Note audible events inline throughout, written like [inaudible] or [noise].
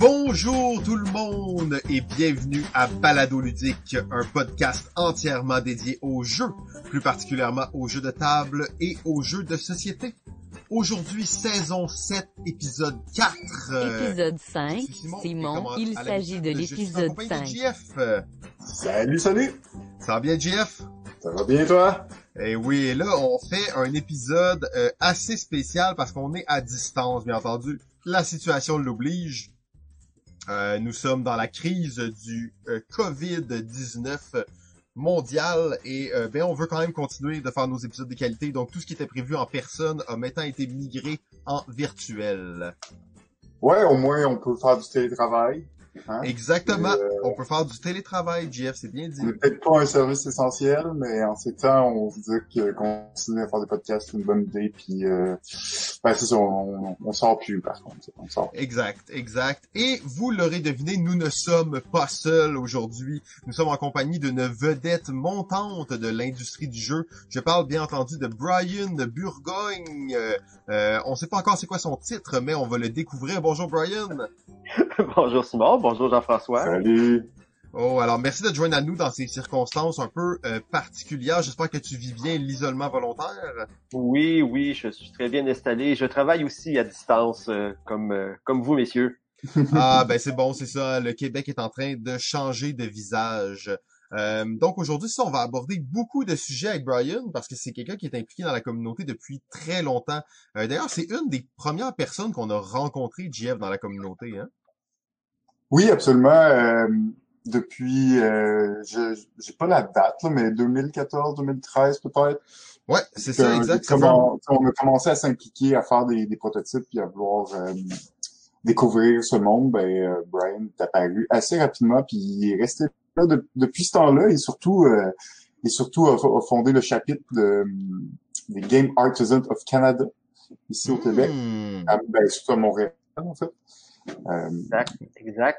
Bonjour tout le monde et bienvenue à Balado Ludique, un podcast entièrement dédié aux jeux, plus particulièrement aux jeux de table et aux jeux de société. Aujourd'hui, saison 7, épisode 4. euh, Épisode 5. c'est Simon, il s'agit de l'épisode compagnie de 5. JF. Euh, Salut, salut! Ça va bien, JF? Ça va bien, toi? Et oui, et là, on fait un épisode euh, assez spécial parce qu'on est à distance, bien entendu. La situation l'oblige. Euh, nous sommes dans la crise du euh, COVID-19 mondial et euh, ben on veut quand même continuer de faire nos épisodes de qualité. Donc tout ce qui était prévu en personne a maintenant été migré en virtuel. Ouais, au moins, on peut faire du télétravail. Hein? Exactement. Euh, On peut faire du télétravail, JF, c'est bien dit. On n'est peut-être pas un service essentiel, mais en ces temps, on se dit que continuer à faire des podcasts, c'est une bonne idée. Puis, euh, ben, c'est ça, on, on sort plus, par contre. On sort. Exact, exact. Et vous l'aurez deviné, nous ne sommes pas seuls aujourd'hui. Nous sommes en compagnie d'une vedette montante de l'industrie du jeu. Je parle bien entendu de Brian Burgogne. Euh, euh, on sait pas encore c'est quoi son titre, mais on va le découvrir. Bonjour Brian. [laughs] bonjour Simon, bonjour Jean-François. Salut! Oh, alors merci de te joindre à nous dans ces circonstances un peu euh, particulières. J'espère que tu vis bien l'isolement volontaire. Oui, oui, je suis très bien installé. Je travaille aussi à distance, euh, comme euh, comme vous, messieurs. [laughs] Ah ben c'est bon, c'est ça. Le Québec est en train de changer de visage. Euh, donc aujourd'hui, ça, on va aborder beaucoup de sujets avec Brian parce que c'est quelqu'un qui est impliqué dans la communauté depuis très longtemps. Euh, D'ailleurs, c'est une des premières personnes qu'on a rencontrées, JF, dans la communauté. Hein? Oui, absolument. euh, depuis, euh, je j'ai pas la date, là, mais 2014, 2013 peut-être. Ouais, c'est ça, exact. j'ai ça fait un- commen- on a commencé à s'impliquer, à faire des, des prototypes, puis à vouloir euh, découvrir ce monde. Ben, euh, Brian est apparu assez rapidement, puis il est resté là de- depuis ce temps-là, et surtout, euh, et surtout a, a fondé le chapitre de, euh, des Game Artisans of Canada ici au Québec, Hmm. à, ben, surtout à Montréal en fait. Euh, Exact, exact.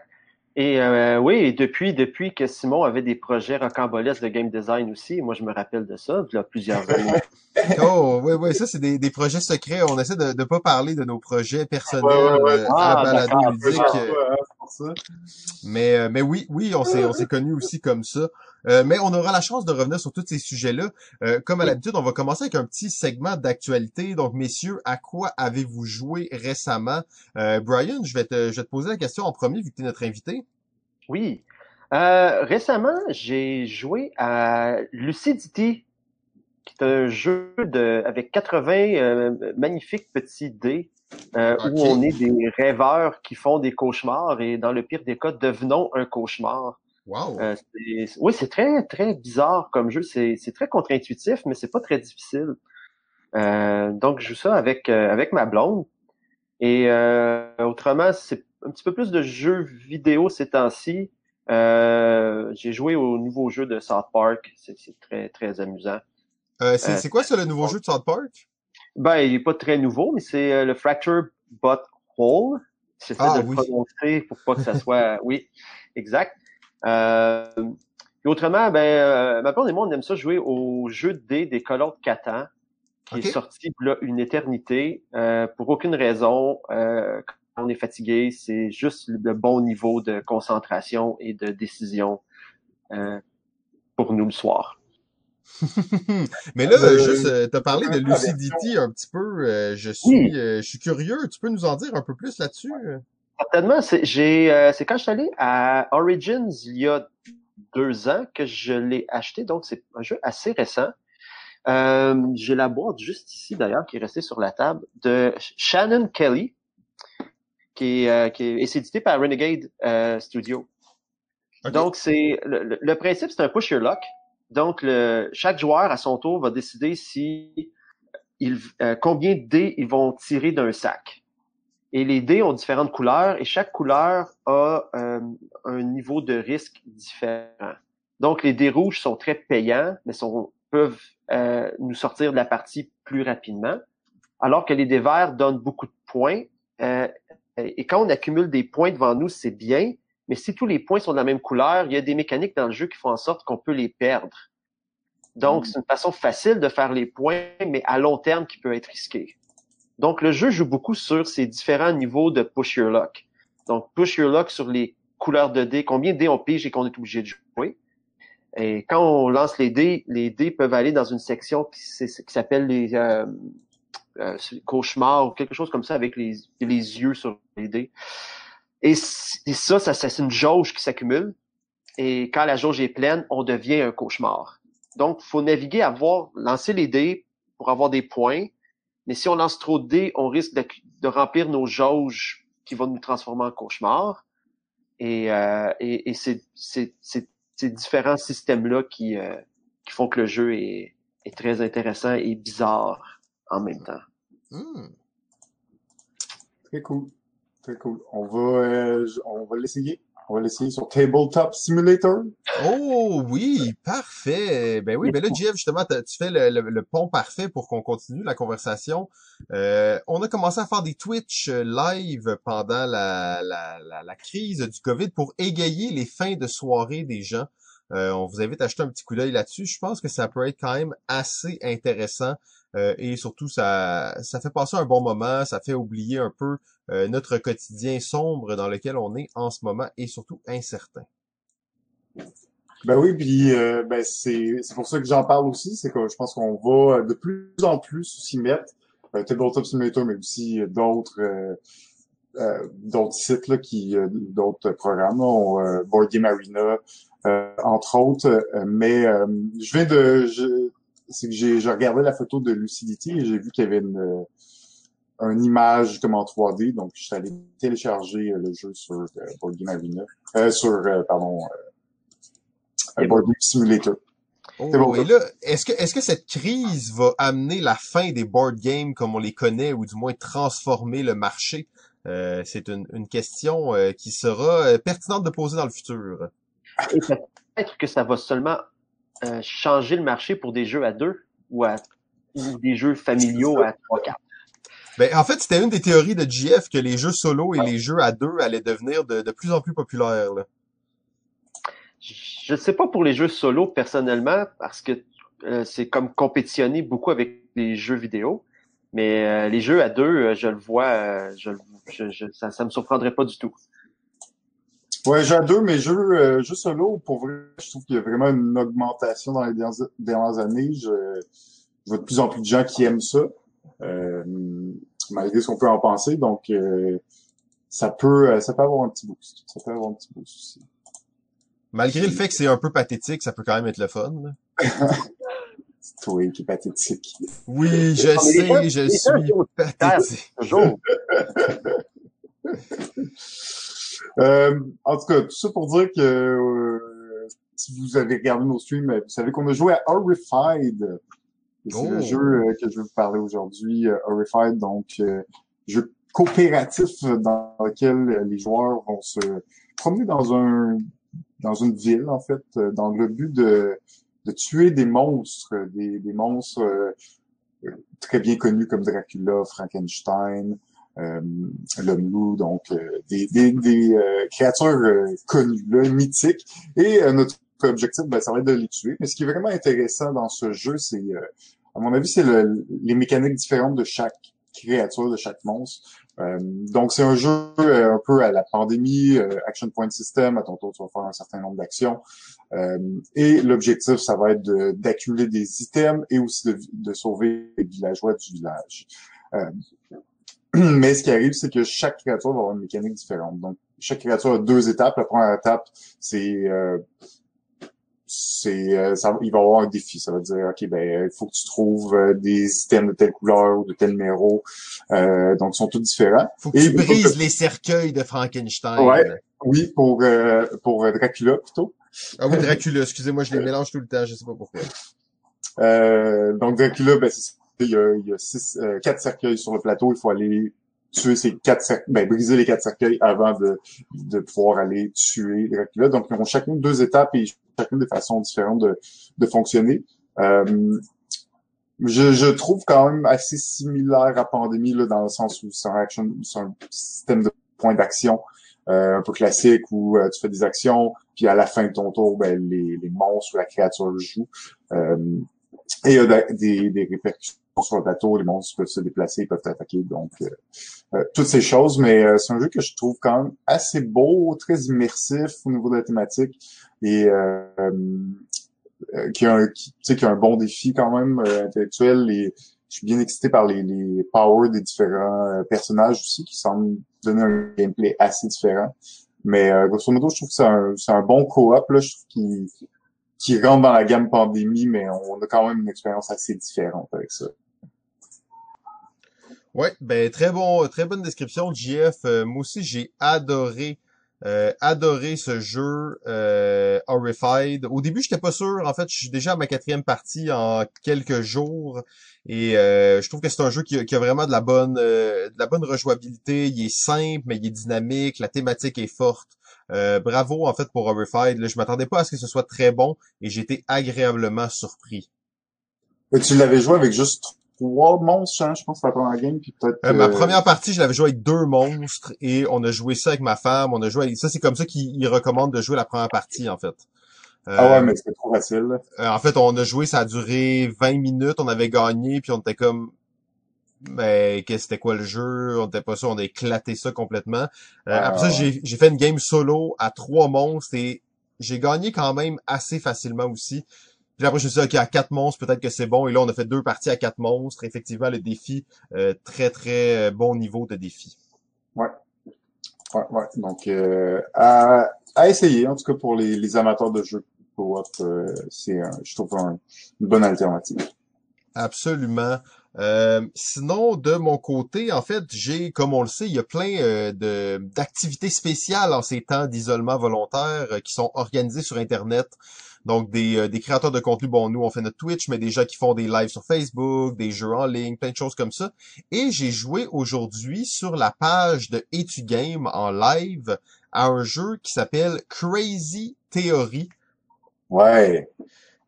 Et euh, oui, et depuis depuis que Simon avait des projets rocambolesques de game design aussi, moi je me rappelle de ça, il y a plusieurs années. [laughs] Oh, oui, oui, ça, c'est des, des projets secrets. On essaie de ne pas parler de nos projets personnels Ouais, ouais, ouais. euh, Ah, à Balado Ludique. Pour ça. Mais, euh, mais oui, oui, on s'est, on s'est connus aussi comme ça. Euh, mais on aura la chance de revenir sur tous ces sujets-là. Euh, comme à l'habitude, on va commencer avec un petit segment d'actualité. Donc, messieurs, à quoi avez-vous joué récemment? Euh, Brian, je vais, te, je vais te poser la question en premier, vu que tu es notre invité. Oui. Euh, récemment, j'ai joué à Lucidity, qui est un jeu de avec 80 euh, magnifiques petits dés euh, où on est des rêveurs qui font des cauchemars et dans le pire des cas, devenons un cauchemar. Wow! Euh, oui, c'est très très bizarre comme jeu. C'est c'est très contre-intuitif, mais c'est pas très difficile. Euh, donc je joue ça avec euh, avec ma blonde. Et euh, autrement, c'est un petit peu plus de jeux vidéo ces temps-ci. Euh, J'ai joué au nouveau jeu de South Park. C'est très très amusant. C'est, c'est quoi ça, le nouveau jeu de South Park? Ben, il est pas très nouveau, mais c'est euh, le Fracture But Whole. J'essaie Ah, de le prononcer pour pas que ça [laughs] soit... oui, exact. Euh, et autrement, ben, euh, ma blonde et moi, on aime ça jouer au jeu de dés des colons de Catan, qui est sorti là, une éternité, euh, pour aucune raison. Euh, quand on est fatigué, c'est juste le bon niveau de concentration et de décision euh, pour nous le soir. [laughs] Mais là, Euh, juste, euh, t'as parlé de Lucidity un petit peu. euh, je suis, euh, je suis curieux. Tu peux nous en dire un peu plus là-dessus? Certainement, c'est j'ai euh, c'est quand je suis allé à Origins il y a deux ans que je l'ai acheté, donc c'est un jeu assez récent. Euh, j'ai la boîte juste ici d'ailleurs qui est restée sur la table de Shannon Kelly, qui est, euh, qui est, et c'est édité par Renegade euh, Studio. Donc c'est le, le- le principe c'est un push your luck. Donc le, chaque joueur à son tour va décider si il, euh, combien de dés ils vont tirer d'un sac. Et les dés ont différentes couleurs et chaque couleur a euh, un niveau de risque différent. Donc les dés rouges sont très payants, mais sont, peuvent euh, nous sortir de la partie plus rapidement, alors que les dés verts donnent beaucoup de points. euh, et quand on accumule des points devant nous, c'est bien, mais si tous les points sont de la même couleur, il y a des mécaniques dans le jeu qui font en sorte qu'on peut les perdre. Donc, Mm. c'est une façon facile de faire les points, mais à long terme qui peut être risqué. Donc, le jeu joue beaucoup sur ces différents niveaux de push your luck. Donc, push your luck sur les couleurs de dés, combien de dés on pige et qu'on est obligé de jouer. Et quand on lance les dés, les dés peuvent aller dans une section qui, s'appelle les euh, euh, cauchemars ou quelque chose comme ça avec les, les yeux sur les dés. Et, ça, ça c'est une jauge qui s'accumule. Et quand la jauge est pleine, on devient un cauchemar. Donc, faut naviguer à voir, lancer les dés pour avoir des points. Mais si on lance trop de dés, on risque de, remplir nos jauges qui vont nous transformer en cauchemar. Et, euh, et, et c'est ces différents systèmes-là qui, euh, qui font que le jeu est, est, très intéressant et bizarre en même temps. Hmm. Très cool. Très cool. On va, euh, on va l'essayer. On va l'essayer sur Tabletop Simulator. Oh oui, parfait. Ben oui, ben là, Jeff, justement, tu fais le, pont parfait pour qu'on continue la conversation. Euh, on a commencé à faire des Twitch live pendant la, crise du COVID pour égayer les fins de soirée des gens. Euh, on vous invite à jeter un petit coup d'œil là-dessus. Je pense que ça peut être quand même assez intéressant euh, et surtout ça, ça fait passer un bon moment, ça fait oublier un peu euh, notre quotidien sombre dans lequel on est en ce moment et surtout incertain. Ben oui, puis ben c'est pour ça que j'en parle aussi, c'est que je pense qu'on va de plus en plus s'y mettre. Tabletop Simulator, mais aussi d'autres d'autres sites là, qui d'autres programmes, Board Game Arena, euh, entre autres. Euh, mais euh, je viens de, c'est que j'ai, regardé la photo de Lucidity et j'ai vu qu'il y avait une, une image comme en 3D, donc je suis allé télécharger le jeu sur Board Game Arena, euh, sur pardon, Board Game Simulator. Oh, et là, est-ce que est-ce que cette crise va amener la fin des board games comme on les connaît, ou du moins transformer le marché? Euh, C'est une, une question qui sera pertinente de poser dans le futur. Et peut-être que ça va seulement euh, changer le marché pour des jeux à deux ou, à, des jeux familiaux à trois, quatre. Ben, en fait, c'était une des théories de GF que les jeux solo et les jeux à deux allaient devenir de, de plus en plus populaires. Là. Je ne sais pas pour les jeux solo personnellement, parce que euh, c'est comme compétitionner beaucoup avec les jeux vidéo. Mais euh, les jeux à deux, je le vois, je, je, ça ne me surprendrait pas du tout. Ouais, j'ai deux, mais jeux, euh, jeux solo, pour vrai, je trouve qu'il y a vraiment une augmentation dans les dernières, années. Je, vois de plus en plus de gens qui aiment ça, euh, malgré ce qu'on peut en penser. Donc, euh, ça peut euh, ça peut avoir un petit boost. Ça peut avoir un petit boost aussi. Malgré le fait que c'est un peu pathétique, ça peut quand même être le fun. [laughs] c'est toi qui est pathétique. Oui, je sais, je suis pathétique. Toujours. [laughs] Euh, en tout cas, tout ça pour dire que euh, si vous avez regardé nos streams, vous savez qu'on a joué à Horrified. C'est le oh. jeu euh, que je vais vous parler aujourd'hui, Horrified, donc jeu coopératif dans lequel les joueurs vont se promener dans un dans une ville en fait, dans le but de, de tuer des monstres, des, des monstres très bien connus comme Dracula, Frankenstein, euh, l'homme loup, donc euh, des, des, des euh, créatures connues, là, mythiques. Et notre objectif, ben, ça va être de les tuer. Mais ce qui est vraiment intéressant dans ce jeu, c'est, à mon avis, c'est les mécaniques différentes de chaque créature, de chaque monstre. donc, c'est un jeu un peu à la pandémie, action point system. À ton tour, tu vas faire un certain nombre d'actions. et l'objectif, ça va être d'accumuler des items et aussi de, de, sauver les villageois du village. [clears throat] Mais ce qui arrive, c'est que chaque créature va avoir une mécanique différente. Donc, chaque créature a deux étapes. La première étape, c'est euh, c'est euh, il va y avoir un défi. Ça veut dire, OK, ben, il faut que tu trouves euh, des items de telle couleur ou de tel numéro. Euh, donc, ils sont tous différents. Faut que tu brises les cercueils de Frankenstein. Ouais, oui, pour, pour Dracula plutôt. Ah oui, Dracula, excusez-moi, je les mélange tout le temps, je sais pas pourquoi. donc, Dracula, ben, c'est il y a, il y a six, euh, quatre cercueils sur le plateau. Il faut aller tuer ces quatre ben, briser les quatre cercueils avant de, de pouvoir aller tuer Dracula. Donc, ils ont chacune deux étapes et chacune des façons différentes de, de fonctionner. Euh, je, je, trouve quand même assez similaire à Pandémie, là, dans le sens où c'est un, un système de points d'action euh, un peu classique où tu fais des actions, puis à la fin de ton tour, ben, les, les monstres ou la créature jouent. et il y a des, des répercussions sur le plateau, les monstres peuvent se déplacer, peuvent attaquer, donc toutes ces choses. Mais c'est un jeu que je trouve quand même assez beau, très immersif au niveau de la thématique et qui a un qui, qui a un bon défi quand même intellectuel et je suis bien excité par les, les powers des différents personnages aussi qui semblent donner un gameplay assez différent. Mais euh, grosso modo, je trouve que c'est un, c'est un bon co-op, là, je trouve qu'il qui rentre dans la gamme pandémie, mais on a quand même une expérience assez différente avec ça. Ouais, ben très bon, très bonne description, JF. Euh, moi aussi, j'ai adoré, euh, adoré ce jeu euh, Horrified. Au début, j'étais pas sûr. En fait, je suis déjà à ma quatrième partie en quelques jours. Et euh, je trouve que c'est un jeu qui a, vraiment de la bonne euh, de la bonne rejouabilité. Il est simple, mais il est dynamique. La thématique est forte. Euh, bravo en fait pour Overfied. Là, je m'attendais pas à ce que ce soit très bon et j'ai été agréablement surpris. Et tu l'avais joué avec juste trois monstres, hein, je pense, la première game, puis peut-être. ma première partie, je l'avais joué avec deux monstres et on a joué ça avec ma femme. On a joué avec... ça, c'est comme ça qu'il recommande de jouer la première partie en fait. ah ouais, mais c'était trop facile. en fait, on a joué, ça a duré 20 minutes, on avait gagné, puis on était comme mais qu'est-ce c'était quoi le jeu, on était pas sûr, on a éclaté ça complètement. Euh, après ça, j'ai, j'ai fait une game solo à trois monstres et j'ai gagné quand même assez facilement aussi. Puis après, je me suis dit, OK, à quatre monstres, peut-être que c'est bon. Et là, on a fait deux parties à quatre monstres. Effectivement, le défi, euh, très, très euh, bon niveau de défi. Ouais. Ouais, ouais. Donc, euh, à, à, essayer, en tout cas, pour les, les amateurs de jeux co c'est, je trouve, une bonne alternative. Absolument. Euh, sinon, de mon côté, en fait, j'ai, comme on le sait, il y a plein euh, de d'activités spéciales en ces temps d'isolement volontaire euh, qui sont organisées sur Internet. Donc, des, des créateurs de contenu, bon, nous, on fait notre Twitch, mais des gens qui font des lives sur Facebook, des jeux en ligne, plein de choses comme ça. Et j'ai joué aujourd'hui sur la page de Etugame en live à un jeu qui s'appelle Crazy Theory. Ouais.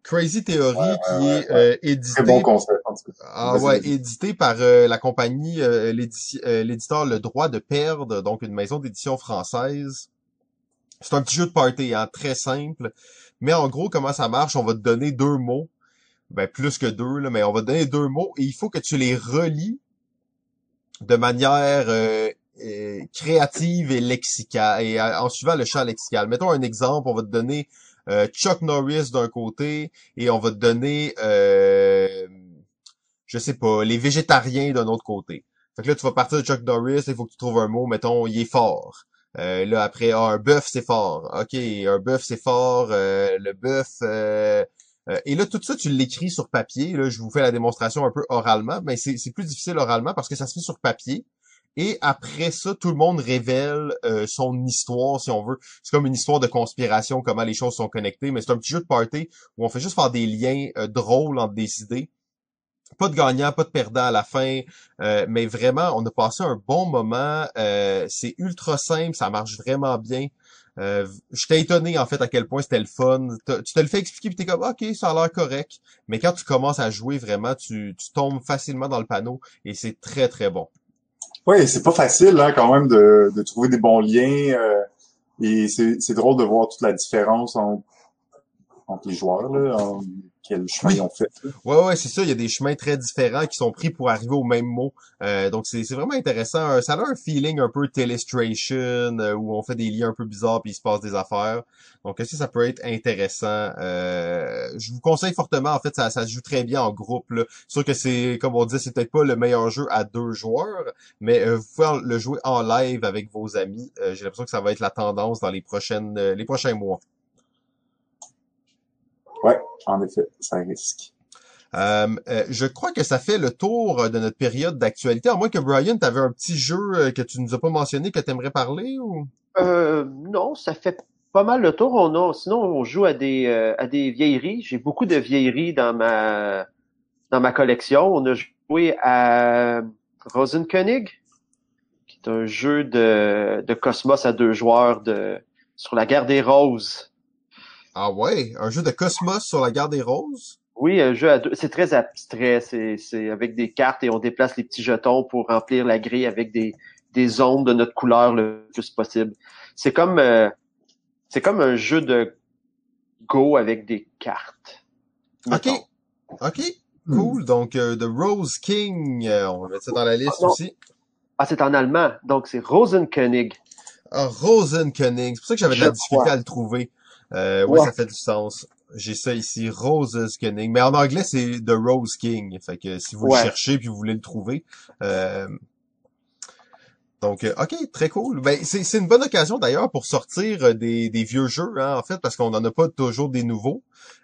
Crazy Theory qui est euh, édité bon concept, ah ouais édité par euh, la compagnie euh, l'éditeur Le Droit de perdre donc une maison d'édition française c'est un petit jeu de party hein, très simple mais en gros comment ça marche? On va te donner deux mots ben plus que deux là mais on va te donner deux mots et il faut que tu les relis de manière créative et lexicale et en suivant le champ lexical mettons un exemple on va te donner euh, Chuck Norris d'un côté et on va te donner, euh, je sais pas, les végétariens d'un autre côté. Fait que là, tu vas partir de Chuck Norris, il faut que tu trouves un mot, mettons, il est fort. Euh, là, après, ah, un bœuf, c'est fort. OK, un bœuf, c'est fort. Euh, le bœuf... Euh, et là, tout ça, tu l'écris sur papier. Là, je vous fais la démonstration un peu oralement, mais c'est plus difficile oralement parce que ça se fait sur papier. Et après ça, tout le monde révèle euh, son histoire, si on veut. C'est comme une histoire de conspiration, comment les choses sont connectées, mais c'est un petit jeu de party où on fait juste faire des liens euh, drôles entre des idées. Pas de gagnant, pas de perdant à la fin, euh, mais vraiment, on a passé un bon moment. c'est ultra simple, ça marche vraiment bien. Euh, J'étais étonné en fait à quel point c'était le fun. Tu te le fais expliquer puis t'es comme ok ça a l'air correct, mais quand tu commences à jouer vraiment, tu, tu tombes facilement dans le panneau et c'est très très bon. Oui, c'est pas facile hein, quand même de, de trouver des bons liens. Euh, et c'est drôle de voir toute la différence entre, entre les joueurs. Là, quel chemin ils ont fait. Ouais, ouais, c'est ça. Il y a des chemins très différents qui sont pris pour arriver au même mot. Euh, donc, c'est vraiment intéressant. Euh, ça a un feeling un peu Telestration, euh, où on fait des liens un peu bizarres puis il se passe des affaires. Donc, que ça peut être intéressant? je vous conseille fortement. En fait, ça, ça se joue très bien en groupe. Là. Sûr que c'est, comme on dit, c'est peut-être pas le meilleur jeu à deux joueurs, mais vous pouvez le jouer en live avec vos amis. J'ai l'impression que ça va être la tendance dans les prochaines, les prochains mois. Ouais, en effet, ça risque. Euh, euh, je crois que ça fait le tour de notre période d'actualité. À moins que Brian, tu avais un petit jeu euh, que tu nous as pas mentionné que tu aimerais parler ou? Euh, Non, ça fait pas mal le tour. On a, sinon, on joue à des à des vieilleries. J'ai beaucoup de vieilleries dans ma dans ma collection. On a joué à Rosenkönig, qui est un jeu de, de Cosmos à deux joueurs de sur la guerre des roses. Ah ouais, un jeu de Cosmos sur la guerre des roses? Oui, un jeu à deux. C'est très abstrait. C'est avec des cartes et on déplace les petits jetons pour remplir la grille avec des, des ondes de notre couleur le plus possible. C'est comme euh, c'est comme un jeu de Go avec des cartes. OK. OK. Cool. Donc, euh, The Rose King, euh, on va mettre ça dans la liste Ah, aussi. Ah, c'est en allemand, donc c'est Rosenkönig. Ah, Rosenkönig. C'est pour ça que j'avais de la difficulté crois. à le trouver. Euh, ouais, ça fait du sens. J'ai ça ici, Rosenkönig. Mais en anglais, c'est The Rose King. Fait que si vous Ouais. le cherchez puis vous voulez le trouver. euh, Donc, euh, ok, très cool. Ben, c'est c'est une bonne occasion d'ailleurs pour sortir euh, des, des vieux jeux, hein, en fait, parce qu'on n'en a pas toujours des nouveaux.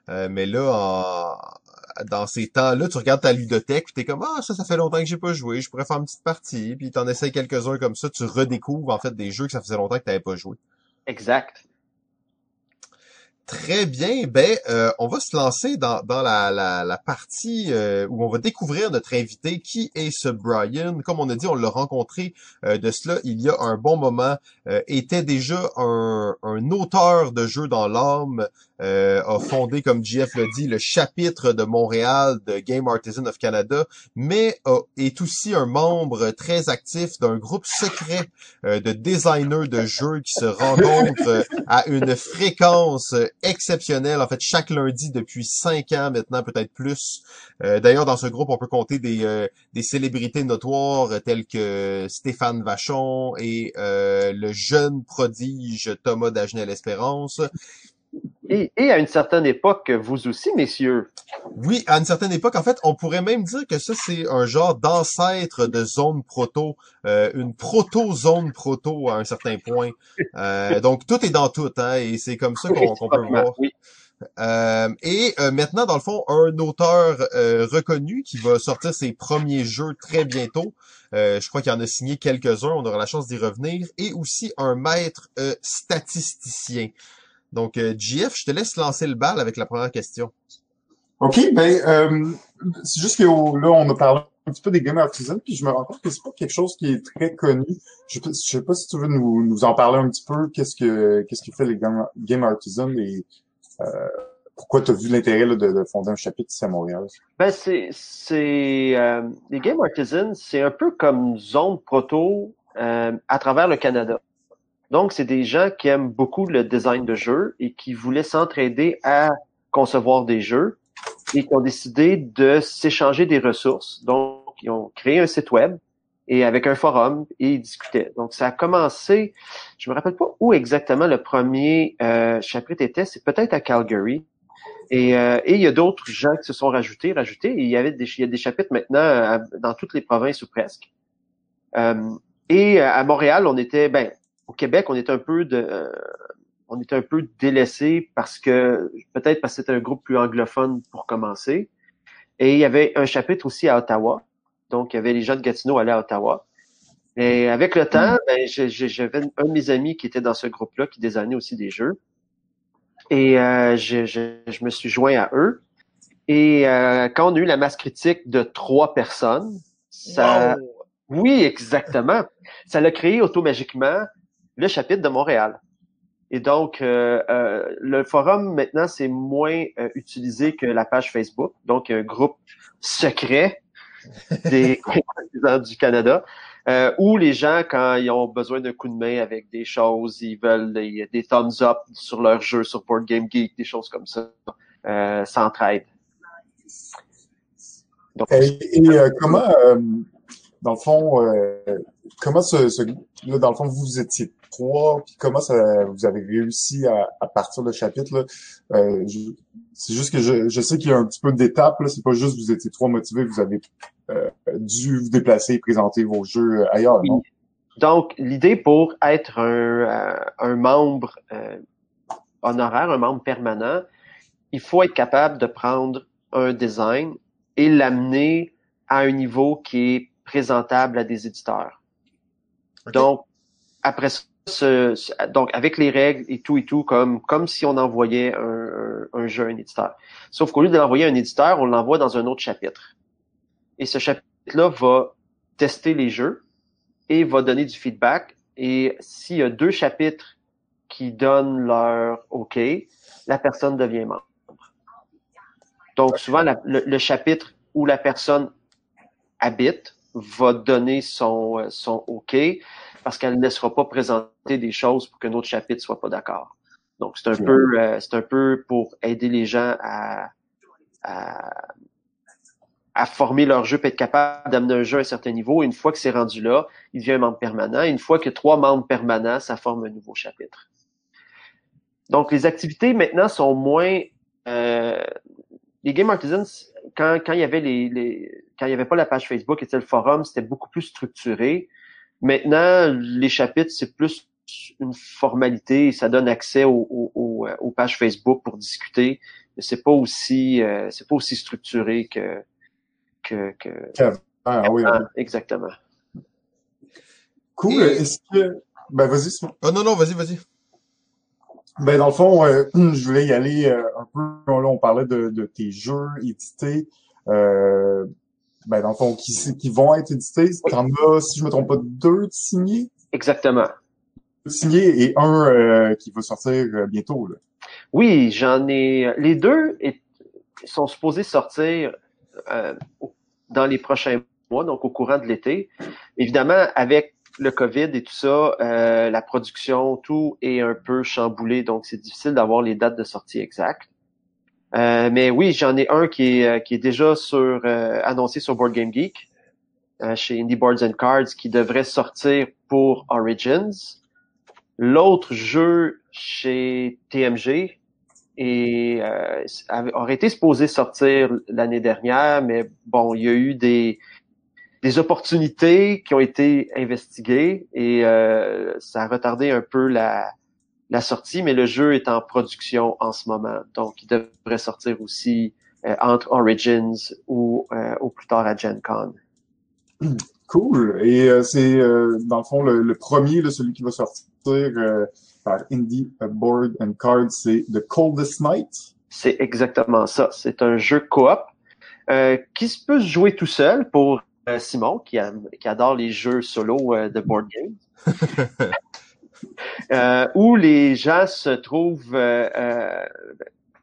Euh, mais là, en- dans ces temps-là, tu regardes ta ludothèque, puis t'es comme ah ça, ça fait longtemps que j'ai pas joué, je pourrais faire une petite partie, puis t'en essayes quelques-uns comme ça, tu redécouvres en fait des jeux que ça faisait longtemps que t'avais pas joué. Exact. Très bien, ben euh, on va se lancer dans, dans la, la, partie euh, où on va découvrir notre invité, qui est ce Brian. Comme on a dit, on l'a rencontré euh, de cela il y a un bon moment, euh, était déjà un, un auteur de jeux dans l'âme, euh, a fondé, comme JF l'a dit, le chapitre de Montréal de Game Artisan of Canada, mais est aussi un membre très actif d'un groupe secret euh, de designers de jeux qui se rencontrent à une fréquence exceptionnelle, en fait, chaque lundi depuis cinq ans maintenant, peut-être plus. Euh, D'ailleurs, dans ce groupe, on peut compter des, des célébrités notoires telles que Stéphane Vachon et le jeune prodige Thomas Dagenel-Espérance. Et, et à une certaine époque, vous aussi, messieurs. Oui, à une certaine époque, en fait, on pourrait même dire que ça, c'est un genre d'ancêtre de zone proto, euh, une proto-zone proto à un certain point. Euh, [laughs] donc, tout est dans tout, hein, et c'est comme ça qu'on peut voir. Oui. Euh, et euh, maintenant, dans le fond, un auteur euh, reconnu qui va sortir ses premiers jeux très bientôt. Euh, je crois qu'il en a signé quelques-uns, on aura la chance d'y revenir. Et aussi un maître euh, statisticien. Donc, euh, JF, je te laisse lancer le bal avec la première question. OK, ben euh, c'est juste que là, on a parlé un petit peu des Game Artisans, puis je me rends compte que c'est pas quelque chose qui est très connu. Je, sais- je sais pas si tu veux nous, nous en parler un petit peu, qu'est-ce que qu'est-ce qui fait les Game, Game Artisans et euh, pourquoi tu as vu l'intérêt là, de, de fonder un chapitre ici à Montréal? Ben, c'est, c'est, euh, les Game Artisans, c'est un peu comme Zone Proto euh, à travers le Canada. Donc, c'est des gens qui aiment beaucoup le design de jeux et qui voulaient s'entraider à concevoir des jeux et qui ont décidé de s'échanger des ressources. Donc, ils ont créé un site web et avec un forum et ils discutaient. Donc, ça a commencé, je me rappelle pas où exactement le premier euh, chapitre était, c'est peut-être à Calgary. Et, euh, et il y a d'autres gens qui se sont rajoutés, rajoutés, et il y avait des, il y a des chapitres maintenant à- dans toutes les provinces ou presque. Euh, et euh, à Montréal, on était, ben, au Québec, on était un peu de, euh, on était un peu délaissé parce que peut-être parce que c'était un groupe plus anglophone pour commencer. Et il y avait un chapitre aussi à Ottawa. Donc, il y avait les gens de Gatineau allaient à Ottawa. Et avec le temps, ben, j'ai- j'ai- j'avais un de mes amis qui était dans ce groupe-là, qui designait aussi des jeux. Et euh, je, je, je me suis joint à eux. Et euh, quand on a eu la masse critique de trois personnes, ça, oui, exactement. Ça l'a créé automatiquement le chapitre de Montréal. Et donc, euh, euh, le forum, maintenant, c'est moins euh, utilisé que la page Facebook. Donc, un groupe secret [laughs] des partisans du Canada, euh, où les gens, quand ils ont besoin d'un coup de main avec des choses, ils veulent des, des thumbs up sur leur jeu, sur Board Game Geek, des choses comme ça, euh, s'entraident. Et, et, euh, comment, euh, dans le fond, euh, comment ce, ce là, dans le fond, vous, étiez trois, puis comment ça, vous avez réussi à, à partir le chapitre là. Euh, c'est juste que je, je sais qu'il y a un petit peu d'étapes là. C'est pas juste vous étiez trois motivés, vous avez euh, dû vous déplacer et présenter vos jeux ailleurs, non? Donc, l'idée pour être un, euh, un membre euh, honoraire, un membre permanent, il faut être capable de prendre un design et l'amener à un niveau qui est présentable à des éditeurs. Donc, après ça, ce- ce- donc avec les règles et tout et tout, comme comme si on envoyait un, un, un jeu à un éditeur. Sauf qu'au lieu de l'envoyer à un éditeur, on l'envoie dans un autre chapitre. Et ce chapitre-là va tester les jeux et va donner du feedback. Et s'il y a deux chapitres qui donnent leur OK, la personne devient membre. Donc, souvent, la- le, le chapitre où la personne habite va donner son, euh, son OK parce qu'elle ne laissera pas présenter des choses pour qu'un autre chapitre soit pas d'accord. Donc, c'est un peu, euh, c'est un peu pour aider les gens à, à, à former leur jeu, puis être capable d'amener un jeu à un certain niveau. une fois que c'est rendu là, il devient un membre permanent. une fois que trois membres permanents, ça forme un nouveau chapitre. Donc, les activités maintenant sont moins. Euh, les Game Artisans, quand, quand il y avait les, les quand il y avait pas la page Facebook et le forum, c'était beaucoup plus structuré. Maintenant, les chapitres, c'est plus une formalité, ça donne accès aux, aux, aux pages Facebook pour discuter, mais c'est pas aussi euh, c'est pas aussi structuré que que, que... Ah, oui, exactement. Cool. Est-ce que ben vas-y Simon. Oh non non, vas-y vas-y. Ben dans le fond, euh, [clears throat] je voulais y aller euh, un peu. Là, on parlait de, de tes jeux édités. Euh, ben dans le fond, qui, qui vont être édités. T'en as, si je me trompe pas, deux signés? Exactement. Deux signés et un euh, qui va sortir bientôt. Là. Oui, j'en ai. Les deux sont supposés sortir dans les prochains mois, donc au courant de l'été. Évidemment, avec le COVID et tout ça, euh, la production, tout est un peu chamboulé, donc c'est difficile d'avoir les dates de sortie exactes. Euh, mais oui, j'en ai un qui est, euh, qui est déjà sur annoncé sur Board Game Geek, chez Indie Boards and Cards, qui devrait sortir pour Origins. L'autre jeu chez TMG et aurait été supposé sortir l'année dernière, mais bon, il y a eu des des opportunités qui ont été investiguées et euh, ça a retardé un peu la, la sortie, mais le jeu est en production en ce moment, donc il devrait sortir aussi euh, entre Origins ou euh, au plus tard à Gen Con. [clears throat] Cool. Et c'est dans le fond le, premier, là, celui qui va sortir par Indie Board and Cards, c'est The Coldest Night. C'est exactement ça. C'est un jeu coop qui se peut jouer tout seul pour euh, Simon, qui, adore les jeux solo euh, de board games, [laughs] euh, où les gens se trouvent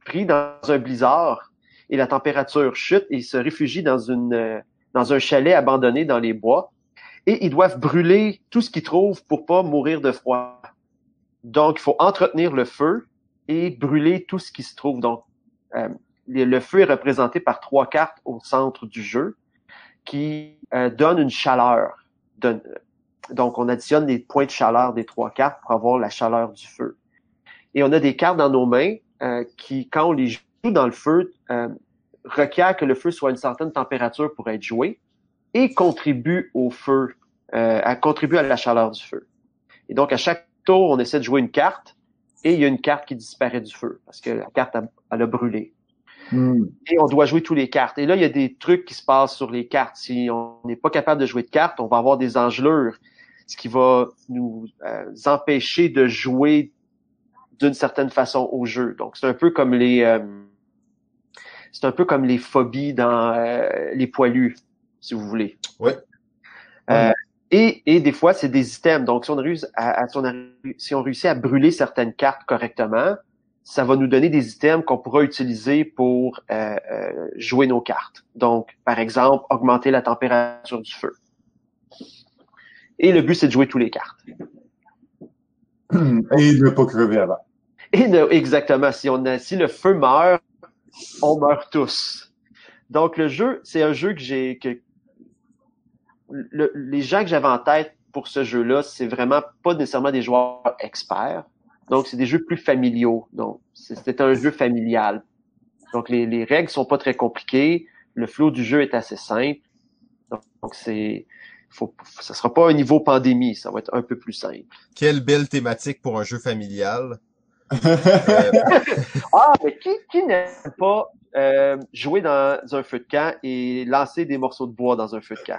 pris dans un blizzard et la température chute et ils se réfugient dans une dans un chalet abandonné dans les bois et ils doivent brûler tout ce qu'ils trouvent pour pas mourir de froid. Donc il faut entretenir le feu et brûler tout ce qui se trouve. Donc le feu est représenté par trois cartes au centre du jeu qui euh, donne une chaleur. donc, on additionne les points de chaleur des trois cartes pour avoir la chaleur du feu. Et on a des cartes dans nos mains euh, qui, quand on les joue dans le feu, euh, requiert que le feu soit à une certaine température pour être joué et contribue au feu, à contribue à la chaleur du feu. Et donc, à chaque tour, on essaie de jouer une carte et il y a une carte qui disparaît du feu parce que la carte, elle a brûlé. Hmm. Et on doit jouer tous les cartes. Et là, il y a des trucs qui se passent sur les cartes. Si on n'est pas capable de jouer de cartes, on va avoir des engelures, ce qui va nous euh, empêcher de jouer d'une certaine façon au jeu. Donc, c'est un peu comme les euh, c'est un peu comme les phobies dans euh, les poilus, si vous voulez. Ouais. et, et des fois, c'est des items. Donc, si on, réussit à, si on réussit à brûler certaines cartes correctement, ça va nous donner des items qu'on pourra utiliser pour euh, euh, jouer nos cartes. Donc, par exemple, augmenter la température du feu. Et le but, c'est de jouer tous les cartes. [clears throat] Et de ne pas crever avant. Et exactement. Si, on a, si le feu meurt, on meurt tous. Donc, le jeu, c'est un jeu que j'ai... que Les gens que j'avais en tête pour ce jeu-là, c'est vraiment pas nécessairement des joueurs experts donc, c'est des jeux plus familiaux. Donc, c'est un jeu familial. Donc, les, les règles sont pas très compliquées. Le flow du jeu est assez simple. Donc, c'est, faut, ça sera pas un niveau pandémie. Ça va être un peu plus simple. Quelle belle thématique pour un jeu familial. [laughs] ah, mais qui, qui n'aime pas euh, jouer dans un feu de camp et lancer des morceaux de bois dans un feu de camp?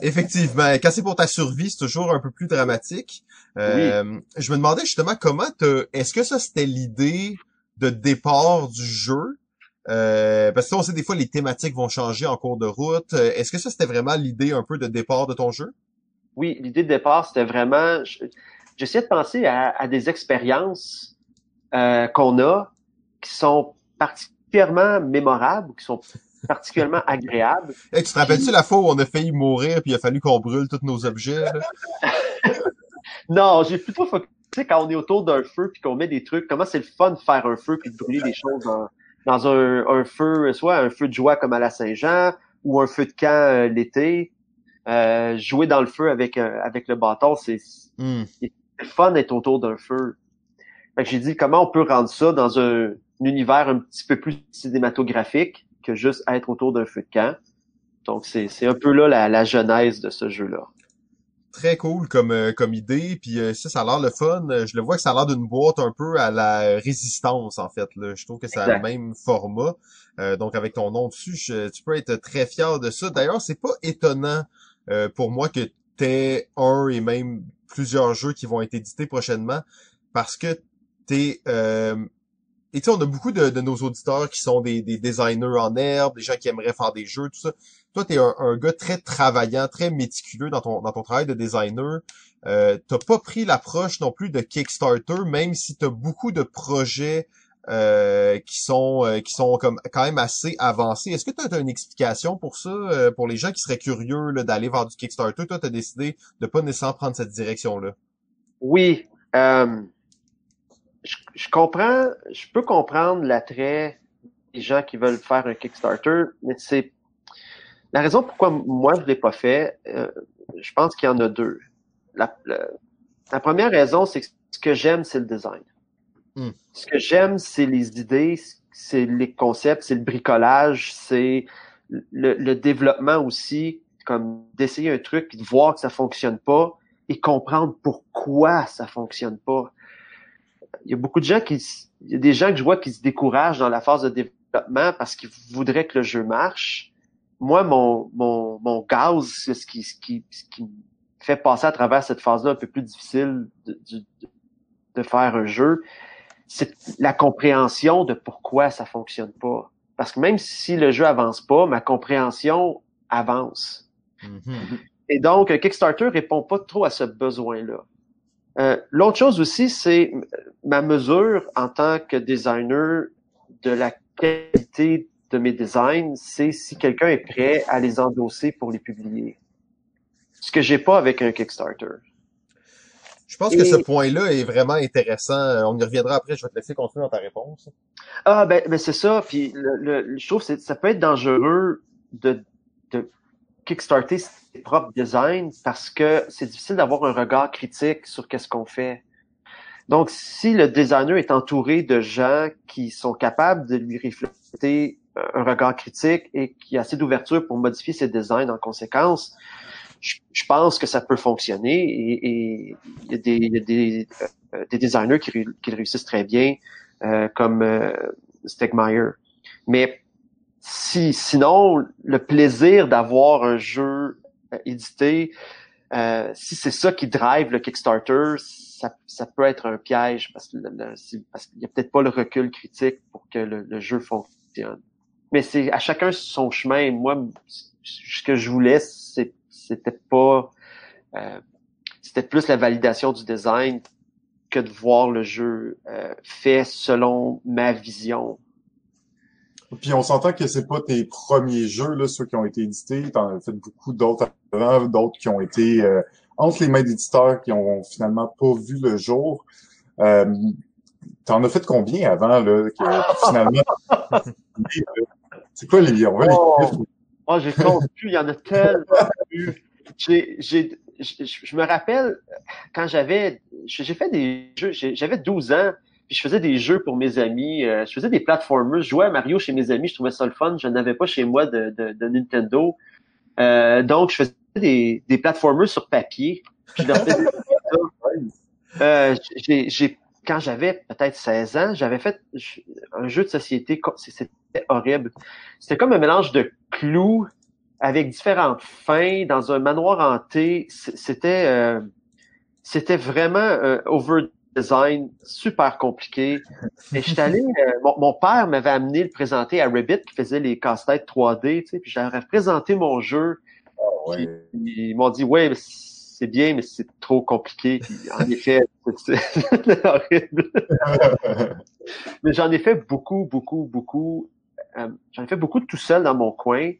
Effectivement, quand c'est pour ta survie, c'est toujours un peu plus dramatique. Euh, Je me demandais justement comment est-ce que ça c'était l'idée de départ du jeu? Euh, parce que on sait des fois les thématiques vont changer en cours de route. Est-ce que ça c'était vraiment l'idée un peu de départ de ton jeu? Oui, l'idée de départ c'était vraiment. J'essayais de penser à, à des expériences euh, qu'on a qui sont particulièrement mémorables, qui sont particulièrement [laughs] agréables. tu te rappelles-tu la fois où on a failli mourir puis il a fallu qu'on brûle tous nos objets? [laughs] non, j'ai plutôt sais, quand on est autour d'un feu puis qu'on met des trucs, comment c'est le fun de faire un feu puis de brûler des choses dans, un, un, feu, soit un feu de joie comme à la Saint-Jean ou un feu de camp euh, l'été, euh, jouer dans le feu avec avec le bâton, c'est Hmm. fun d'être autour d'un feu. J'ai dit comment on peut rendre ça dans un, univers un petit peu plus cinématographique que juste être autour d'un feu de camp? Donc c'est c'est un peu là la, la genèse de ce jeu-là. Très cool comme euh, comme idée, puis euh, ça, ça a l'air le fun. Je le vois que ça a l'air d'une boîte un peu à la résistance en fait. Là. Je trouve que c'est le Exact. même format. Euh, donc avec ton nom dessus, je- tu peux être très fier de ça. D'ailleurs, c'est pas étonnant euh, pour moi que t'aies un et même plusieurs jeux qui vont être édités prochainement, parce que t'es euh, et tu on a beaucoup de, de nos auditeurs qui sont des, des designers en herbe, des gens qui aimeraient faire des jeux, tout ça. Toi, t'es un, un gars très travaillant, très méticuleux dans ton, dans ton travail de designer. Euh, t'as pas pris l'approche non plus de Kickstarter, même si t'as beaucoup de projets euh, qui sont euh, qui sont comme quand même assez avancés. Est-ce que tu as une explication pour ça, euh, pour les gens qui seraient curieux d'aller vers du Kickstarter? Toi, tu as décidé de pas nécessairement prendre cette direction-là. Oui, euh, je, je comprends, je peux comprendre l'attrait des gens qui veulent faire un Kickstarter, mais c'est la raison pourquoi moi je l'ai pas fait. euh, je pense qu'il y en a deux. La, la, la première raison, c'est que ce que j'aime, c'est le design. Hmm. Ce que j'aime, c'est les idées, c'est les concepts, c'est le bricolage, c'est le, le développement aussi, comme d'essayer un truc puis de voir que ça fonctionne pas et comprendre pourquoi ça fonctionne pas. Il y a beaucoup de gens qui, il y a des gens que je vois qui se découragent dans la phase de développement parce qu'ils voudraient que le jeu marche. Moi, mon, mon, mon gaz, c'est ce qui, ce qui, ce qui me fait passer à travers cette phase-là un peu plus difficile de, de, de faire un jeu, c'est la compréhension de pourquoi ça fonctionne pas. Parce que même si le jeu avance pas, ma compréhension avance. Mhm. Et donc, euh, Kickstarter répond pas trop à ce besoin-là. Euh, L'autre chose aussi, c'est ma mesure en tant que designer de la qualité de mes designs, c'est si quelqu'un est prêt à les endosser pour les publier. Ce que j'ai pas avec un Kickstarter. Je pense que ce point-là est vraiment intéressant. Euh, On y reviendra après. Je vais te laisser continuer dans ta réponse. Ah ben, ben c'est ça. Puis le, le- je trouve que ça peut être dangereux de, de kickstarter ses propres designs parce que c'est difficile d'avoir un regard critique sur qu'est-ce qu'on fait. Donc, si le designer est entouré de gens qui sont capables de lui refléter euh, un regard critique et qui a assez d'ouverture pour modifier ses designs en conséquence, je, pense que ça peut fonctionner et, il y a des, y euh, des designers qui, réussissent très bien, euh, comme euh. Mais si sinon le plaisir d'avoir un jeu édité, euh, si c'est ça qui drive le Kickstarter, ça, ça peut être un piège parce qu'il n'y a peut-être pas le recul critique pour que le, le jeu fonctionne. Mais c'est à chacun son chemin. Moi, ce que je voulais, c'était pas, euh, c'était plus la validation du design que de voir le jeu euh, fait selon ma vision. Puis on s'entend que c'est pas tes premiers jeux, là, ceux qui ont été édités. T'en as fait beaucoup d'autres avant, d'autres qui ont été euh, entre les mains d'éditeurs qui ont finalement pas vu le jour. Euh, T'en as fait combien avant, là, que finalement... [laughs] c'est quoi les... On va les Oh. Oh, j'ai compte plus, il y en a tellement eu. J'ai, j'ai, je, me rappelle quand j'avais, j'ai fait des jeux, j'avais 12 ans, puis je faisais des jeux pour mes amis, euh, je faisais des platformers, je jouais à Mario chez mes amis, je trouvais ça le fun, je n'avais pas chez moi de, de, de Nintendo. Euh, donc, je faisais des, des platformers sur papier, puis je leur faisais ça. Euh, j'ai, j'ai, quand j'avais peut-être 16 ans, j'avais fait un jeu de société, c'était horrible. C'était comme un mélange de clous avec différentes fins dans un manoir hanté. C'était euh, c'était vraiment over design super compliqué. Et j'étais allé, euh, mon, mon père m'avait amené le présenter à Ribbit qui faisait les casse-têtes 3D, tu sais, puis j'avais présenté mon jeu. Ouais. Ils m'ont dit ouais, mais c'est bien, mais c'est trop compliqué. Puis, en effet, [laughs] c'est- horrible. [laughs] Mais j'en ai fait beaucoup, beaucoup, beaucoup. euh, j'en ai fait beaucoup tout seul dans mon coin.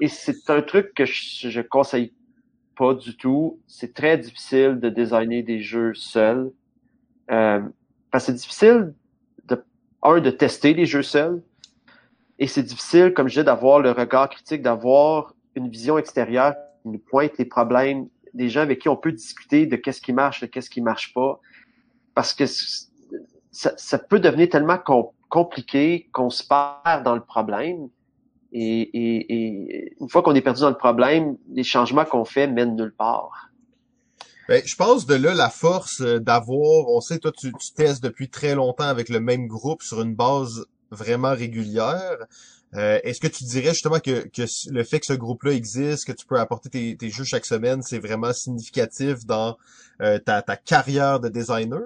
Et c'est un truc que je, je conseille pas du tout. C'est très difficile de designer des jeux seul. Euh, parce que c'est difficile de, un, de tester les jeux seuls. Et c'est difficile, comme je disais, d'avoir le regard critique, d'avoir une vision extérieure qui nous pointe les problèmes, des gens avec qui on peut discuter de qu'est-ce qui marche, de qu'est-ce qui marche pas. Parce que ça, peut devenir tellement compliqué qu'on se perd dans le problème. Et une fois qu'on est perdu dans le problème, les changements qu'on fait mènent nulle part. Ben, je pense de là la force euh, d'avoir, on sait, toi tu, tu testes depuis très longtemps avec le même groupe sur une base vraiment régulière. Euh, Est-ce que tu dirais justement que, que le fait que ce groupe-là existe, que tu peux apporter tes, tes jeux chaque semaine, c'est vraiment significatif dans euh, ta, ta carrière de designer?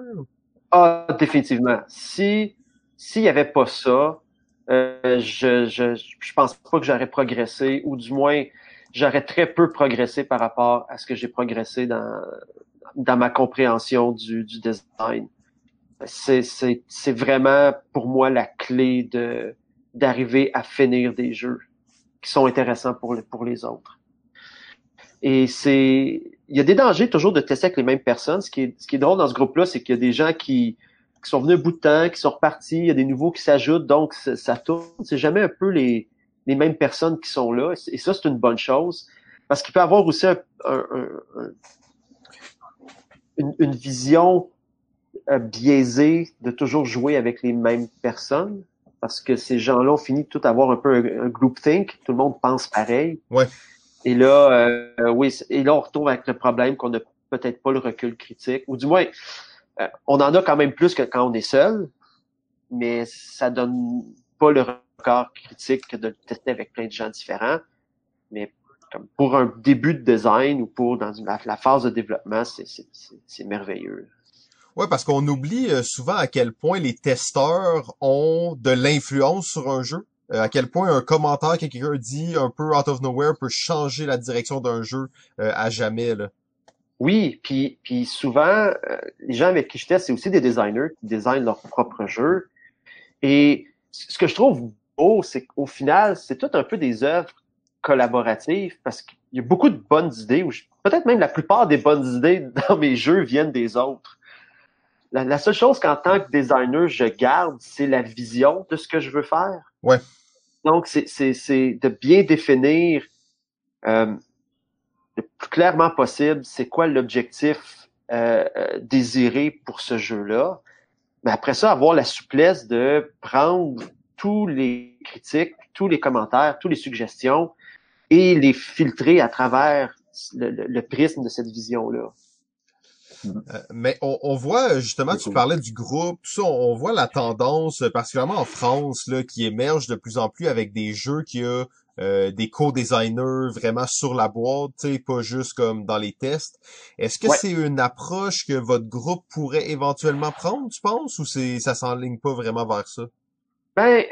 Ah, définitivement. Si s'il y avait pas ça, euh, je, je je pense pas que j'aurais progressé, ou du moins j'aurais très peu progressé par rapport à ce que j'ai progressé dans dans ma compréhension du, du design. C'est c'est c'est vraiment pour moi la clé de d'arriver à finir des jeux qui sont intéressants pour les pour les autres. Et c'est il y a des dangers toujours de tester avec les mêmes personnes. Ce qui est, ce qui est drôle dans ce groupe-là, c'est qu'il y a des gens qui, qui sont venus bout de temps, qui sont repartis, il y a des nouveaux qui s'ajoutent, donc ça tourne. C'est jamais un peu les, les mêmes personnes qui sont là. Et ça, c'est une bonne chose. Parce qu'il peut y avoir aussi un, un, une, une, vision euh, biaisée de toujours jouer avec les mêmes personnes. Parce que ces gens-là ont fini de tout avoir un peu un, un groupthink. Tout le monde pense pareil. Ouais. Et là, euh, oui, et là, on retrouve avec le problème qu'on n'a peut-être pas le recul critique, ou du moins, euh, on en a quand même plus que quand on est seul, mais ça donne pas le regard critique que de le tester avec plein de gens différents. Mais comme pour un début de design ou pour dans la, la phase de développement, c'est merveilleux. Ouais, parce qu'on oublie euh, souvent à quel point les testeurs ont de l'influence sur un jeu. Euh, à quel point un commentaire que quelqu'un dit un peu out of nowhere peut changer la direction d'un jeu euh, à jamais. Là. Oui, puis, puis souvent, euh, les gens avec qui je teste, c'est aussi des designers qui designent leur propre jeu. Et ce que je trouve beau, c'est qu'au final, c'est tout un peu des œuvres collaboratives parce qu'il y a beaucoup de bonnes idées, ou peut-être même la plupart des bonnes idées [laughs] dans mes jeux viennent des autres. La, la seule chose qu'en tant que designer, je garde, c'est la vision de ce que je veux faire. Ouais. Donc, c'est de bien définir euh, le plus clairement possible c'est quoi l'objectif euh, euh, désiré pour ce jeu-là. Mais après ça, avoir la souplesse de prendre tous les critiques, tous les commentaires, toutes les suggestions et les filtrer à travers le, le, le prisme de cette vision-là. Euh, mais on, on, voit justement, tu parlais du groupe, tout ça, on, voit la tendance, particulièrement en France, là, qui émerge de plus en plus avec des jeux qui a euh, des co-designers vraiment sur la boîte, tu sais, pas juste comme dans les tests. Est-ce que Ouais. c'est une approche que votre groupe pourrait éventuellement prendre, tu penses, ou c'est ça s'enligne pas vraiment vers ça? Ben,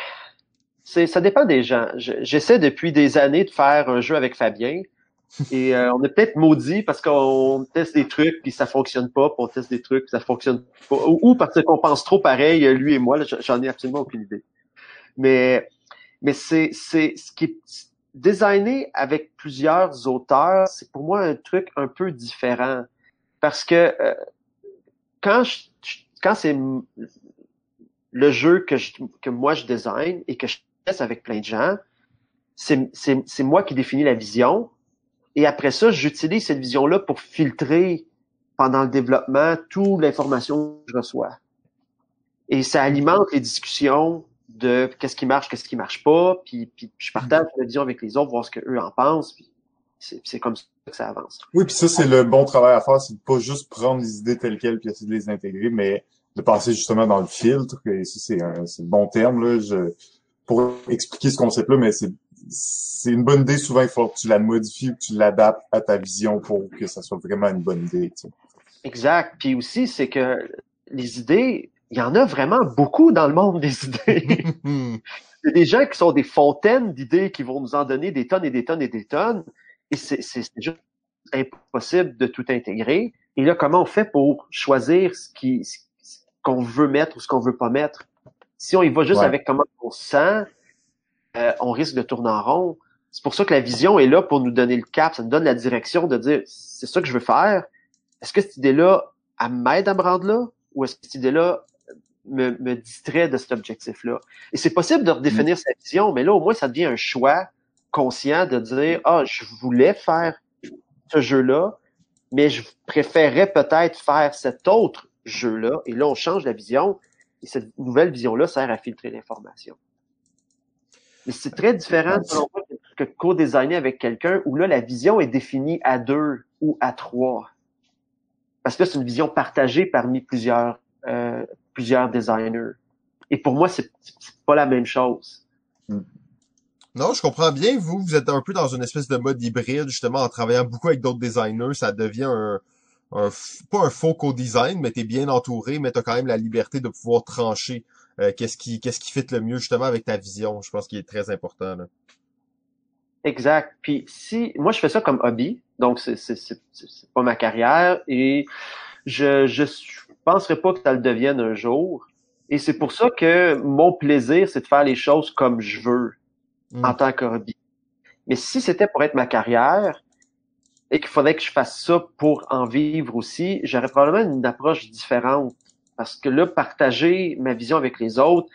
c'est ça dépend des gens. Je- J'essaie depuis des années de faire un jeu avec Fabien. [laughs] Et euh, on est peut-être maudit parce qu'on teste des trucs puis ça fonctionne pas, puis on teste des trucs puis ça fonctionne pas, ou, ou parce qu'on pense trop pareil, lui et moi. J'en ai absolument aucune idée. Mais mais c'est c'est ce qui est designé avec plusieurs auteurs, c'est pour moi un truc un peu différent parce que euh, quand je, quand c'est le jeu que je, que moi je design et que je teste avec plein de gens, c'est moi qui définis la vision et après ça j'utilise cette vision là pour filtrer pendant le développement toute l'information que je reçois et ça alimente les discussions de qu'est-ce qui marche, qu'est-ce qui marche pas, puis, puis je partage la vision avec les autres, voir ce qu'eux en pensent, puis c'est c'est comme ça que ça avance. Oui, puis ça, c'est le bon travail à faire, c'est de pas juste prendre les idées telles quelles puis essayer de les intégrer, mais de passer justement dans le filtre. Et ça, c'est un, c'est le bon terme, là, je, pour expliquer ce concept-là, mais c'est, c'est une bonne idée. Souvent, il faut que tu la modifies ou que tu l'adaptes à ta vision pour que ça soit vraiment une bonne idée. tu sais. Exact. Puis aussi, c'est que les idées, il y en a vraiment beaucoup dans le monde des idées. [laughs] Il y a des gens qui sont des fontaines d'idées qui vont nous en donner des tonnes et des tonnes et des tonnes. Et c'est c'est- c'est juste impossible de tout intégrer. Et là, comment on fait pour choisir ce qui ce qu'on veut mettre ou ce qu'on veut pas mettre? Si on y va juste Ouais. avec comment on se sent, euh, on risque de tourner en rond. C'est pour ça que la vision est là pour nous donner le cap, ça nous donne la direction de dire c'est ça que je veux faire. Est-ce que cette idée-là, elle m'aide à me rendre là? Ou est-ce que cette idée-là me, me distrait de cet objectif-là? Et c'est possible de redéfinir sa vision, mais là, au moins, ça devient un choix conscient de dire, ah, je voulais faire ce jeu-là, mais je préférerais peut-être faire cet autre jeu-là. Et là, on change la vision, et cette nouvelle vision-là sert à filtrer l'information. Mais c'est très différent, que co-designer avec quelqu'un où là, la vision est définie à deux ou à trois. Parce que c'est une vision partagée parmi plusieurs, euh, plusieurs designers. Et pour moi, c'est pas la même chose. Non, je comprends bien. Vous, vous êtes un peu dans une espèce de mode hybride, justement, en travaillant beaucoup avec d'autres designers. Ça devient un, un pas un faux co-design, mais t'es bien entouré, mais t'as quand même la liberté de pouvoir trancher euh, qu'est-ce qui qu'est-ce qui fit le mieux justement avec ta vision. Je pense qu'il est très important. Là. Exact. Puis si moi je fais ça comme hobby, donc c'est c'est pas ma carrière et je je penserais pas que ça le devienne un jour. Et c'est pour ça que mon plaisir c'est de faire les choses comme je veux en tant que hobby. Mais si c'était pour être ma carrière et qu'il faudrait que je fasse ça pour en vivre aussi, j'aurais probablement une approche différente parce que là partager ma vision avec les autres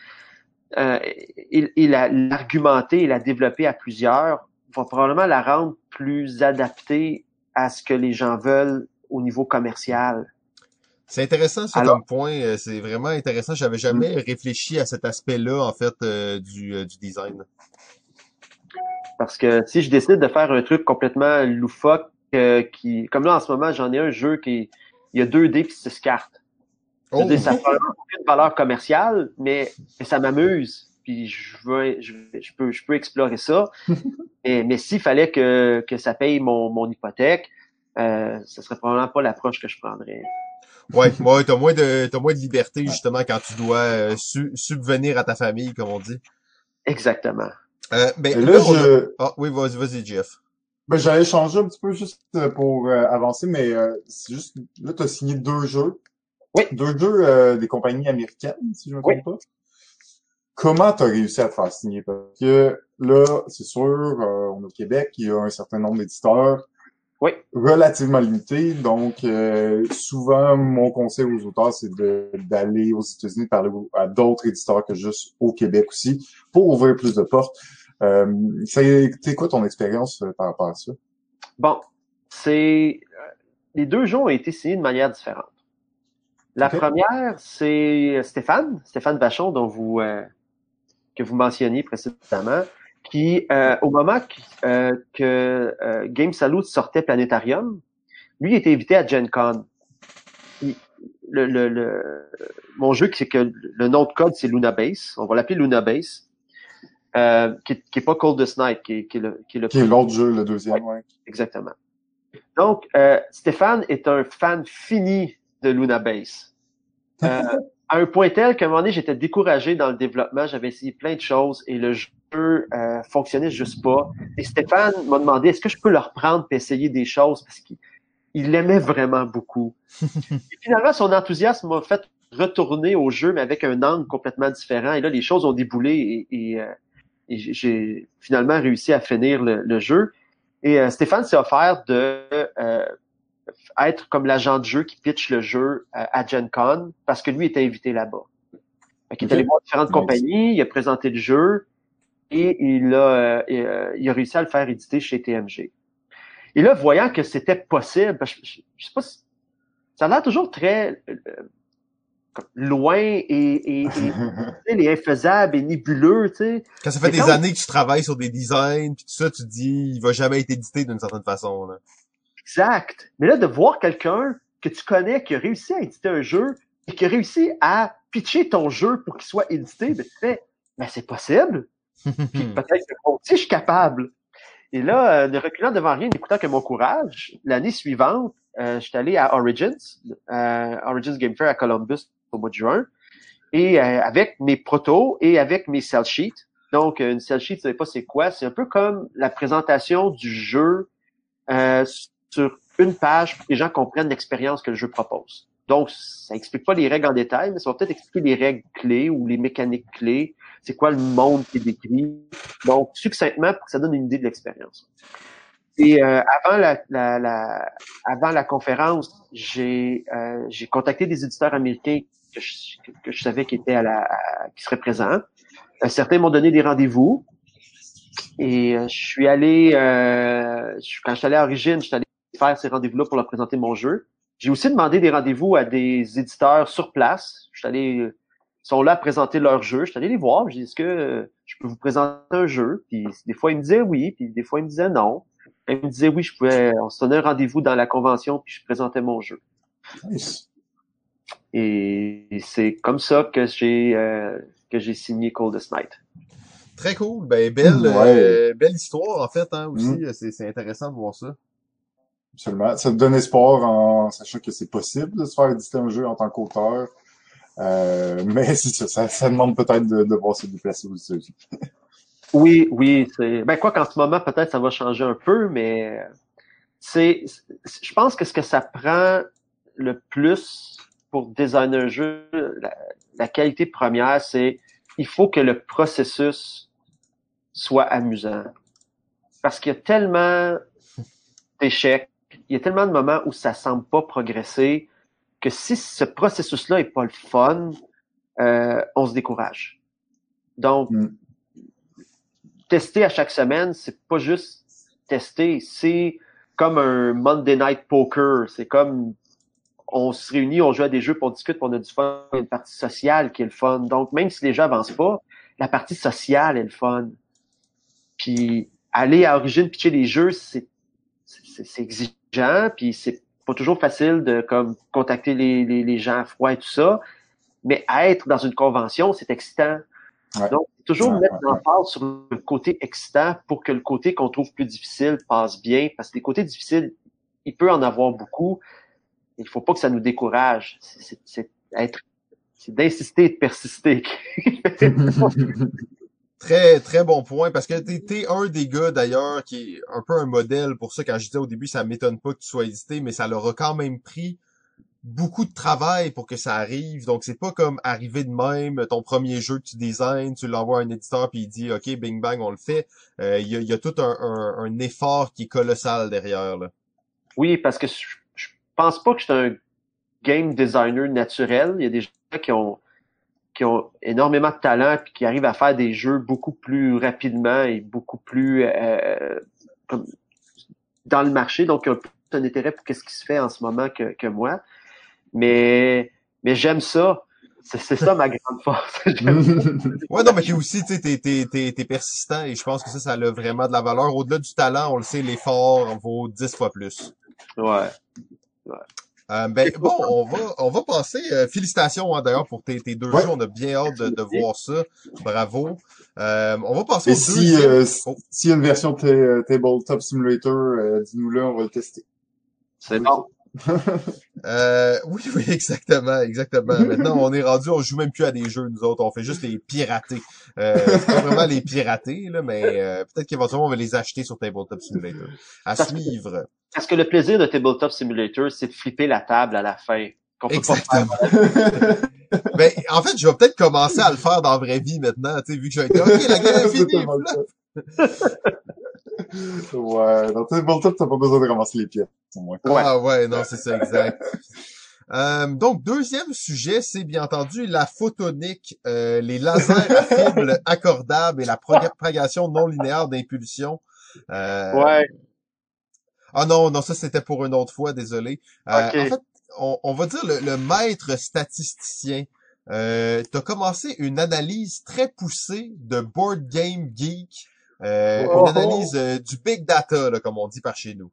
euh, et, et l'argumenter et la développer à plusieurs va probablement la rendre plus adaptée à ce que les gens veulent au niveau commercial. C'est intéressant ça comme point. Euh, c'est vraiment intéressant. J'avais jamais mm. réfléchi à cet aspect-là en fait euh, du, euh, du design. Parce que si je décide de faire un truc complètement loufoque, qui, comme là en ce moment, j'en ai un jeu qui il y a deux dés puis six cartes. Oh. ça n'a aucune valeur commerciale, mais, mais ça m'amuse puis je veux, je, peux, je peux explorer ça. [laughs] mais, mais s'il fallait que, que ça paye mon, mon hypothèque, euh, ce serait probablement pas l'approche que je prendrais. Ouais, [laughs] ouais, t'as moins de, t'as moins de liberté justement quand tu dois euh, subvenir à ta famille, comme on dit. Exactement. Euh, ben, là, je... Ah, oui, vas-y, vas-y, Jeff. Ben, j'allais changer un petit peu juste euh, pour euh, avancer, mais c'est juste, là, t'as signé deux jeux. Oui. Deux jeux des compagnies américaines, si je me trompe pas. Comment tu as réussi à te faire signer? Parce que là, c'est sûr, euh, on est au Québec, il y a un certain nombre d'éditeurs oui. relativement limité. Donc, euh, souvent, mon conseil aux auteurs, c'est d'aller aux États-Unis parler à d'autres éditeurs que juste au Québec aussi, pour ouvrir plus de portes. Euh, c'est quoi ton expérience euh, par rapport à ça? Bon, c'est les deux jeux ont été signés de manière différente. La première, c'est Stéphane, Stéphane Vachon, dont vous que vous mentionniez précédemment, qui, euh, au moment euh, que euh, Game Salute sortait Planetarium, lui était invité à Gen Con. le, le, le, mon jeu, c'est que le nom de code, c'est Luna Base. On va l'appeler Luna Base. Euh, qui, qui est pas Coldest Night, qui est, qui est le qui est le qui est l'autre jeu, le deuxième, ouais. Exactement. Donc, euh, Stéphane est un fan fini de Luna Base. Euh, [laughs] à un point tel qu'à un moment donné, j'étais découragé dans le développement. J'avais essayé plein de choses et le jeu euh, fonctionnait juste pas. Et Stéphane m'a demandé est-ce que je peux le reprendre et essayer des choses? Parce qu'il l'aimait vraiment beaucoup. [laughs] et finalement, son enthousiasme m'a fait retourner au jeu, mais avec un angle complètement différent. Et là, les choses ont déboulé et, et, euh, j'ai finalement réussi à finir le, jeu. Et euh, Stéphane s'est offert de euh, être comme l'agent de jeu qui pitch le jeu à Gen Con parce que lui était invité là-bas. Il est allé voir différentes compagnies, il a présenté le jeu et il a, euh, euh, il a réussi à le faire éditer chez TMG. Et là, voyant que c'était possible, je, je, sais pas si, ça a l'air toujours très euh, loin et, et, et, infaisable et nébuleux, tu sais. Quand ça fait des années que tu travailles sur des designs, puis tout ça, tu te dis, il va jamais être édité d'une certaine façon. Là. Exact. Mais là, de voir quelqu'un que tu connais qui a réussi à éditer un jeu et qui a réussi à pitcher ton jeu pour qu'il soit édité, ben, tu fais, ben, c'est possible. Puis [laughs] peut-être que moi aussi, je suis capable. Et là, euh, ne reculant devant rien, n'écoutant que mon courage, l'année suivante, euh, je suis allé à Origins, euh, Origins Game Fair à Columbus au mois de juin, et euh, avec mes protos et avec mes sell sheets. Donc, une sell sheet, vous savez pas c'est quoi? C'est un peu comme la présentation du jeu euh, sur une page pour que les gens comprennent l'expérience que le jeu propose. Donc, ça explique pas les règles en détail, mais ça va peut-être expliquer les règles clés ou les mécaniques clés. C'est quoi le monde qui est décrit? Donc, succinctement, pour que ça donne une idée de l'expérience. Et euh, avant la, la, avant la conférence, j'ai euh, j'ai contacté des éditeurs américains que je, que je savais qui étaient à la, présents. Euh, certains m'ont donné des rendez-vous. Et euh, je suis allé, euh, quand je suis allé à Origine, je suis allé faire ces rendez-vous-là pour leur présenter mon jeu. J'ai aussi demandé des rendez-vous à des éditeurs sur place. Je suis allé, ils sont là à présenter leur jeu. Je suis allé les voir. Je dis, est-ce que je peux vous présenter un jeu? Puis des fois, ils me disaient oui, puis des fois, ils me disaient non. Ils me disaient oui, je pouvais, on se donnait un rendez-vous dans la convention, puis je présentais mon jeu. Nice. Et c'est comme ça que j'ai euh, que j'ai signé Coldest Night. Très cool. Ben, belle, Ouais. euh, belle histoire, en fait, hein, aussi. Mm. C'est, c'est intéressant de voir ça. Absolument. Ça te donne espoir en sachant que c'est possible de se faire éditer un jeu en tant qu'auteur. Euh, mais [laughs] c'est ça, ça, ça demande peut-être de, de voir se déplacer aux États-Unis. [laughs] Oui, oui, c'est ben quoi qu'en ce moment peut-être ça va changer un peu, mais c'est- je pense que ce que ça prend le plus pour designer un jeu, la, la qualité première, c'est il faut que le processus soit amusant, parce qu'il y a tellement d'échecs, il y a tellement de moments où ça semble pas progresser que si ce processus-là est pas le fun, euh, on se décourage. Donc Mm. tester à chaque semaine, c'est pas juste tester, c'est comme un Monday Night Poker. C'est comme on se réunit, on joue à des jeux, puis on discute, puis on a du fun, il y a une partie sociale qui est le fun. Donc, même si les gens avancent pas, la partie sociale est le fun. Puis aller à Origine pitcher les jeux, c'est c'est c'est exigeant, puis c'est pas toujours facile de comme contacter les, les, les gens à froid et tout ça. Mais être dans une convention, c'est excitant. Ouais. Donc, toujours Ouais, mettre ouais, l'emphase sur le côté excitant pour que le côté qu'on trouve plus difficile passe bien. Parce que les côtés difficiles, il peut en avoir beaucoup. Il faut pas que ça nous décourage. C'est- être, c'est d'insister et de persister. [laughs] Très, très bon point, parce que t'es, un des gars, d'ailleurs, qui est un peu un modèle pour ça. Quand je disais au début, ça m'étonne pas que tu sois édité, mais ça leur a quand même pris beaucoup de travail pour que ça arrive. Donc, c'est pas comme arriver de même, ton premier jeu que tu designs, tu l'envoies à un éditeur, puis il dit, OK, bing bang, on le fait. Euh, Il y, a, il y a tout un, un, un effort qui est colossal derrière, là. Oui, parce que je, je pense pas que je suis un game designer naturel. Il y a des gens qui ont qui ont énormément de talent puis qui arrivent à faire des jeux beaucoup plus rapidement et beaucoup plus euh, comme dans le marché. Donc, il y a plus un intérêt pour qu'est-ce qui se fait en ce moment que, que moi. Mais mais j'aime ça. C'est ça ma grande force. [laughs] [laughs] Ouais, non, mais t'es aussi, tu sais, t'es persistant et je pense que ça, ça a vraiment de la valeur. Au-delà du talent, on le sait, l'effort vaut dix fois plus. ouais. Euh, ben, bon, on va, on va passer. euh, félicitations hein, d'ailleurs pour tes, tes deux Ouais. jeux. On a bien hâte de, de voir ça. Bravo. Euh, on va passer Et au si, deuxième. euh, Oh. s'il y a une version Tabletop Simulator, euh, dis-nous-le, on va le tester. C'est bon. Euh, oui, oui, [laughs] exactement, exactement. Maintenant, on est rendu, on joue même plus à des jeux, nous autres. On fait juste les pirater. Euh, c'est pas vraiment les pirater, là, mais euh, peut-être qu'éventuellement, on va les acheter sur Tabletop Simulator. À Parce que- suivre. Parce que le plaisir de Tabletop Simulator, c'est de flipper la table à la fin. Exactement. Ben, en fait, je vais peut-être commencer à le faire dans la vraie vie maintenant, tu sais, vu que j'ai été, OK, la game est finie. [laughs] ouais, dans Tabletop, t'as pas besoin de ramasser les pièces, au moins. Ah ouais, non, c'est ça, exact. [laughs] Euh, donc, deuxième sujet, c'est bien entendu la photonique, euh, les lasers à fibres [laughs] accordables et la propagation non linéaire d'impulsion. Euh, Ouais. Ah non, non, ça c'était pour une autre fois, désolé. Euh, Ok. En fait, on, on va dire le, le maître statisticien. Euh, tu as commencé une analyse très poussée de Board Game Geek, euh, Oh. une analyse euh, du big data, là, comme on dit par chez nous.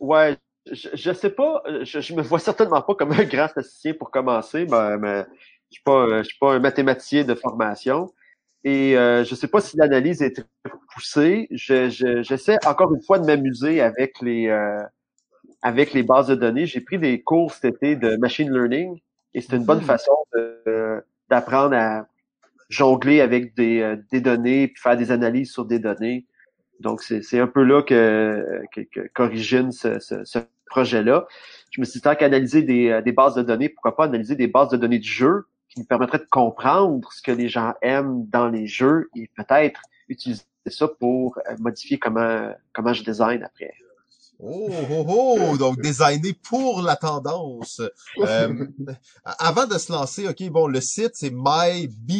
Ouais, je, je sais pas, je, je me vois certainement pas comme un grand statisticien pour commencer, mais, mais je suis pas, euh, je suis pas un mathématicien de formation. Et euh, je sais pas si l'analyse est très poussée. Je, je, j'essaie encore une fois de m'amuser avec les euh, avec les bases de données. J'ai pris des cours cet été de machine learning et c'est une bonne Mhm. façon de- d'apprendre à jongler avec des, euh, des données puis faire des analyses sur des données. Donc, c'est un peu là que qu'origine ce, projet-là. Je me suis dit, tant qu'analyser des, euh, des bases de données, pourquoi pas analyser des bases de données de jeu qui me permettraient de comprendre ce que les gens aiment dans les jeux et peut-être utiliser ça pour euh, modifier comment comment je design après. Oh, oh, oh, donc designé pour la tendance. [laughs] Euh, avant de se lancer, ok, bon, le site c'est mybb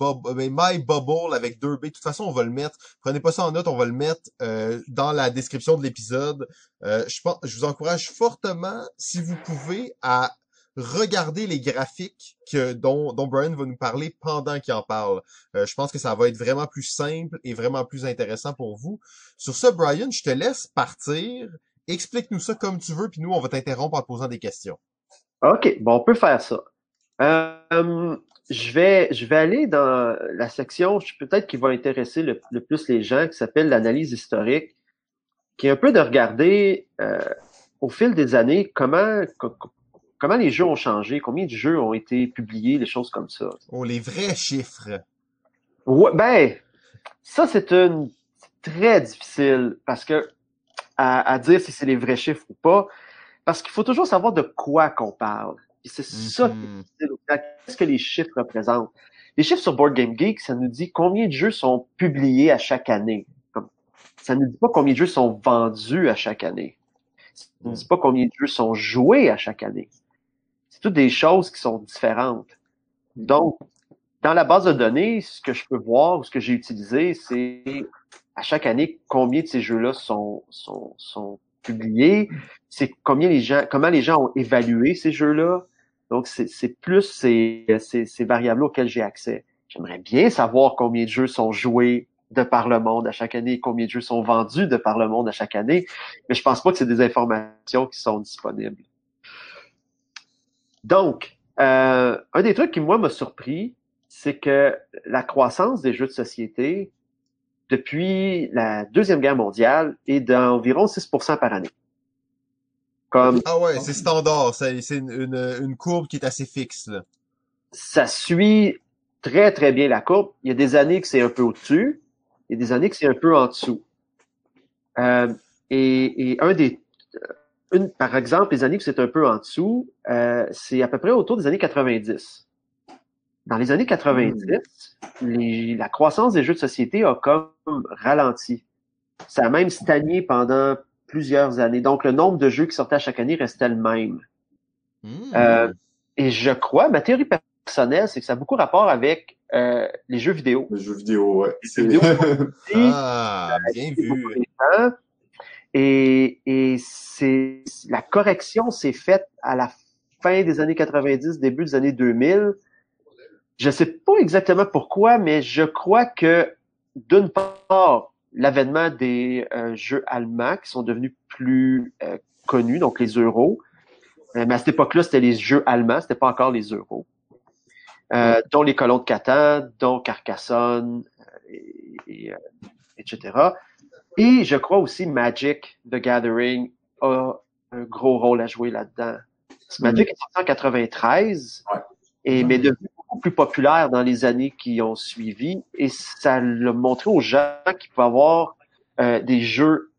my bubble avec deux B. De toute façon, on va le mettre. Prenez pas ça en note, on va le mettre euh, dans la description de l'épisode. Euh, je pense, je vous encourage fortement, si vous pouvez, à regarder les graphiques que, dont, dont Brian va nous parler pendant qu'il en parle. Euh, je pense que ça va être vraiment plus simple et vraiment plus intéressant pour vous. Sur ce, Brian, je te laisse partir. Explique-nous ça comme tu veux, puis nous, on va t'interrompre en te posant des questions. OK, bon, on peut faire ça. Euh, je vais, je vais aller dans la section, peut-être qui va intéresser le, plus les gens, qui s'appelle l'analyse historique, qui est un peu de regarder euh, au fil des années comment, comment les jeux ont changé, combien de jeux ont été publiés, les choses comme ça. Oh, les vrais chiffres. Ouais, ben, ça c'est une très difficile parce que à, dire si c'est les vrais chiffres ou pas, parce qu'il faut toujours savoir de quoi qu'on parle. Et c'est ça qui est mm-hmm. difficile. Qu'est-ce que les chiffres représentent? Les chiffres sur Board Game Geek, ça nous dit combien de jeux sont publiés à chaque année. Ça ne nous dit pas combien de jeux sont vendus à chaque année. Ça ne nous dit pas combien de jeux sont joués à chaque année c'est toutes des choses qui sont différentes? Donc, dans la base de données, ce que je peux voir ou ce que j'ai utilisé, c'est à chaque année combien de ces jeux-là sont, sont, sont publiés, c'est combien les gens, comment les gens ont évalué ces jeux-là. Donc, c'est plus ces, ces, ces variables auxquelles j'ai accès. J'aimerais bien savoir combien de jeux sont joués de par le monde à chaque année, combien de jeux sont vendus de par le monde à chaque année, mais je pense pas que c'est des informations qui sont disponibles. Donc, euh, un des trucs qui, moi, m'a surpris, c'est que la croissance des jeux de société depuis la Deuxième Guerre mondiale est d'environ 6% par année. Comme, ah ouais, c'est standard. C'est une, courbe qui est assez fixe. Ça suit très, très bien la courbe. Il y a des années que c'est un peu au-dessus. Il y a des années que c'est un peu en dessous. Euh, et, et, un des une, par exemple, les années que c'est un peu en dessous, euh, c'est à peu près autour des années 90. Dans les années 90, les, la croissance des jeux de société a comme ralenti. Ça a même stagné pendant plusieurs années. Donc, le nombre de jeux qui sortaient à chaque année restait le même. Hmm. Euh, et je crois, ma théorie personnelle, c'est que ça a beaucoup rapport avec euh, les jeux vidéo. Les jeux vidéo, ouais. Les jeux vidéo, [laughs] ah, bien vu. Et, et c'est la correction s'est faite à la fin des années 90, début des années 2000. Je sais pas exactement pourquoi, mais je crois que d'une part, l'avènement des euh, jeux allemands qui sont devenus plus euh, connus, donc les euros. Euh, mais à cette époque-là, c'était les jeux allemands, c'était pas encore les euros. dont les colons de Catan, dont Carcassonne, et, etc. Et je crois aussi Magic the Gathering a un gros rôle à jouer là-dedans. Magic est sorti en 93, et, mais devenu beaucoup plus populaire dans les années qui ont suivi. Et ça l'a montré aux gens qui peuvent avoir euh, des jeux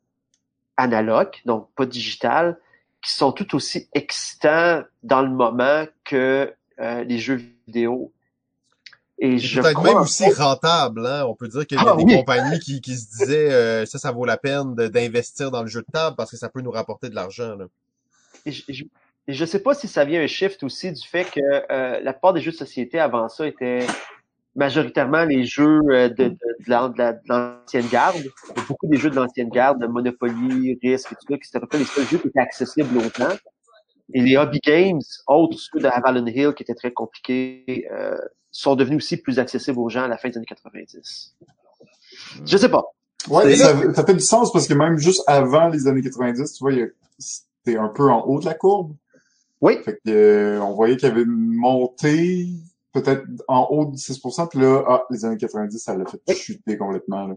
analogues, donc pas digital, qui sont tout aussi excitants dans le moment que euh, les jeux vidéo. Et je peut-être même aussi rentable, hein? On peut dire qu'il y a ah des compagnies qui, qui se disaient euh, ça, ça vaut la peine d'investir dans le jeu de table parce que ça peut nous rapporter de l'argent. Et je, je, sais pas si ça vient un shift aussi du fait que euh, la plupart des jeux de société avant ça étaient majoritairement les jeux euh, de, de, de l'ancienne garde. beaucoup des jeux de l'ancienne garde, de Monopoly, Risk et tout ça, qui étaient à peu près les seuls jeux qui étaient accessibles longtemps. Et les hobby games, autres ceux de Avalon Hill qui étaient très compliqués, euh, sont devenus aussi plus accessibles aux gens à la fin des années 90. Je sais pas. Ouais, ça, ça, fait du sens parce que même juste avant les années 90, tu vois, c'était un peu en haut de la courbe. Oui. Fait que, euh, on voyait qu'il y avait une montée peut-être en haut de 6%, puis là, ah, les années 90, ça l'a fait chuter complètement. Là.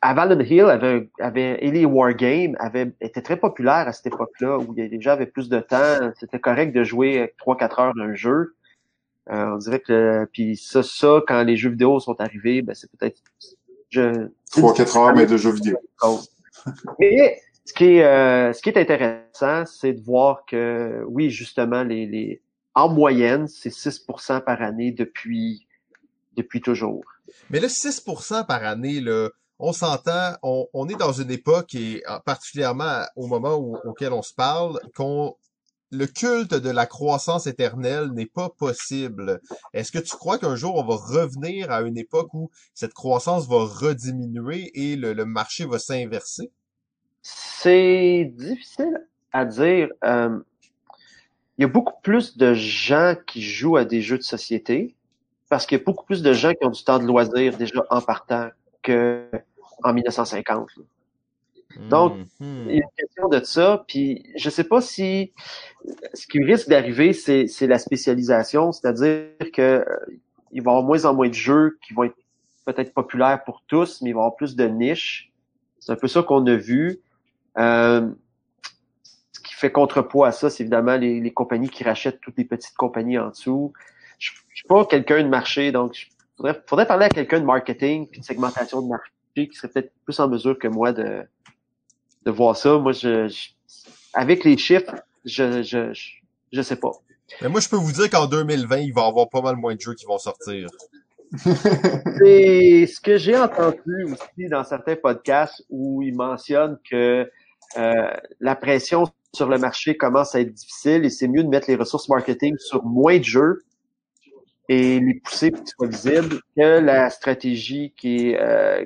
Avalon Hill avait, avait et les Wargames avait, était très populaire à cette époque-là, où les gens avaient plus de temps. C'était correct de jouer 3-4 heures d'un jeu. Euh, on dirait que puis ça, ça, quand les jeux vidéo sont arrivés, ben c'est peut-être je 3-4 heures, mais de jeux vidéo. [laughs] mais ce qui est euh, ce qui est intéressant, c'est de voir que oui, justement, les, les en moyenne, c'est 6% par année depuis depuis toujours. Mais le 6% par année, là, on s'entend, on, on, est dans une époque et particulièrement au moment où, auquel on se parle, qu'on le culte de la croissance éternelle n'est pas possible. Est-ce que tu crois qu'un jour on va revenir à une époque où cette croissance va rediminuer et le, marché va s'inverser? C'est difficile à dire. Euh, il y a beaucoup plus de gens qui jouent à des jeux de société parce qu'il y a beaucoup plus de gens qui ont du temps de loisir déjà en partant que en 1950. Donc, mm-hmm. il y a une question de ça. Puis, je sais pas si ce qui risque d'arriver, c'est, la spécialisation, c'est-à-dire que euh, il va y avoir moins en moins de jeux qui vont être peut-être populaires pour tous, mais il va y avoir plus de niches. C'est un peu ça qu'on a vu. Euh, ce qui fait contrepoids à ça, c'est évidemment les, compagnies qui rachètent toutes les petites compagnies en dessous. Je, je suis pas quelqu'un de marché, donc il faudrait, faudrait parler à quelqu'un de marketing puis de segmentation de marché qui serait peut-être plus en mesure que moi de, de voir ça. Moi, je, avec les chiffres, je, je, je, sais pas. Mais moi, je peux vous dire qu'en 2020, il va y avoir pas mal moins de jeux qui vont sortir. [laughs] c'est ce que j'ai entendu aussi dans certains podcasts où ils mentionnent que euh, la pression sur le marché commence à être difficile et c'est mieux de mettre les ressources marketing sur moins de jeux et les pousser pour qu'ils soient visibles que la stratégie qui, est, euh,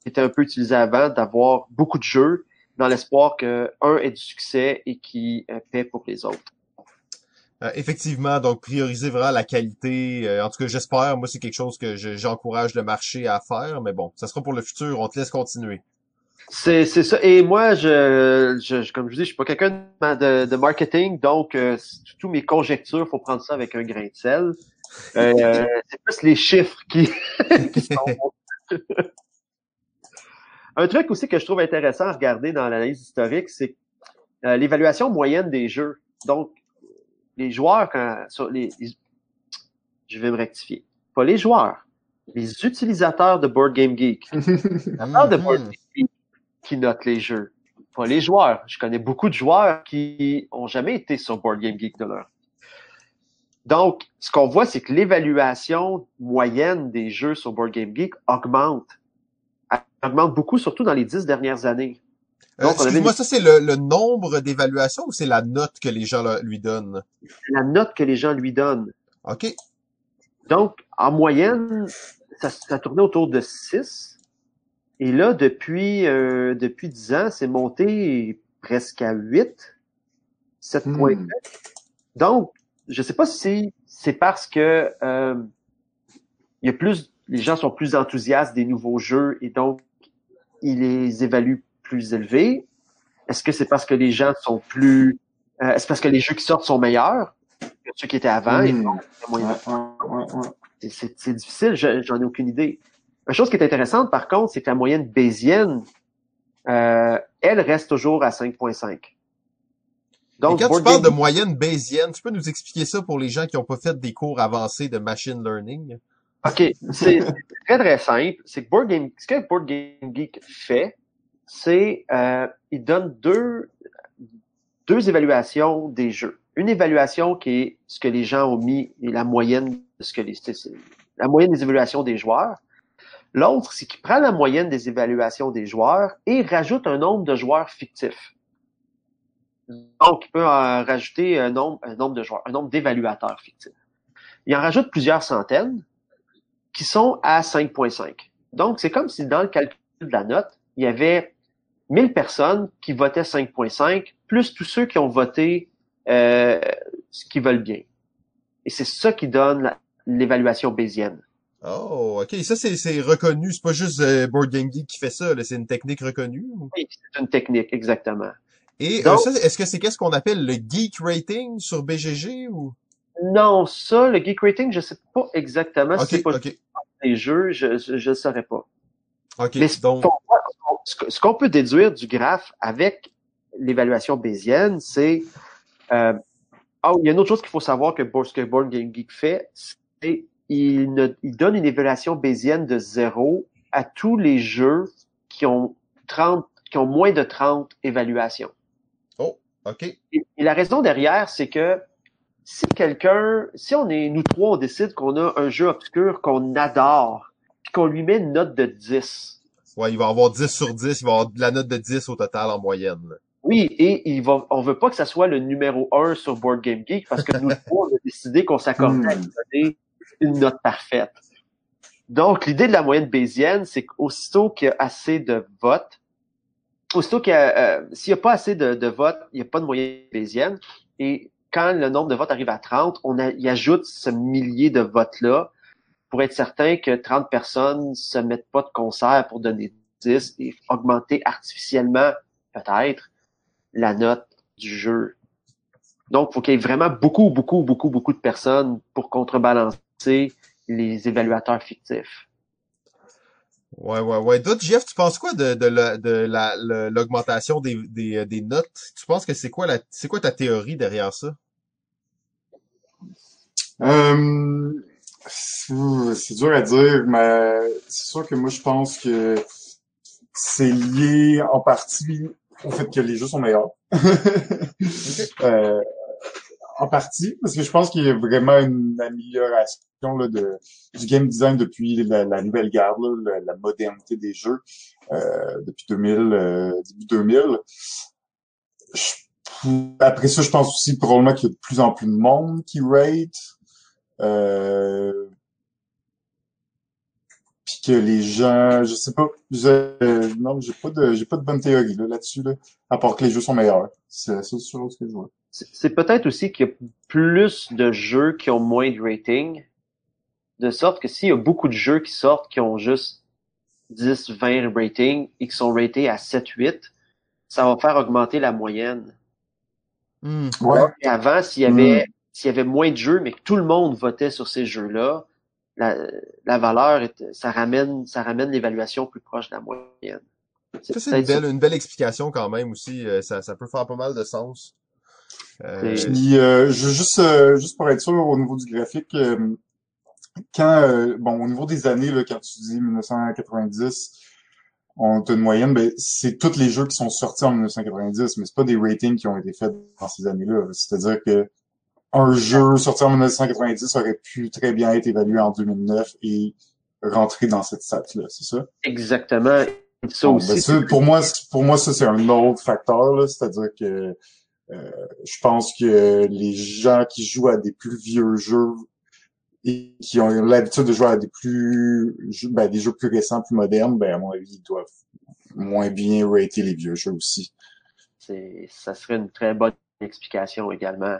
qui était un peu utilisée avant d'avoir beaucoup de jeux dans l'espoir que un ait du succès et qui euh, paie pour les autres. Euh, effectivement, donc prioriser vraiment la qualité. Euh, en tout cas, j'espère. Moi, c'est quelque chose que j'encourage le marché à faire. Mais bon, ça sera pour le futur. On te laisse continuer. C'est ça. Et moi, je, je, comme je vous dis, je suis pas quelqu'un de, de, marketing, donc euh, tous mes conjectures, faut prendre ça avec un grain de sel. [laughs] c'est plus les chiffres qui, [laughs] qui sont. [laughs] Un truc aussi que je trouve intéressant à regarder dans l'analyse historique, c'est euh, l'évaluation moyenne des jeux. Donc, les joueurs, quand, sur les, je vais me rectifier. Pas les joueurs, les utilisateurs de Board Game Geek. [laughs] de Board Game Geek qui notent les jeux. Pas les joueurs. Je connais beaucoup de joueurs qui ont jamais été sur Board Game Geek de leur donc, ce qu'on voit, c'est que l'évaluation moyenne des jeux sur Board Game Geek augmente augmente beaucoup, surtout dans les dix dernières années. Euh, excuse-moi, ça c'est le, nombre d'évaluations ou c'est la note que les gens lui donnent? La note que les gens lui donnent. OK. Donc, en moyenne, ça, ça tournait autour de 6. Et là, depuis euh, depuis 10 ans, c'est monté presque à 8, 7.7. Hmm. Donc, je sais pas si c'est parce que euh, il y a plus, les gens sont plus enthousiastes des nouveaux jeux et donc il les évalue plus élevés? Est-ce que c'est parce que les gens sont plus... Euh, est-ce parce que les jeux qui sortent sont meilleurs que ceux qui étaient avant? C'est difficile, j'en ai aucune idée. Une chose qui est intéressante, par contre, c'est que la moyenne bayésienne, euh, elle reste toujours à 5.5. Donc, quand tu parles de moyenne bayésienne, tu peux nous expliquer ça pour les gens qui n'ont pas fait des cours avancés de machine learning? OK, c'est très très simple. C'est que Board Game, ce que Board Game Geek fait, c'est euh, il donne deux deux évaluations des jeux. Une évaluation qui est ce que les gens ont mis et la moyenne de ce que les la moyenne des évaluations des joueurs. L'autre, c'est qu'il prend la moyenne des évaluations des joueurs et rajoute un nombre de joueurs fictifs. Donc, il peut en rajouter un nombre, un nombre de joueurs, un nombre d'évaluateurs fictifs. Il en rajoute plusieurs centaines qui sont à 5.5. Donc, c'est comme si dans le calcul de la note, il y avait 1000 personnes qui votaient 5.5, plus tous ceux qui ont voté euh, ce qu'ils veulent bien. Et c'est ça qui donne l'évaluation bayésienne. Oh, ok. Ça, c'est reconnu. C'est pas juste euh, Board Game Geek qui fait ça. C'est une technique reconnue. Oui, c'est une technique, exactement. Et euh, est-ce que c'est qu'est-ce qu'on appelle le geek rating sur BGG ou? Non, ça, le geek rating, je sais pas exactement. si c'est pas les jeux, je, je, ne saurais pas. Mais donc... ce qu'on peut déduire du graphe avec l'évaluation bayésienne, c'est euh, oh, il y a une autre chose qu'il faut savoir que, Born Game Geek fait, c'est il, il donne une évaluation bayésienne de zéro à tous les jeux qui ont 30, qui ont moins de 30 évaluations. Oh, OK. et la raison derrière, c'est que si quelqu'un, si on est, nous trois, on décide qu'on a un jeu obscur qu'on adore, puis qu'on lui met une note de 10, Ouais, il va avoir 10 sur 10, il va avoir de la note de 10 au total en moyenne. Oui, et il va, on veut pas que ça soit le numéro 1 sur Board Game Geek parce que nous, [laughs] on a décidé qu'on s'accordait à lui donner une note parfaite. Donc, l'idée de la moyenne bayésienne, c'est qu'aussitôt qu'il y a assez de votes, aussitôt qu'il y a, euh, s'il n'y a pas assez de, de votes, il n'y a pas de moyenne bayésienne. Et quand le nombre de votes arrive à 30, on il ajoute ce millier de votes-là pour être certain que 30 personnes se mettent pas de concert pour donner 10 et augmenter artificiellement, peut-être, la note du jeu. Donc, il faut qu'il y ait vraiment beaucoup, beaucoup, beaucoup, beaucoup de personnes pour contrebalancer les évaluateurs fictifs. Ouais, ouais, ouais. D'autres, Jeff, tu penses quoi de, de, la, l'augmentation des, des, des notes? Tu penses que c'est quoi la, c'est quoi ta théorie derrière ça? Euh, c'est dur à dire, mais c'est sûr que moi, je pense que c'est lié en partie au fait que les jeux sont meilleurs. [laughs] euh, en partie, parce que je pense qu'il y a vraiment une amélioration là, de, du game design depuis la, la nouvelle garde, là, la, la, modernité des jeux euh, depuis 2000, euh, début 2000. Je, après ça, je pense aussi probablement qu'il y a de plus en plus de monde qui rate. Euh, puis que les gens, je sais pas, je, non, j'ai pas de, j'ai pas de bonne théorie là, là-dessus là, à part que les jeux sont meilleurs. C'est la seule chose que je vois. C'est peut-être aussi qu'il y a plus de jeux qui ont moins de rating, de sorte que s'il y a beaucoup de jeux qui sortent qui ont juste 10, 20 ratings et qui sont ratés à 7, 8, ça va faire augmenter la moyenne. Mmh. Ouais. Avant, s'il y avait, mmh. s'il y avait moins de jeux, mais que tout le monde votait sur ces jeux-là, la, la valeur, ça ramène, ça ramène l'évaluation plus proche de la moyenne. Ça, c'est une belle, une belle explication quand même aussi. Ça, ça peut faire pas mal de sens. Euh... Puis, euh, je, juste, euh, juste pour être sûr au niveau du graphique, euh, quand, bon, au niveau des années, là, quand tu dis 1990, on a une moyenne, ben, c'est tous les jeux qui sont sortis en 1990, mais c'est pas des ratings qui ont été faits dans ces années-là. C'est-à-dire que un jeu sorti en 1990 aurait pu très bien être évalué en 2009 et rentrer dans cette stat-là, c'est ça? Exactement. Ça bon, aussi. Ben ça, pour moi, pour moi, ça, c'est un autre facteur, c'est-à-dire que euh, je pense que les gens qui jouent à des plus vieux jeux et qui ont l'habitude de jouer à des plus ben, des jeux plus récents, plus modernes, ben à mon avis, ils doivent moins bien rater les vieux jeux aussi. C'est, ça serait une très bonne explication également.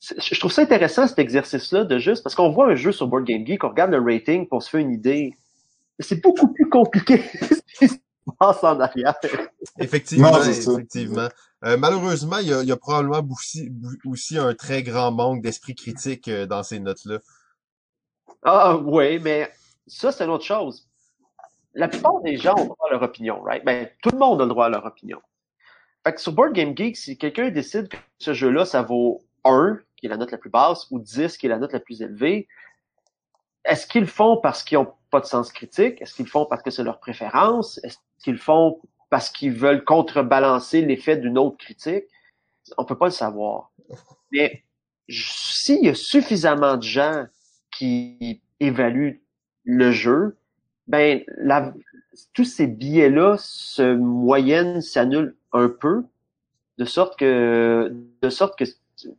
Je trouve ça intéressant cet exercice-là de juste parce qu'on voit un jeu sur Board Game Geek, on regarde le rating, pour se faire une idée. C'est beaucoup plus compliqué [laughs] ce qui se passe en arrière. Effectivement, non, effectivement. Euh, malheureusement, il y a, il y a probablement aussi, aussi, un très grand manque d'esprit critique euh, dans ces notes-là. Ah oui, mais ça, c'est une autre chose. La plupart des gens ont droit à leur opinion, right? Ben, tout le monde a droit à leur opinion. Fait que sur Board Game Geek, si quelqu'un décide que ce jeu-là, ça vaut 1, qui est la note la plus basse, ou 10, qui est la note la plus élevée, est-ce qu'ils le font parce qu'ils n'ont pas de sens critique? Est-ce qu'ils le font parce que c'est leur préférence? Est-ce qu'ils le font parce qu'ils veulent contrebalancer l'effet d'une autre critique? On peut pas le savoir. Mais s'il y a suffisamment de gens qui évaluent le jeu, ben la, tous ces billets-là se moyennent, s'annulent un peu, de sorte que de sorte que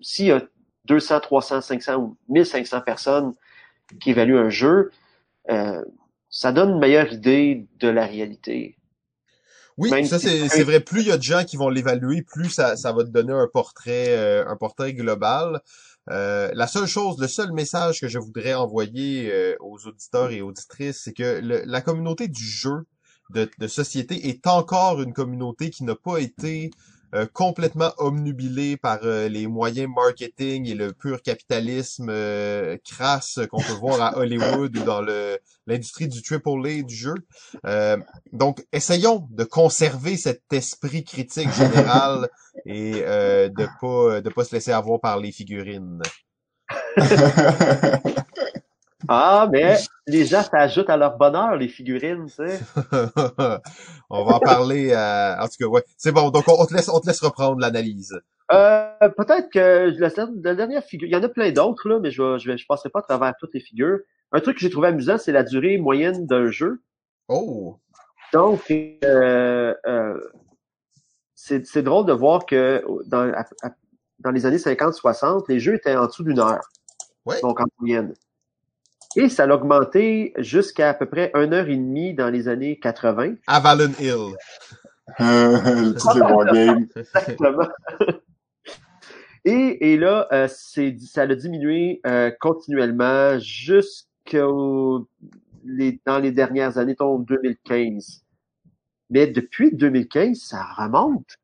s'il y a 200, 300, 500 ou 1500 personnes qui évaluent un jeu, euh, ça donne une meilleure idée de la réalité. Oui, Même ça c'est, c'est vrai. Plus il y a de gens qui vont l'évaluer, plus ça, ça va te donner un portrait, euh, un portrait global. Euh, la seule chose, le seul message que je voudrais envoyer euh, aux auditeurs et auditrices, c'est que la communauté du jeu de, société est encore une communauté qui n'a pas été euh, complètement omnubilée par euh, les moyens marketing et le pur capitalisme euh, crasse qu'on peut voir à [laughs] Hollywood ou dans le l'industrie du triple A du jeu. donc, essayons de conserver cet esprit critique général [laughs] et de pas de pas se laisser avoir par les figurines. [laughs] Ah, mais les gens s'ajoutent à leur bonheur, les figurines, tu sais. [laughs] on va en parler. Euh, en tout cas, ouais. C'est bon. Donc, on te laisse, on te laisse reprendre l'analyse. Euh, peut-être que la, la, dernière figure, il y en a plein d'autres là, mais je, je, je passerai pas à travers toutes les figures. Un truc que j'ai trouvé amusant, c'est la durée moyenne d'un jeu. Oh. Donc, euh, euh, c'est c'est drôle de voir que dans, à- à- dans les années 50-60, les jeux étaient en dessous d'une heure. Ouais. Donc, en moyenne. Et ça a augmenté jusqu'à à peu près une heure et demie dans les années 80. Avalon Hill. [laughs] Euh, [laughs] games. Exactement. [laughs] Et, et là, euh, c'est, ça a diminué euh, continuellement jusqu'au les, dans les dernières années, donc 2015. Mais depuis 2015, ça remonte.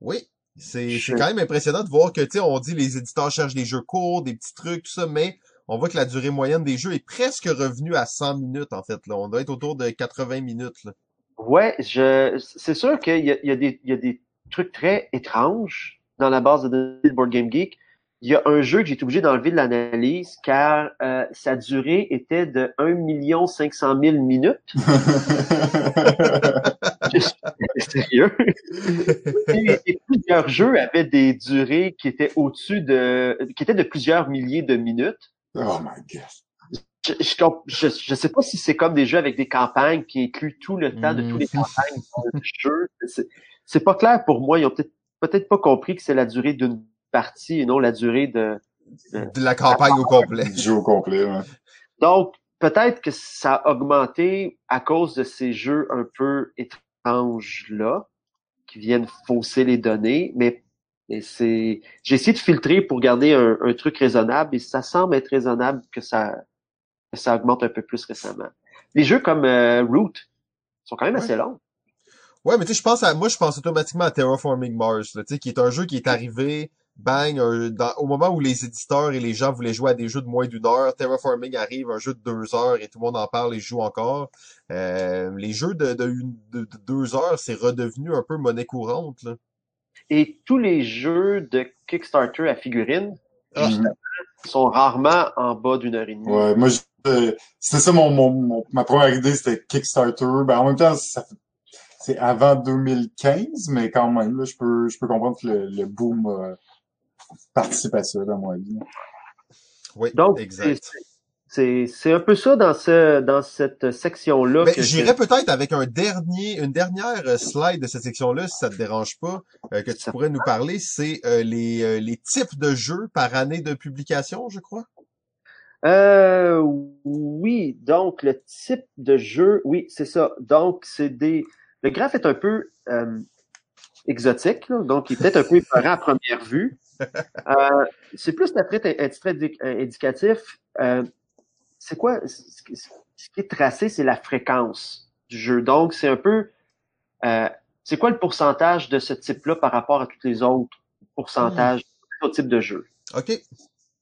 Oui. C'est Je- c'est quand même impressionnant de voir que, tu sais, on dit les éditeurs cherchent des jeux courts, des petits trucs, tout ça, mais on voit que la durée moyenne des jeux est presque revenue à 100 minutes, en fait. Là. On doit être autour de 80 minutes. Là. Ouais, je, c'est sûr qu'il y a, il y, a des, il y a des trucs très étranges dans la base de données de Board Game Geek. Il y a un jeu que j'ai été obligé d'enlever de l'analyse car euh, sa durée était de 1 500 000 minutes. [laughs] Sérieux? et, et plusieurs jeux avaient des durées qui étaient au-dessus de, qui étaient de plusieurs milliers de minutes. Oh my god. Je, je, je, je sais pas si c'est comme des jeux avec des campagnes qui incluent tout le temps de Mm. tous les campagnes dans le [laughs] jeu. C'est, c'est pas clair pour moi. Ils ont peut-être, peut-être pas compris que c'est la durée d'une partie et non la durée de, De la campagne au complet. Du jeu au complet, ouais. Donc, peut-être que ça a augmenté à cause de ces jeux un peu étranges-là, qui viennent fausser les données, mais, mais c'est, j'ai essayé de filtrer pour garder un, un truc raisonnable et ça semble être raisonnable que ça, que ça augmente un peu plus récemment. Les jeux comme euh, Root sont quand même Ouais. assez longs. Ouais, mais tu sais, je pense à, moi, je pense automatiquement à Terraforming Mars, tu sais, qui est un jeu qui est arrivé, bang, un- dans- au moment où les éditeurs et les gens voulaient jouer à des jeux de moins d'une heure, Terraforming arrive, un jeu de deux heures, et tout le monde en parle et joue encore. Euh, les jeux de, de, une- de- de deux heures, c'est redevenu un peu monnaie courante, là. Et tous les jeux de Kickstarter à figurines Ah. Sont rarement en bas d'une heure et demie. Ouais, moi, je- c'était ça mon, mon, mon- ma première idée, c'était Kickstarter. Ben, en même temps, ça fait- c'est avant 2015, mais quand même, là, je peux, je peux comprendre que le, le boom euh, participe à ça, dans mon avis. Oui, Donc, exact. C'est- un peu ça dans ce dans cette section-là. Mais que j'irais peut-être avec un dernier, une dernière euh, slide de cette section-là, si ça te dérange pas, euh, que tu Ça- pourrais nous parler, c'est euh, les, euh, les types de jeux par année de publication, je crois. Euh, oui, donc le type de jeu, oui, c'est ça. Donc, c'est des. Le graphe est un peu exotique, là, donc il est peut-être un peu [laughs] épeurant à première vue. C'est plus la traite un trait indi- indicatif. C'est quoi? Ce qui est tracé, c'est la fréquence du jeu. Donc, c'est un peu. euh, c'est quoi le pourcentage de ce type-là par rapport à tous les autres pourcentages, les autres types de jeux? OK.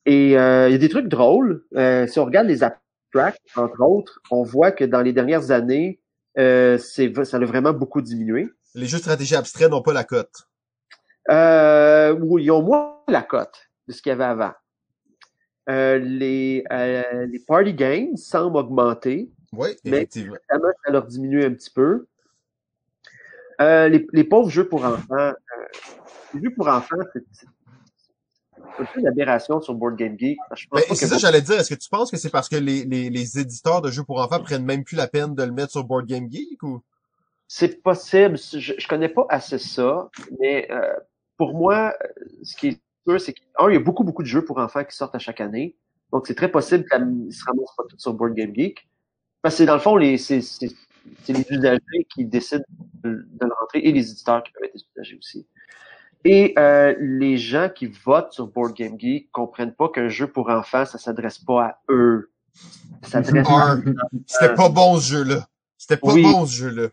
Et euh, il y a des trucs drôles. Euh, si on regarde les abstracts, entre autres, on voit que dans les dernières années, euh, c'est, ça a vraiment beaucoup diminué. Les jeux de stratégie abstraits n'ont pas la cote. Euh, ils ont moins la cote de ce qu'il y avait avant. Euh, les, euh, les party games semblent augmenter. Oui, Mais- effectivement. Récemment, ça leur diminue un petit peu. Euh, les, les pauvres jeux pour enfants. euh, les jeux pour enfants, c'est, c'est un peu une aberration sur Board Game Geek. Ben, c'est que ça, j'allais dire. Est-ce que tu penses que c'est parce que les, les, les éditeurs de jeux pour enfants prennent même plus la peine de le mettre sur Board Game Geek ou? C'est possible. Je, je connais pas assez ça, mais euh, pour moi, ce qui est sûr, c'est qu'un, il y a beaucoup, beaucoup de jeux pour enfants qui sortent à chaque année. Donc, c'est très possible qu'ils se ramassent pas tous sur Board Game Geek. Parce que dans le fond, les, c'est, c'est, c'est les usagers qui décident de, de le rentrer et les éditeurs qui peuvent être des usagers aussi. Et euh, les gens qui votent sur Board Game Geek comprennent pas qu'un jeu pour enfants, ça s'adresse pas à eux. Ça s'adresse à Un, c'était pas bon ce jeu-là. C'était pas Oui. bon ce jeu-là.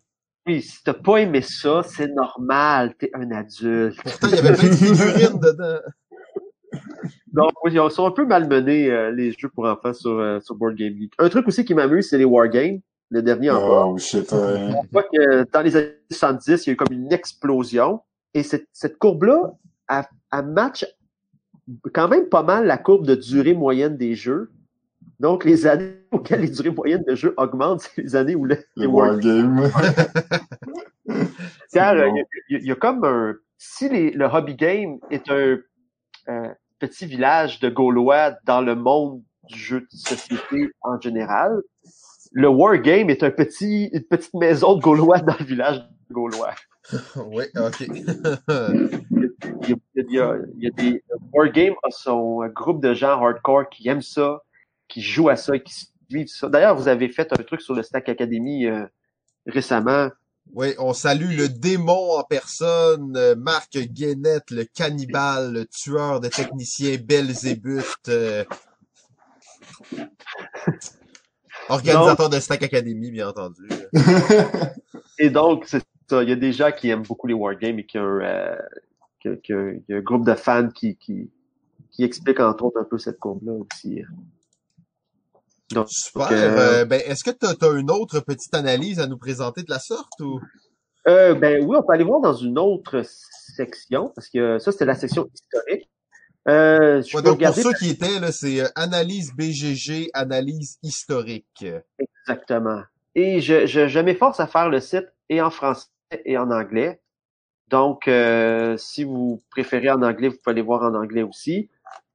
Oui, si t'as pas aimé ça, c'est normal, t'es un adulte. Pourtant, il y avait [laughs] plein de figurines dedans. [laughs] Donc, oui, ils sont un peu malmenés, euh, les jeux pour enfants sur, euh, sur Board Game Geek. Un truc aussi qui m'amuse, c'est les Wargames, le dernier en bas. Oh, shit, ouais. On voit que dans les années 70, il y a eu comme une explosion. Et cette, cette courbe-là, elle, elle match quand même pas mal la courbe de durée moyenne des jeux. Donc, les années [laughs] auxquelles les durées moyennes de jeux augmentent, c'est les années où le, Le les Wargames wargame. [laughs] Car euh, bon. il y, a- il y a comme un. Si les- le hobby game est un euh, petit village de Gaulois dans le monde du jeu de société en général, le Wargame est un petit, une petite maison de Gaulois dans le village de Gaulois. [laughs] oui, ok. [laughs] il, y a, il, y a, il y a des Wargame a son groupe de gens hardcore qui aiment ça, qui jouent à ça, qui suivent ça. D'ailleurs, vous avez fait un truc sur le Stack Academy euh, récemment. Oui, on salue le démon en personne, euh, Marc Guénette, le cannibale, le tueur de techniciens Belzébuth. Euh... Organisateur de Stack Academy, bien entendu. [laughs] et donc, c'est ça. Il y a des gens qui aiment beaucoup les wargames et qui ont, euh, qui, qui, a un groupe de fans qui, qui, qui explique entre autres un peu cette courbe-là aussi. Donc, Super. Euh, ben, est-ce que tu as, une autre petite analyse à nous présenter de la sorte ou? Euh, ben oui, on peut aller voir dans une autre section parce que ça c'était la section historique. Euh, je ouais, donc pour ceux qui étaient là, c'est euh, analyse BGG, analyse historique. Exactement. Et je, je, je m'efforce à faire le site et en français et en anglais. Donc, euh, si vous préférez en anglais, vous pouvez aller voir en anglais aussi.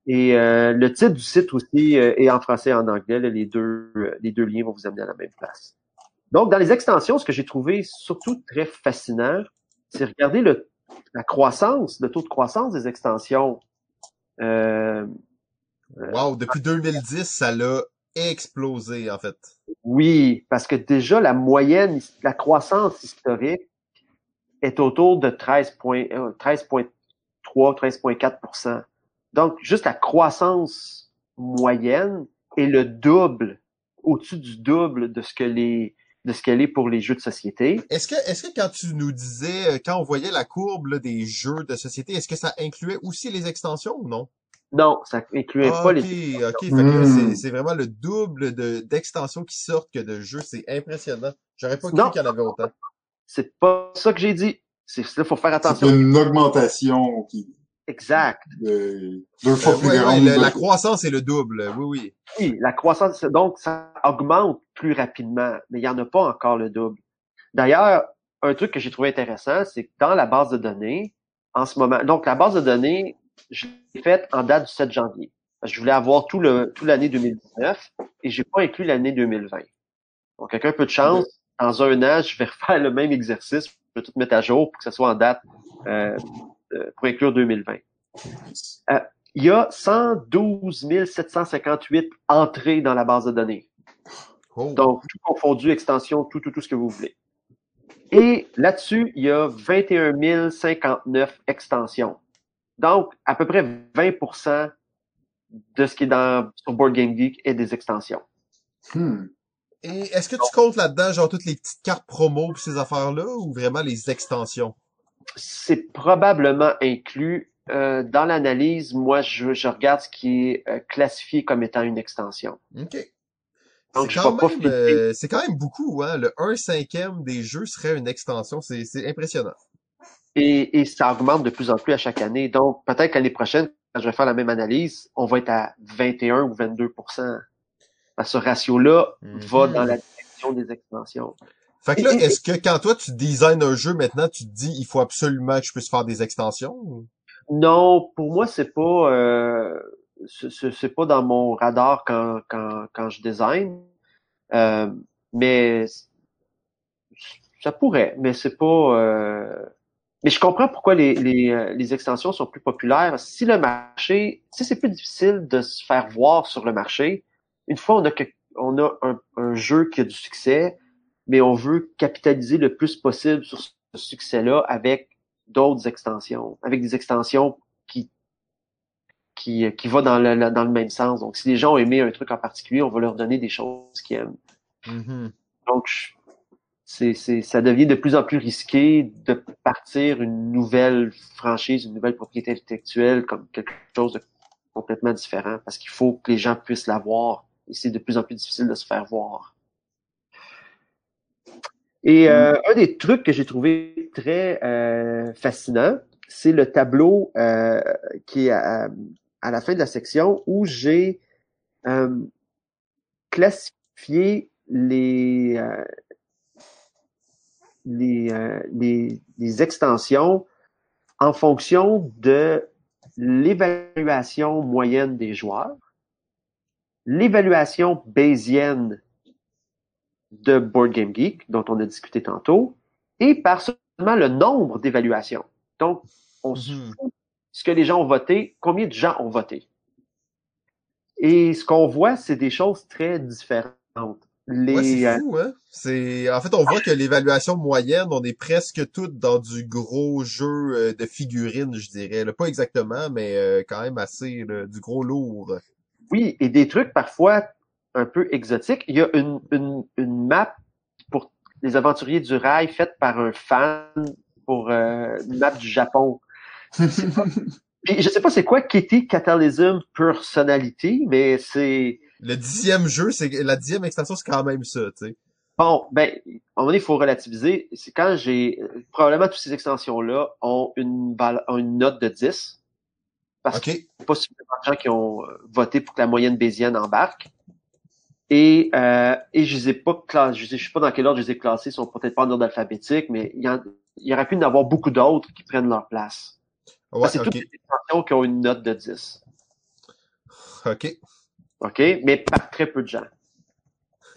Et euh, le titre du site aussi euh, est en français et en anglais. Là, les, deux, les deux liens vont vous amener à la même place. Donc, dans les extensions, ce que j'ai trouvé surtout très fascinant, c'est regarder le, la croissance, le taux de croissance des extensions. Euh, wow, depuis 2010, ça l'a explosé, en fait. Oui, parce que déjà, la moyenne, la croissance historique est autour de 13,3, 13,4 Donc, juste la croissance moyenne est le double, au-dessus du double de ce que les de ce qu'elle est pour les jeux de société. Est-ce que, est-ce que quand tu nous disais, euh, quand on voyait la courbe là, des jeux de société, est-ce que ça incluait aussi les extensions ou non? Non, ça incluait pas les. Ok, ok, hmm. c'est vraiment le double de d'extensions qui sortent que de jeux. C'est impressionnant. J'aurais pas cru qu'il y en avait autant. C'est pas ça que j'ai dit. C'est ça, faut faire attention. C'est une augmentation qui. Exact. De, deux fois euh, plus ouais, grande. Ouais, la croissance est le double. Oui, oui. Oui, la croissance, donc ça augmente plus rapidement, mais il n'y en a pas encore le double. D'ailleurs, un truc que j'ai trouvé intéressant, c'est que dans la base de données, en ce moment, donc la base de données, je l'ai faite en date du 7 janvier. Je voulais avoir tout le tout l'année 2019 et j'ai pas inclus l'année 2020. Donc, avec un peu de chance, dans un an, je vais refaire le même exercice, je vais tout mettre à jour pour que ça soit en date euh, pour inclure 2020. Euh, il y a 112 758 entrées dans la base de données. Oh. Donc, tout confondu, extension, tout, tout, tout ce que vous voulez. Et là-dessus, il y a 21 059 extensions. Donc, à peu près 20% de ce qui est dans sur Board Game Geek est des extensions. Hmm. Et est-ce que tu comptes là-dedans, genre, toutes les petites cartes promo pour ces affaires-là, ou vraiment les extensions? C'est probablement inclus. Euh, dans l'analyse, moi, je, je, regarde ce qui est euh, classifié comme étant une extension. OK. Donc, c'est quand, même, euh, c'est quand même beaucoup, hein. Le 1 cinquième des jeux serait une extension. C'est, impressionnant. Et, et, ça augmente de plus en plus à chaque année. Donc, peut-être l'année prochaine, quand je vais faire la même analyse, on va être à 21 ou 22% Ce ratio-là va dans la direction des extensions. Fait que là, est-ce que quand toi, tu designes un jeu maintenant, tu te dis, il faut absolument que je puisse faire des extensions? Non, pour moi, c'est pas... Euh c'est pas dans mon radar quand, quand, quand je design. Euh, mais ça pourrait, mais c'est pas. Euh... Mais je comprends pourquoi les, les, euh, les, extensions sont plus populaires. Si le marché, si c'est plus difficile de se faire voir sur le marché, une fois on a que, on a un, un jeu qui a du succès, mais on veut capitaliser le plus possible sur ce succès-là avec d'autres extensions, avec des extensions qui qui, qui va dans le, dans le même sens. Donc, si les gens ont aimé un truc en particulier, on va leur donner des choses qu'ils aiment. Mm-hmm. Donc, c'est, c'est, ça devient de plus en plus risqué de partir une nouvelle franchise, une nouvelle propriété intellectuelle comme quelque chose de complètement différent parce qu'il faut que les gens puissent la voir et c'est de plus en plus difficile de se faire voir. Et euh, mm. un des trucs que j'ai trouvé très euh, fascinant, c'est le tableau euh, qui est à, à la fin de la section où j'ai euh, classifié les, euh, les, euh, les, les, extensions en fonction de l'évaluation moyenne des joueurs, l'évaluation bayésienne de Board Game Geek, dont on a discuté tantôt, et par seulement le nombre d'évaluations. Donc, on se Mhm. fout ce que les gens ont voté, combien de gens ont voté. Et ce qu'on voit, c'est des choses très différentes. Les, Ouais, c'est euh, fou, hein? C'est, en fait, on voit que l'évaluation moyenne, on est presque toutes dans du gros jeu euh, de figurines, je dirais. là. Pas exactement, mais euh, quand même assez, là, du gros lourd. Oui, et des trucs parfois un peu exotiques. Il y a une, une, une map pour les aventuriers du rail faite par un fan pour euh, une map du Japon. [laughs] Puis je sais pas c'est quoi Kitty Catalysm Personality, mais c'est Le dixième jeu, c'est la dixième extension, c'est quand même ça, tu sais. bon. Ben, à un moment il faut relativiser. C'est quand j'ai probablement toutes ces extensions-là ont une val- ont une note de 10 parce Ok. qu'il a pas suffisamment de gens qui ont euh, voté pour que la moyenne bayésienne embarque. Et, euh, et je les ai pas classés, je sais, je sais pas dans quel ordre je les ai classés, ils sont peut-être pas en ordre alphabétique, mais il y, en- il y aurait pu en avoir beaucoup d'autres qui prennent leur place. Ouais, c'est ok. toutes les extensions qui ont une note de 10. Ok. OK? Mais par très peu de gens. [laughs]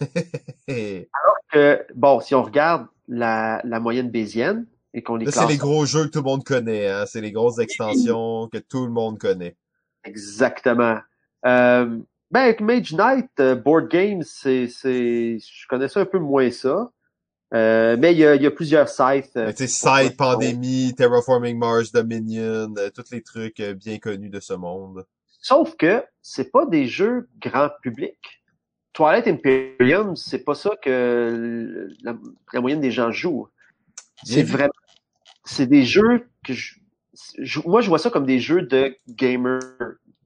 Là, Que, bon, si on regarde la, la moyenne bayésienne et qu'on les c'est classe les gros jeux que tout le monde connaît, hein. C'est les grosses extensions que tout le monde connaît. exactement. Euh, ben, avec Mage Knight, euh, Board Games, c'est, c'est, je connaissais un peu moins ça. Euh, mais il y a, il y a plusieurs sites. euh, Tu sais, Side, Pandémie, Terraforming Mars, Dominion, euh, tous les trucs euh, bien connus de ce monde. Sauf que c'est pas des jeux grand public. Twilight Imperium, c'est pas ça que la, la moyenne des gens jouent. C'est vraiment, c'est des jeux que je, je- moi je vois ça comme des jeux de gamers.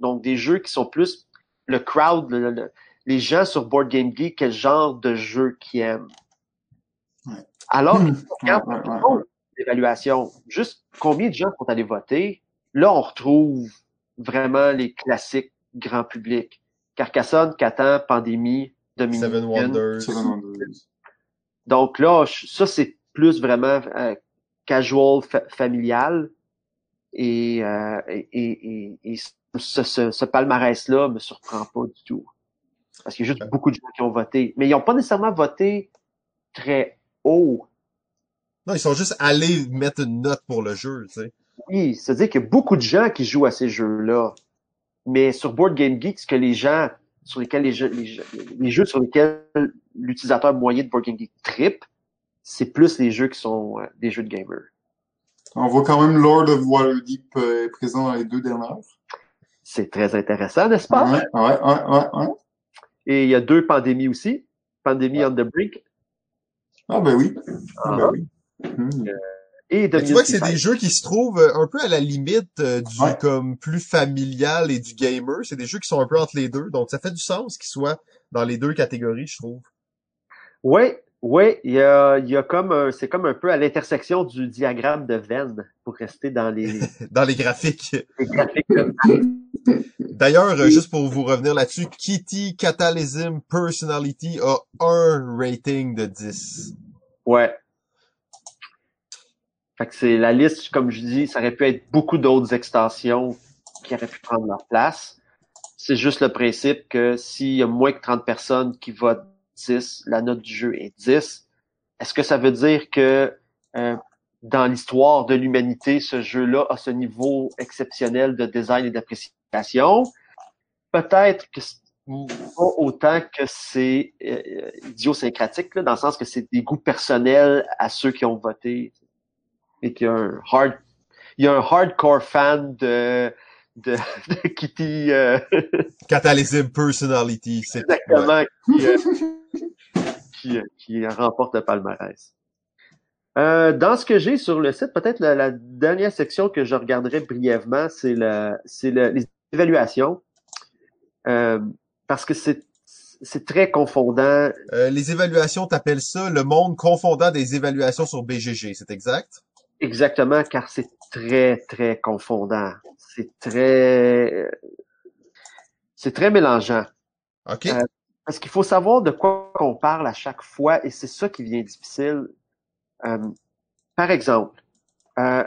Donc des jeux qui sont plus le crowd, le- le- les gens sur Board Game Geek, quel genre de jeu qu'ils aiment. Ouais. Alors, regarde Ouais, ouais, le monde, l'évaluation, juste combien de gens sont allés voter, là on retrouve vraiment les classiques grand public. Carcassonne, Catan, Pandémie, Dominion. Seven Wonders. Seven Wonders. Donc là, ça c'est plus vraiment euh, casual, fa- familial. Et, euh, et, et, et- et ce, ce, ce palmarès-là me surprend pas du tout. Parce qu'il y a juste beaucoup de gens qui ont voté. Mais ils n'ont pas nécessairement voté très haut. Non, ils sont juste allés mettre une note pour le jeu, tu sais. Oui, c'est-à-dire qu'il y a beaucoup de gens qui jouent à ces jeux-là. Mais sur Board Game Geek, ce que les gens, sur lesquels les jeux, les jeux, les jeux sur lesquels l'utilisateur moyen de Board Game Geek trip, c'est plus les jeux qui sont euh, des jeux de gamers. On voit quand même Lord of Waterdeep euh, présent dans les deux dernières. C'est très intéressant, n'est-ce pas? Ouais, ouais, ouais, ouais, ouais. Et il y a deux pandémies aussi. Pandémie on the Brink Ah ben oui. Ah. Ben oui. Hmm. et tu vois que c'est des jeux qui se trouvent euh, un peu à la limite euh, du Ouais. comme plus familial et du gamer. C'est des jeux qui sont un peu entre les deux. Donc ça fait du sens qu'ils soient dans les deux catégories, je trouve. Oui, oui, il y a, il y a comme un- c'est comme un peu à l'intersection du diagramme de Venn pour rester dans les, [laughs] Dans les graphiques. les graphiques. [laughs] D'ailleurs, juste pour vous revenir là-dessus, Kitty Catalysm Personality a un rating de 10. Ouais. Fait que c'est la liste, comme je dis, ça aurait pu être beaucoup d'autres extensions qui auraient pu prendre leur place. C'est juste le principe que s'il y a moins que 30 personnes qui votent 10, la note du jeu est 10. Est-ce que ça veut dire que euh, dans l'histoire de l'humanité, ce jeu-là a ce niveau exceptionnel de design et d'appréciation? Peut-être que c'est pas autant que c'est euh, idiosyncratique, là, dans le sens que c'est des goûts personnels à ceux qui ont voté et qu'il y a un hard, il y a un hardcore fan de de, [laughs] de Kitty euh, Catalysm Personality, exactement qui, euh, [laughs] qui, qui remporte le palmarès. Euh, dans ce que j'ai sur le site, peut-être la, la dernière section que je regarderai brièvement, c'est c'est le- les évaluations, Euh, parce que c'est c'est très confondant. Euh, les évaluations, t'appelles ça le monde confondant des évaluations sur BGG, c'est exact? Exactement, car c'est très, très confondant. C'est très, c'est très mélangeant. OK? Euh, Parce qu'il faut savoir de quoi on parle à chaque fois, et c'est ça qui devient difficile. Euh, par exemple, euh,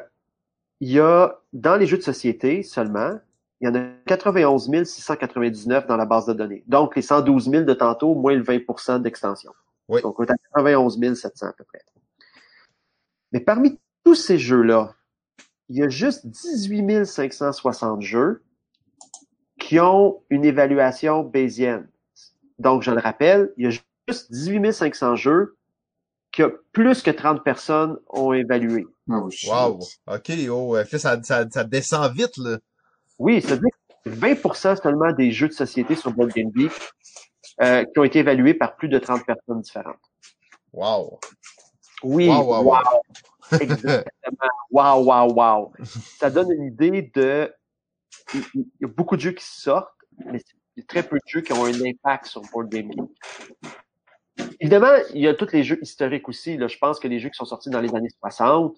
il y a dans les jeux de société seulement, il y en a 91 699 dans la base de données. Donc les 112 000 de tantôt, moins le 20% d'extension. Oui. Donc, on est à 91 700 à peu près. Mais parmi tous ces jeux-là, il y a juste 18 560 jeux qui ont une évaluation bayésienne. Donc, je le rappelle, il y a juste 18 500 jeux que plus que 30 personnes ont évalué. Oh, shit. Wow. OK, oh, ça, ça, ça descend vite, là. Oui, c'est-à-dire que 20% seulement des jeux de société sur Board Game Geek euh, qui ont été évalués par plus de 30 personnes différentes. Wow. Oui, Wow, wow, wow. wow. [laughs] Exactement. Wow, wow, wow. [laughs] Ça donne une idée de... Il y a beaucoup de jeux qui sortent, mais il y a très peu de jeux qui ont un impact sur Board Game Geek. Évidemment, il y a tous les jeux historiques aussi. Là. Je pense que les jeux qui sont sortis dans les années 60,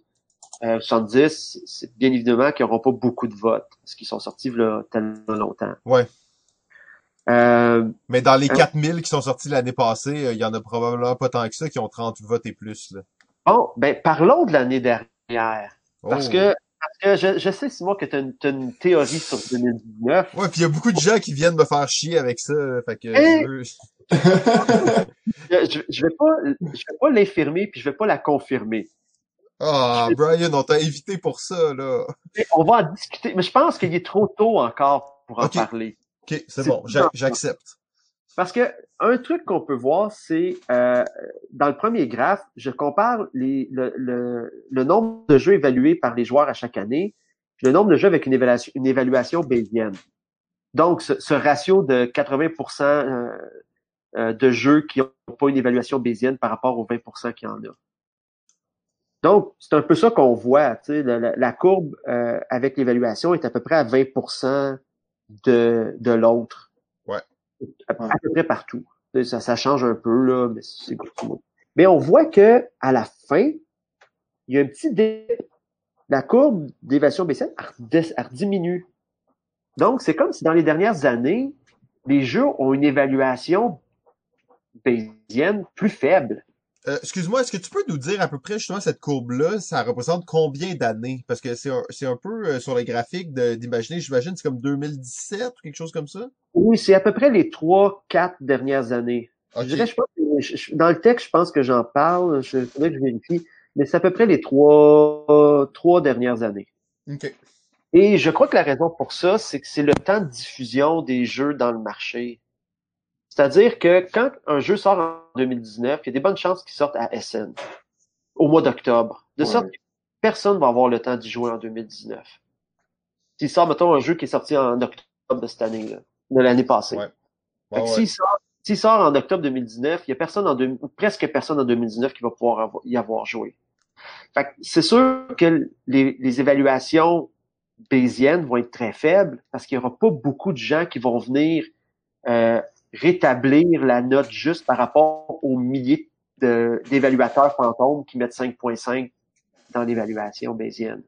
euh, 70, c'est bien évidemment qu'ils n'auront pas beaucoup de votes, parce qu'ils sont sortis là, tellement longtemps. Ouais. Euh, Mais dans les Hein? 4000 qui sont sortis l'année passée, euh, il y en a probablement pas tant que ça qui ont 30 votes et plus, là. bon, ben parlons de l'année dernière. Parce Oh. que, parce que je, je sais, Simon, que tu as, une théorie sur 2019. Ouais, puis il y a beaucoup de gens qui viennent me faire chier avec ça, fait que Hein? [laughs] je Je, vais pas, je vais pas l'infirmer puis je vais pas la confirmer. Ah, Je- Brian, on t'a invité pour ça, là. On va en discuter, mais je pense qu'il est trop tôt encore pour en parler. OK, c'est bon. j'accepte. Parce que un truc qu'on peut voir, c'est euh, dans le premier graphe, je compare les, le, le, le nombre de jeux évalués par les joueurs à chaque année, le nombre de jeux avec une évaluation, une évaluation. Donc, ce, ce ratio de 80% euh, euh, de jeux qui n'ont pas une évaluation bayésienne par rapport aux 20% qu'il y en a. Donc, c'est un peu ça qu'on voit. La, la- la courbe euh, avec l'évaluation est à peu près à 20% de, de l'autre. À, à peu près partout. Ça, ça change un peu, là, mais c'est grosso modo. Mais on voit que à la fin, il y a un petit dip. La courbe redes- elle diminue. Donc, c'est comme si dans les dernières années, les jeux ont une évaluation bayésienne plus faible. Euh, excuse-moi, est-ce que tu peux nous dire à peu près justement cette courbe-là, ça représente combien d'années? Parce que c'est un, c'est un peu euh, sur le graphique de- d'imaginer, j'imagine, c'est comme 2017 ou quelque chose comme ça? Oui, c'est à peu près les trois, quatre dernières années. Je dirais, je pense que- je- je- dans le texte, je pense que j'en parle. Je faudrait que je vérifie. Mais c'est à peu près les trois, trois dernières années. OK. Et je crois que la raison pour ça, c'est que c'est le temps de diffusion des jeux dans le marché. C'est-à-dire que quand un jeu sort en 2019, il y a des bonnes chances qu'il sorte à SN au mois d'octobre. De Ouais. sorte que personne va avoir le temps d'y jouer en 2019. S'il sort, mettons, un jeu qui est sorti en octobre de cette année, là, de l'année passée. Ouais. Ouais. s'il sort, en octobre 2019, il y a personne en deux- ou presque personne en 2019 qui va pouvoir avoir- y avoir joué. C'est sûr que les, les évaluations bayésiennes vont être très faibles parce qu'il y aura pas beaucoup de gens qui vont venir euh, rétablir la note juste par rapport aux milliers d'évaluateurs fantômes qui mettent 5.5 dans l'évaluation bayésienne.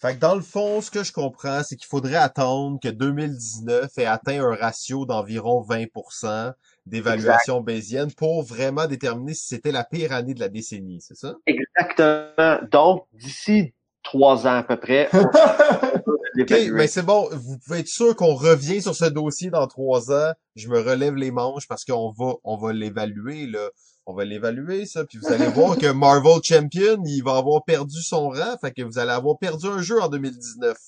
Fait que dans le fond, ce que je comprends, c'est qu'il faudrait attendre que 2019 ait atteint un ratio d'environ 20% d'évaluation bayésienne pour vraiment déterminer si c'était la pire année de la décennie, c'est ça? Exactement. Donc, d'ici trois ans à peu près, [laughs] on va OK, l'évaluer. mais c'est bon, vous pouvez être sûr qu'on revient sur ce dossier dans trois ans. Je me relève les manches parce qu'on va, on va l'évaluer, là. On va l'évaluer, ça, puis vous allez voir que Marvel Champion, il va avoir perdu son rang, fait que vous allez avoir perdu un jeu en 2019.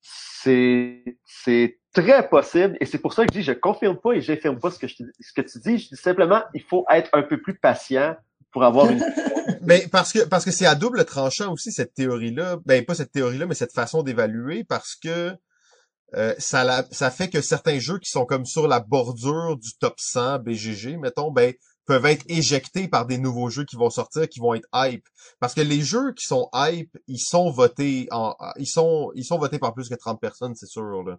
C'est, c'est très possible et c'est pour ça que je dis, je confirme pas et j'infirme pas ce que, je, ce que tu dis. Je dis simplement, il faut être un peu plus patient pour avoir une... [laughs] Mais parce que parce que c'est à double tranchant aussi cette théorie-là, ben pas cette théorie-là, mais cette façon d'évaluer parce que euh, ça la- ça fait que certains jeux qui sont comme sur la bordure du top 100 BGG, mettons, ben peuvent être éjectés par des nouveaux jeux qui vont sortir, qui vont être hype. Parce que les jeux qui sont hype, ils sont votés en ils sont ils sont votés par plus que 30 personnes, c'est sûr là.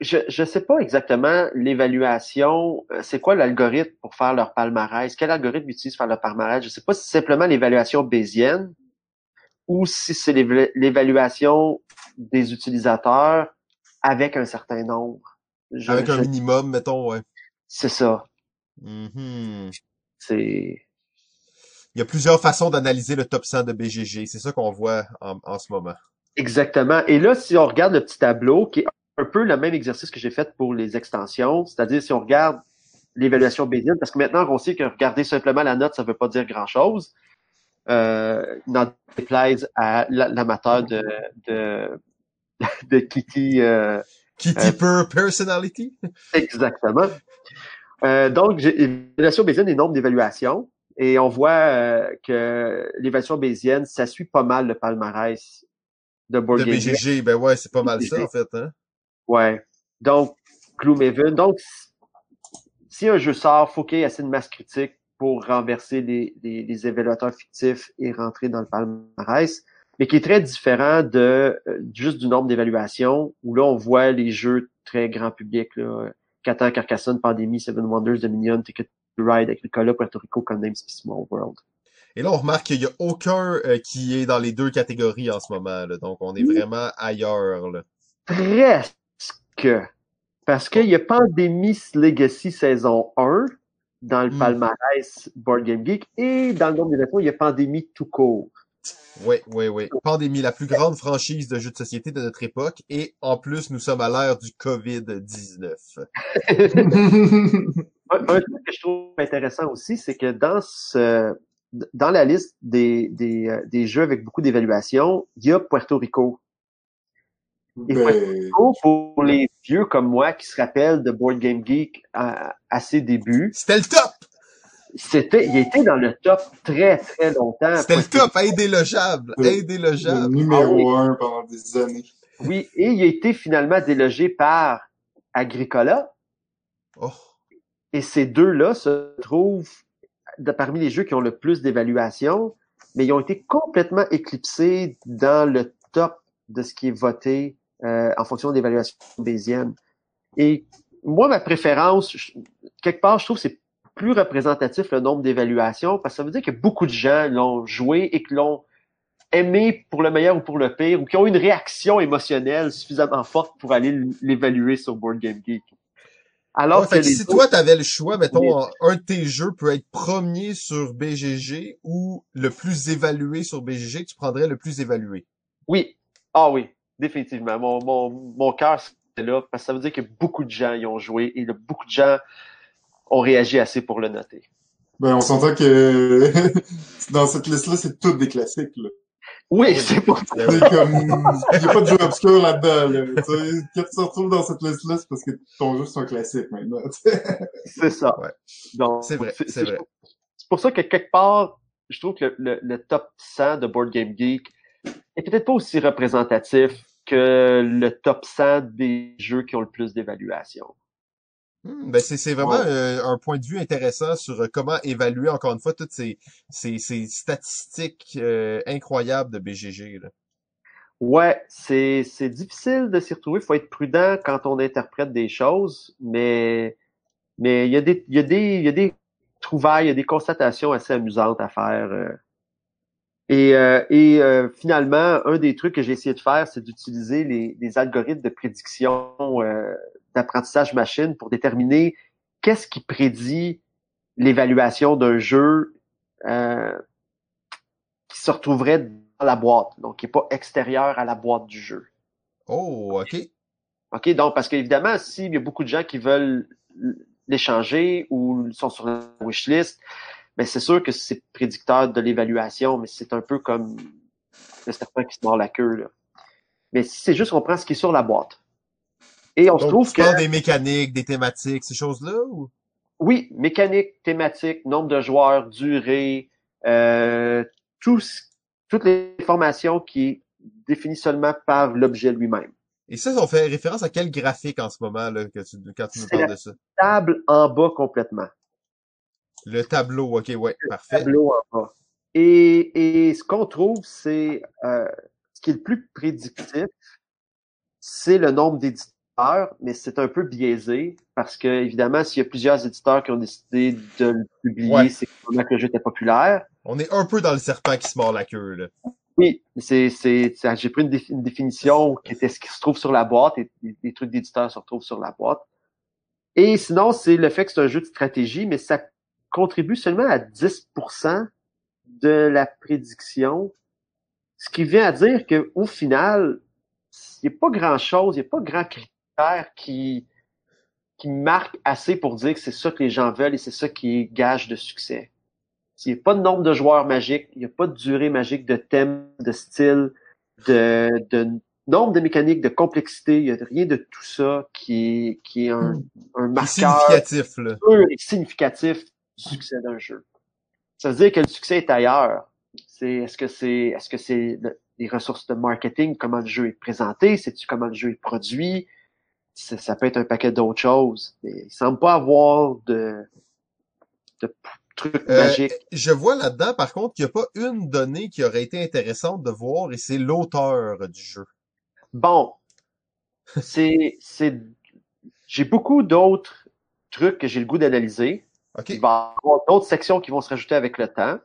Je, je sais pas exactement l'évaluation, euh, c'est quoi l'algorithme pour faire leur palmarès? Quel algorithme utilise pour faire leur palmarès? Je sais pas si c'est simplement l'évaluation bayésienne ou si c'est l'éva- l'évaluation des utilisateurs avec un certain nombre. Je- Avec un minimum, mettons, ouais. C'est ça. Mhm. C'est Il y a plusieurs façons d'analyser le top 100 de BGG, c'est ça qu'on voit en, en ce moment. exactement. Et là, si on regarde le petit tableau, qui est un peu le même exercice que j'ai fait pour les extensions, c'est-à-dire si on regarde l'évaluation Bayesian, parce que maintenant on sait que regarder simplement la note, ça veut pas dire grand-chose. Euh, n'en déplaise à l'amateur de, de, [laughs] de Kitty. Euh, Kitty per personality. Exactement. Euh, donc, l'évaluation Bayesian est nombre d'évaluations. Et on voit euh, que l'évaluation bayésienne, ça suit pas mal le palmarès de Board De BGG, ben ouais, c'est pas mal ça, en fait, hein. Ouais. Donc, Gloomhaven. Donc, si un jeu sort, faut qu'il y ait assez de masse critique pour renverser les, les, les, évaluateurs fictifs et rentrer dans le palmarès, mais qui est très différent de euh, juste du nombre d'évaluations, où là, on voit les jeux très grand public, là, Catan, Carcassonne, Pandémie, Seven Wonders, Dominion, Ticket Ride, Agricola, Puerto Rico, Codenames Small World. Et là, on remarque qu'il n'y a aucun euh, qui est dans les deux catégories en ce moment. Là. Donc, on est vraiment ailleurs. Là. Presque. Parce qu'il y a Pandémie Legacy saison 1 dans le palmarès Board Game Geek et dans le nombre d'événements, il y a Pandémie tout court. Oui, oui, oui. Pandémie, la plus grande franchise de jeux de société de notre époque. Et en plus, nous sommes à l'ère du COVID-19. [laughs] un, truc que je trouve intéressant aussi, c'est que dans ce dans la liste des, des, euh, des jeux avec beaucoup d'évaluation, il y a Puerto Rico. Et ben... Pour les vieux comme moi qui se rappellent de Board Game Geek à, à ses débuts. C'était le top! C'était, il était dans le top très, très longtemps. C'était le top, indélogeable, indélogeable. Le numéro ah un pendant des années. Oui, et il a été finalement délogé par Agricola. Oh. Et ces deux-là se trouvent de, parmi les jeux qui ont le plus d'évaluation, mais ils ont été complètement éclipsés dans le top de ce qui est voté euh, en fonction d'évaluation bayésienne. Et moi, ma préférence, quelque part, je trouve que c'est plus représentatif le nombre d'évaluations parce que ça veut dire que beaucoup de gens l'ont joué et que l'ont aimé pour le meilleur ou pour le pire ou qui ont une réaction émotionnelle suffisamment forte pour aller l'évaluer sur Board Game Geek. Alors que si toi, tu avais le choix, mettons, un de tes jeux peut être premier sur BGG ou le plus évalué sur BGG, tu prendrais le plus évalué? Oui. Ah oui, définitivement. Mon, mon, mon cœur, c'est là, parce que ça veut dire que beaucoup de gens y ont joué et beaucoup de gens ont réagi assez pour le noter. Ben, on s'entend que [laughs] dans cette liste-là, c'est toutes des classiques, là. Oui, c'est pour ça. comme, il n'y a pas de jeu obscur là-dedans, là. Tu quand tu te retrouves dans cette liste-là, c'est parce que ton jeu, c'est un classique, maintenant. c'est ça. Donc, c'est vrai, c'est vrai. C'est pour ça que quelque part, je trouve que le, le, top 100 de Board Game Geek est peut-être pas aussi représentatif que le top 100 des jeux qui ont le plus d'évaluation. Hmm, ben c'est vraiment euh, un point de vue intéressant sur euh, comment évaluer encore une fois toutes ces, ces, ces statistiques euh, incroyables de BGG. Là. Ouais, c'est difficile de s'y retrouver. Il faut être prudent quand on interprète des choses, mais mais il y a des il y a des il y a des trouvailles, il y a des constatations assez amusantes à faire. Et, et finalement, un des trucs que j'ai essayé de faire, c'est d'utiliser les, les, algorithmes de prédiction d'apprentissage machine pour déterminer qu'est-ce qui prédit l'évaluation d'un jeu euh, qui se retrouverait dans la boîte, donc qui n'est pas extérieur à la boîte du jeu. Oh, OK. OK, donc parce qu'évidemment, s'il y a beaucoup de gens qui veulent l'échanger ou sont sur la wishlist, ben c'est sûr que c'est prédicteur de l'évaluation, mais c'est un peu comme le serpent qui se mord la queue. Là. Mais si c'est juste qu'on prend ce qui est sur la boîte, et on se trouve que... des mécaniques, des thématiques, ces choses-là? Ou... Oui, mécanique, thématique, nombre de joueurs, durée, euh, tout, toutes les formations qui est définies seulement par l'objet lui-même. Et ça, on fait référence à quel graphique en ce moment là, que tu, quand tu nous parles de ça? table en bas complètement. Le tableau, ok, ouais, le parfait. tableau en bas. Et, et ce qu'on trouve, c'est euh, ce qui est le plus prédictif, c'est le nombre d'éditeurs mais c'est un peu biaisé parce que, évidemment, s'il y a plusieurs éditeurs qui ont décidé de le publier, c'est que le jeu était populaire. On est un peu dans le serpent qui se mord la queue, là. Oui, c'est, c'est, j'ai pris une, définition qui était ce qui se trouve sur la boîte et les trucs d'éditeurs se retrouvent sur la boîte. Et sinon, c'est le fait que c'est un jeu de stratégie, mais ça contribue seulement à 10% de la prédiction. Ce qui vient à dire qu'au final, il n'y a pas grand chose, il n'y a pas grand critère qui, qui marque assez pour dire que c'est ça que les gens veulent et c'est ça qui est gage de succès. Il n'y a pas de nombre de joueurs magiques, il n'y a pas de durée magique, de thème, de style, de, de nombre de mécaniques, de complexité, il n'y a rien de tout ça qui est, qui est un, un marqueur Significatif, là. sûr et significatif succès d'un jeu. Ça veut dire que le succès est ailleurs. C'est est-ce que c'est est-ce que c'est le- les ressources de marketing, comment le jeu est présenté, c'est-tu comment le jeu est produit, ça, ça peut être un paquet d'autres choses. Mais il semble pas avoir de, de trucs Euh, magiques. Je vois là-dedans, par contre, qu'il n'y a pas une donnée qui aurait été intéressante de voir, et c'est l'auteur du jeu. Bon, [laughs] c'est c'est j'ai beaucoup d'autres trucs que j'ai le goût d'analyser. Il va y avoir d'autres sections qui vont se rajouter avec le temps.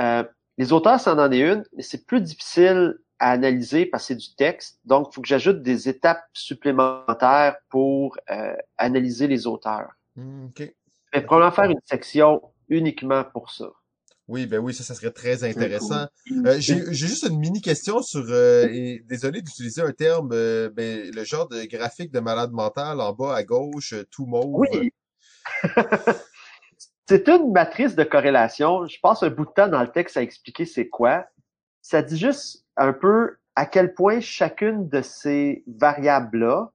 Euh, les auteurs, c'en en est une, mais c'est plus difficile à analyser parce que c'est du texte. Donc, il faut que j'ajoute des étapes supplémentaires pour euh, analyser les auteurs. Hmm, OK. Je vais probablement faire une section uniquement pour ça. Oui, ben oui, ça, ça serait très intéressant. Euh, j'ai juste une mini question sur, euh, et désolé d'utiliser un terme, euh, ben, le genre de graphique de malade mental en bas à gauche, tout mauve. Oui. [laughs] c'est une matrice de corrélation. Je passe un bout de temps dans le texte à expliquer c'est quoi. Ça dit juste un peu à quel point chacune de ces variables-là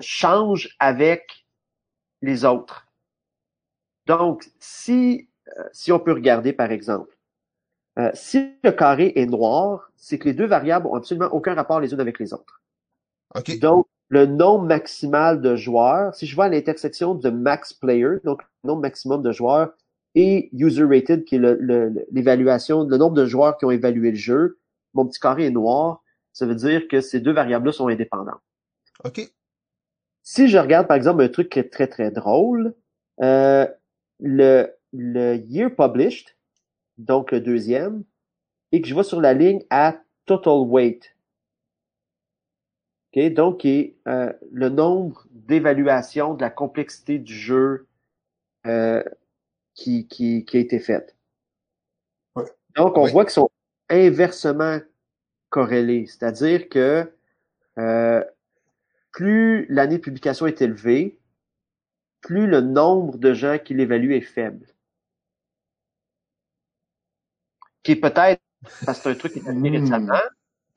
change avec les autres. Donc, si, euh, si on peut regarder par exemple, euh, si le carré est noir, c'est que les deux variables ont absolument aucun rapport les unes avec les autres. Donc, le nombre maximal de joueurs, si je vais à l'intersection de max player, donc le nombre maximum de joueurs, et user rated, qui est le- le- l'évaluation, le nombre de joueurs qui ont évalué le jeu, mon petit carré est noir, ça veut dire que ces deux variables-là sont indépendantes. OK. Si je regarde, par exemple, un truc qui est très, très drôle, euh, le, le year published, donc le deuxième, et que je vais sur la ligne à total weight. Donc, qui est euh, le nombre d'évaluations de la complexité du jeu euh, qui, qui, qui a été faite. Ouais. Donc, on voit qu'ils sont inversement corrélés. C'est-à-dire que euh, plus l'année de publication est élevée, plus le nombre de gens qui l'évaluent est faible. Qui est peut-être parce que c'est un truc qui est arrivé Hmm. récemment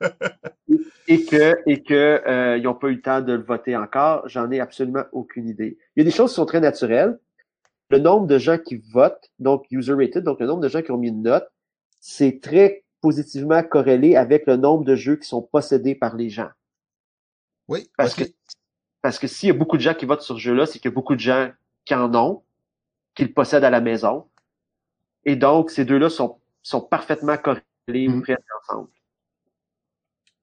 [laughs] et que et que euh, ils n'ont pas eu le temps de le voter encore. J'en ai absolument aucune idée. Il y a des choses qui sont très naturelles. Le nombre de gens qui votent, donc user rated, donc le nombre de gens qui ont mis une note, c'est très positivement corrélé avec le nombre de jeux qui sont possédés par les gens. Oui. Parce que parce que s'il y a beaucoup de gens qui votent sur ce jeu-là, c'est qu'il y a beaucoup de gens qui en ont, qui le possèdent à la maison. Et donc, ces deux-là sont, sont parfaitement corrélés Mhm. près ensemble.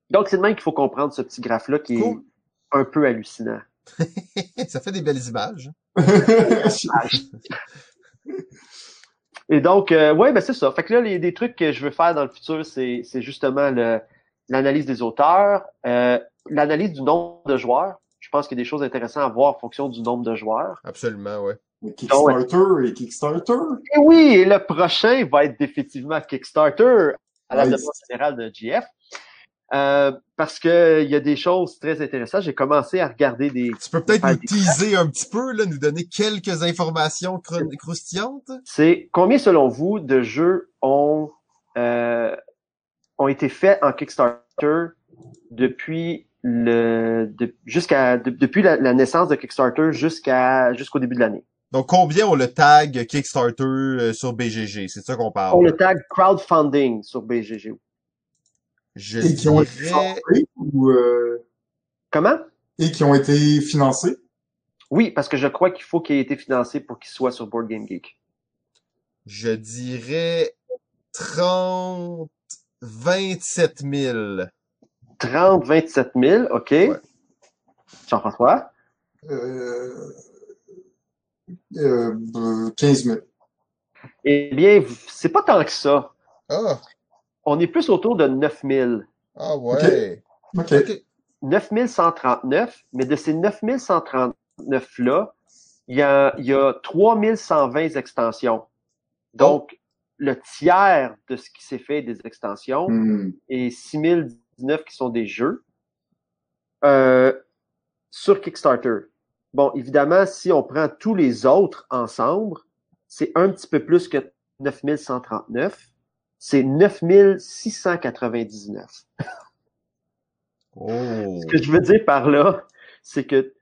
Donc, c'est de même qu'il faut comprendre ce petit graphe-là qui Cool. est un peu hallucinant. [laughs] ça fait des belles images. [laughs] Et donc, euh, ouais, ben c'est ça. Fait que là, les, des trucs que je veux faire dans le futur, c'est, c'est justement l'analyse des auteurs, euh, l'analyse du nombre de joueurs. Je pense qu'il y a des choses intéressantes à voir en fonction du nombre de joueurs. Absolument, ouais. Kickstarter et Kickstarter. Et oui, et le prochain va être définitivement Kickstarter à la Nice. demande générale de GF. Euh, parce que il y a des choses très intéressantes. J'ai commencé à regarder des. Tu peux peut-être nous des teaser un petit peu, là, nous donner quelques informations cro- croustillantes? C'est combien selon vous de jeux ont euh, ont été faits en Kickstarter depuis le de- jusqu'à de- depuis la, la naissance de Kickstarter jusqu'à jusqu'au début de l'année? Donc, combien on le tag Kickstarter euh, sur BGG? C'est ça qu'on parle. On le tag crowdfunding sur BGG. Je Et qui ont été financés ou, euh, Comment? et qui ont été financés? Oui, parce que je crois qu'il faut qu'il ait été financé pour qu'il soit sur Board Game Geek. Je dirais 30, 27 000. 30, 27 000, OK. Jean-François? Euh, euh, euh, 15 000. Eh bien, c'est pas tant que ça. Ah, On est plus autour de 9 000. ah ouais. OK. Ok. 9139, mais de ces 9139-là, il y a, il y a 3120 extensions. Donc, le tiers de ce qui s'est fait des extensions Hmm. et 6019 qui sont des jeux euh, sur Kickstarter. bon, évidemment, si on prend tous les autres ensemble, c'est un petit peu plus que 9139. C'est 9699. Oh. Ce que je veux dire par là, c'est que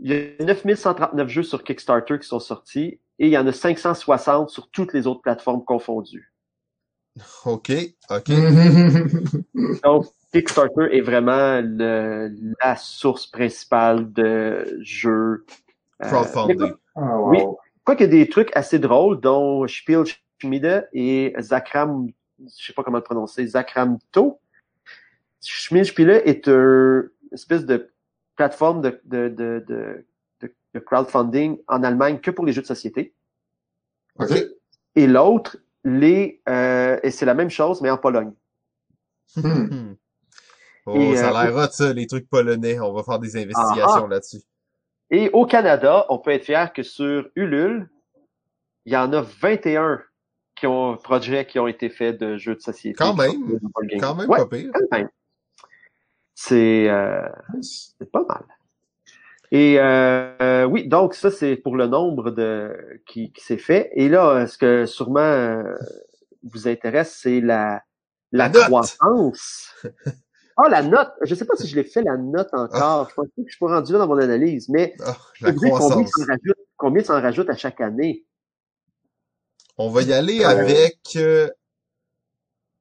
il y a 9139 jeux sur Kickstarter qui sont sortis et il y en a 560 sur toutes les autres plateformes confondues. OK, OK. [laughs] Donc, Kickstarter est vraiment le- la source principale de jeux. Euh, Crowdfunding. Wow. Oui. Quoi qu'il y a des trucs assez drôles, dont Spiel Schmiede et Zakram, je sais pas comment le prononcer, Zakramto. Spiele est une espèce de plateforme de, de, de, de, crowdfunding en Allemagne que pour les jeux de société. OK. Et l'autre, les, euh, et c'est la même chose, mais en Pologne. Hmm. Oh, Et, ça a euh, l'air hot, ça, les trucs polonais. On va faire des investigations là-dessus. Et au Canada, on peut être fier que sur Ulule, il y en a 21 qui ont projets qui ont été faits de jeux de société. Quand même. Quand même Ouais, pas pire. quand même. C'est euh, pas mal. Et euh, euh, oui, donc ça c'est pour le nombre de qui, qui s'est fait. Et là, ce que sûrement euh, vous intéresse, c'est la la, croissance. [laughs] Ah, la note. Je sais pas si je l'ai fait la note encore. Je pense pas que je suis pas rendu là dans mon analyse, mais Ah, la combien s'en rajoute, combien s'en rajoute à chaque année. On va y aller Euh, avec euh,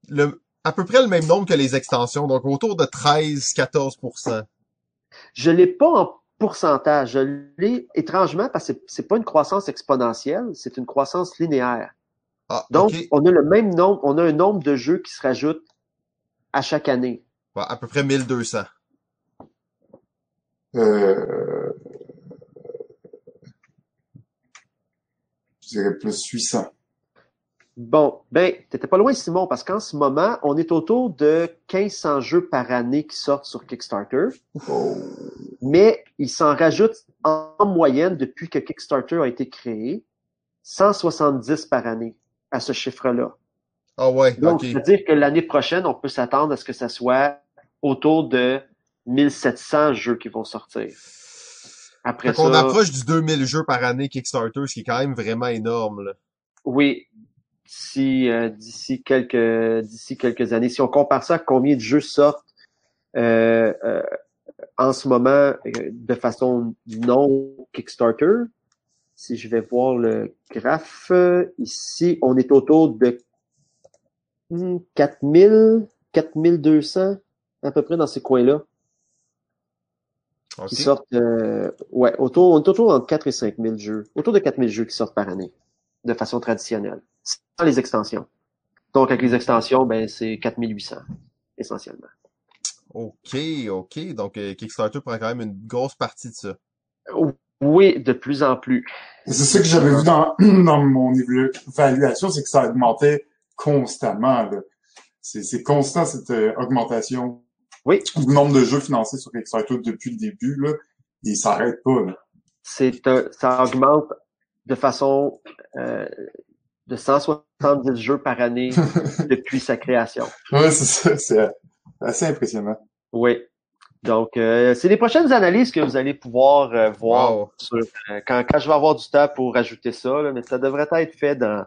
le à peu près le même nombre que les extensions, donc autour de 13-14%. Je l'ai pas en pourcentage. Je l'ai étrangement parce que c'est- pas une croissance exponentielle, c'est une croissance linéaire. Ah, Donc, on a le même nombre, on a un nombre de jeux qui se rajoutent à chaque année. Ouais, à peu près 1200. Euh... Je dirais plus 800. Bon, ben, t'étais pas loin, Simon, parce qu'en ce moment, on est autour de 1500 jeux par année qui sortent sur Kickstarter, Oh. mais il s'en rajoute en moyenne depuis que Kickstarter a été créé, 170 par année à ce chiffre-là. Ah ouais, Donc, c'est-à-dire que l'année prochaine, on peut s'attendre à ce que ça soit autour de 1700 jeux qui vont sortir. Après Fait ça, approche du 2000 jeux par année Kickstarter, ce qui est quand même vraiment énorme. Là. oui, d'ici euh, d'ici quelques d'ici quelques années, si on compare ça à combien de jeux sortent euh, euh, en ce moment de façon non Kickstarter, si je vais voir le graphe ici, on est autour de hmm, 4000, 4200 à peu près dans ces coins-là. Qui sortent, ouais, autour, on est autour entre 4 et 5 000 jeux. Autour de 4 000 jeux qui sortent par année, de façon traditionnelle. Sans les extensions. Donc, avec les extensions, ben, c'est 4 800, essentiellement. Ok, ok. Donc euh, Kickstarter prend quand même une grosse partie de ça. Oui, de plus en plus. C'est ça que j'avais vu dans, [clears throat] dans mon évaluation, c'est que ça augmentait constamment. là. C'est c'est constant cette euh, augmentation Oui. du nombre de jeux financés sur Kickstarter depuis le début. Là, et il s'arrête pas. Là. Un- ça augmente de façon, euh, de 170 jeux par année [laughs] depuis sa création. Ouais, c'est ça. C'est euh, assez impressionnant. Oui. Donc, euh, c'est les prochaines analyses que vous allez pouvoir euh, voir Wow. sur, euh, quand, quand je vais avoir du temps pour rajouter ça, là, mais ça devrait être fait dans,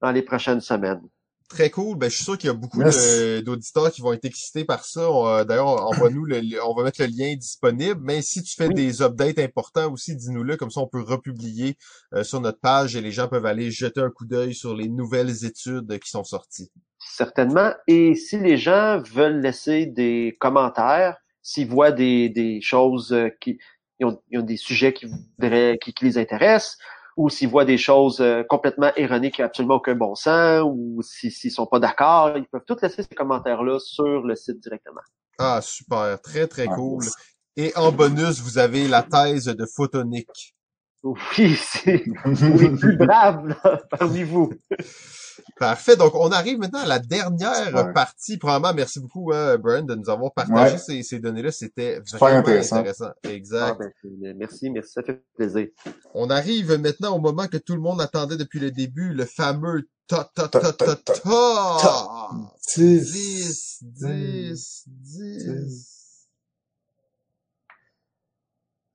dans les prochaines semaines. Très cool. Ben, je suis sûr qu'il y a beaucoup Yes. d'auditeurs qui vont être excités par ça. On, euh, D'ailleurs, envoie-nous le, li- on va mettre le lien disponible. Mais si tu fais Oui. des updates importants aussi, dis-nous-le. Comme ça, on peut republier euh, sur notre page et les gens peuvent aller jeter un coup d'œil sur les nouvelles études qui sont sorties. Certainement. Et si les gens veulent laisser des commentaires, s'ils voient des, des choses euh, qui ils ont, ils ont des sujets qui voudraient, qui, qui les intéressent, ou s'ils voient des choses euh, complètement erronées qui n'ont absolument aucun bon sens, ou si- s'ils sont pas d'accord, ils peuvent tous laisser ces commentaires-là sur le site directement. Ah, super. Très, très Ah, cool. Et en bonus, vous avez la thèse de Photonic. Oui, c'est les plus braves là, parmi vous. Parfait. Donc, on arrive maintenant à la dernière partie. Probablement, merci beaucoup, hein, Brian, de nous avoir partagé Ouais. ces, ces données-là. C'était Super vraiment intéressant. intéressant. Exact. Ah, ben, merci, merci, ça fait plaisir. On arrive maintenant au moment que tout le monde attendait depuis le début, le fameux ta ta ta Ta, ta ta, ta. ta. 10, 10, 10.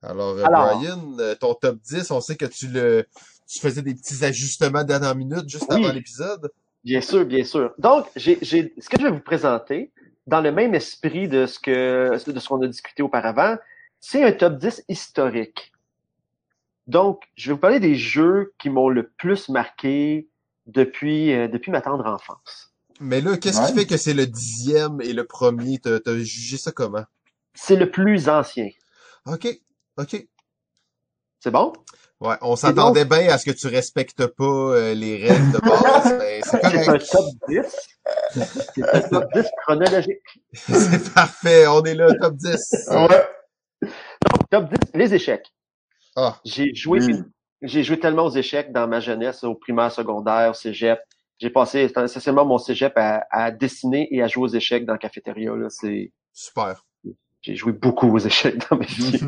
Alors, euh, Alors. Brian, euh, ton top 10, on sait que tu le tu faisais des petits ajustements dernière minute juste Oui. avant l'épisode. Bien sûr, bien sûr. Donc, j'ai, j'ai, ce que je vais vous présenter, dans le même esprit de ce que de ce qu'on a discuté auparavant, c'est un top 10 historique. Donc, je vais vous parler des jeux qui m'ont le plus marqué depuis, euh, depuis ma tendre enfance. Mais là, qu'est-ce qui fait que c'est le dixième et le premier? T'as t'as jugé ça comment? C'est le plus ancien. OK, OK. C'est bon? Ouais, on s'attendait bien à ce que tu respectes pas euh, les règles de base, [laughs] c'est C'est un top 10. C'est un top 10 chronologique. [laughs] C'est parfait, on est là, top 10. Ouais. Top 10, les échecs. Ah, J'ai joué Oui. J'ai joué tellement aux échecs dans ma jeunesse, au primaire, secondaire, au cégep. J'ai passé essentiellement mon cégep à, à dessiner et à jouer aux échecs dans la cafétéria. Là. C'est, super. J'ai joué beaucoup aux échecs dans ma [laughs] vie.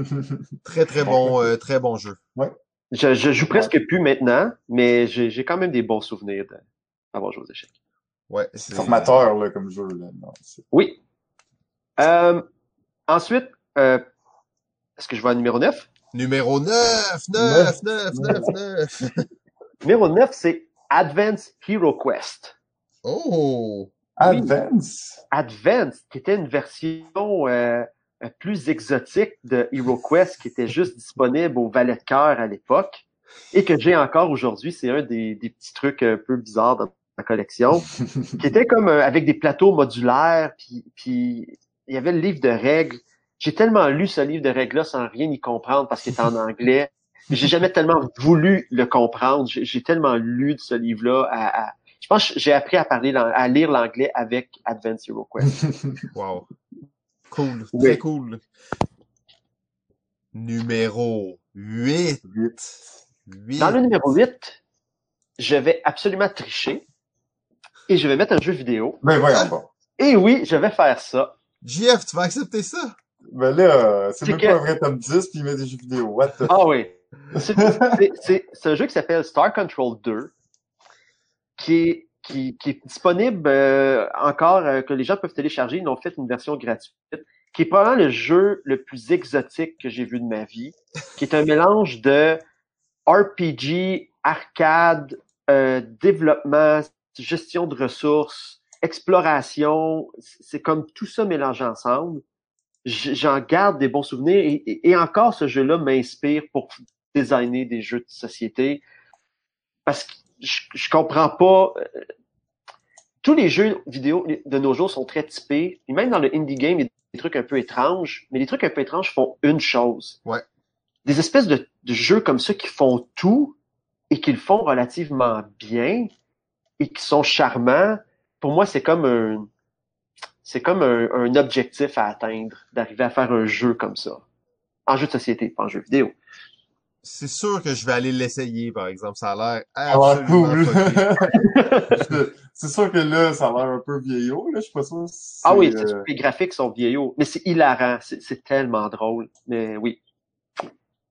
Très, très bon, euh, très bon jeu. je, je joue presque plus maintenant, mais j'ai, j'ai quand même des bons souvenirs d'avoir joué aux échecs. Ouais, C'est formateur, là, comme jeu, là. Non, Oui. Euh, ensuite, euh, est-ce que je vois un numéro 9? Numéro 9, 9, 9, 9, 9. Numéro 9, c'est Advance Hero Quest. Oh! Advance. Advance, qui était une version euh, plus exotique de HeroQuest, qui était juste disponible au Valet de cœur à l'époque, et que j'ai encore aujourd'hui. C'est un des, des petits trucs un peu bizarres dans ma collection, [laughs] qui était comme euh, avec des plateaux modulaires, puis, puis il y avait le livre de règles. J'ai tellement lu ce livre de règles-là sans rien y comprendre parce qu'il était en anglais. Mais j'ai jamais tellement voulu le comprendre. J'ai tellement lu de ce livre-là. À, à- Je pense que j'ai appris à parler, à lire l'anglais avec Advance Hero Quest. [laughs] Wow. Cool, Oui. très cool. Numéro 8. Vite. 8. Dans le numéro 8, je vais absolument tricher et je vais mettre un jeu vidéo. Ben, voyons pas. Et oui, je vais faire ça. JF, tu vas accepter ça? Ben là, c'est C'est même que- pas un vrai top 10, puis il met des jeux vidéo. What the... Ah oui. C'est un jeu qui s'appelle Star Control 2, qui est, qui, qui est disponible euh, encore, euh, que les gens peuvent télécharger. Ils ont fait une version gratuite, qui est probablement le jeu le plus exotique que j'ai vu de ma vie, qui est un mélange de RPG, arcade, euh, développement, gestion de ressources, exploration. C'est comme tout ça mélangé ensemble. J'en garde des bons souvenirs et encore ce jeu-là m'inspire pour designer des jeux de société parce que je, je comprends pas. euh, tous les jeux vidéo de nos jours sont très typés. Et même dans le indie game, il y a des trucs un peu étranges, mais les trucs un peu étranges font une chose. Ouais. Des espèces de, de jeux comme ça qui font tout et qui le font relativement bien et qui sont charmants. Pour moi, c'est comme un, c'est comme un, un objectif à atteindre d'arriver à faire un jeu comme ça. En jeu de société, pas en jeu vidéo. C'est sûr que je vais aller l'essayer, par exemple. Ça a l'air Ah absolument cool. fucké. [laughs] [laughs] c'est sûr que là, ça a l'air un peu vieillot, là. Je sais pas sûr. si Ah oui, c'est, c'est sûr euh, que les graphiques sont vieillots, mais c'est hilarant, c'est tellement drôle, mais oui.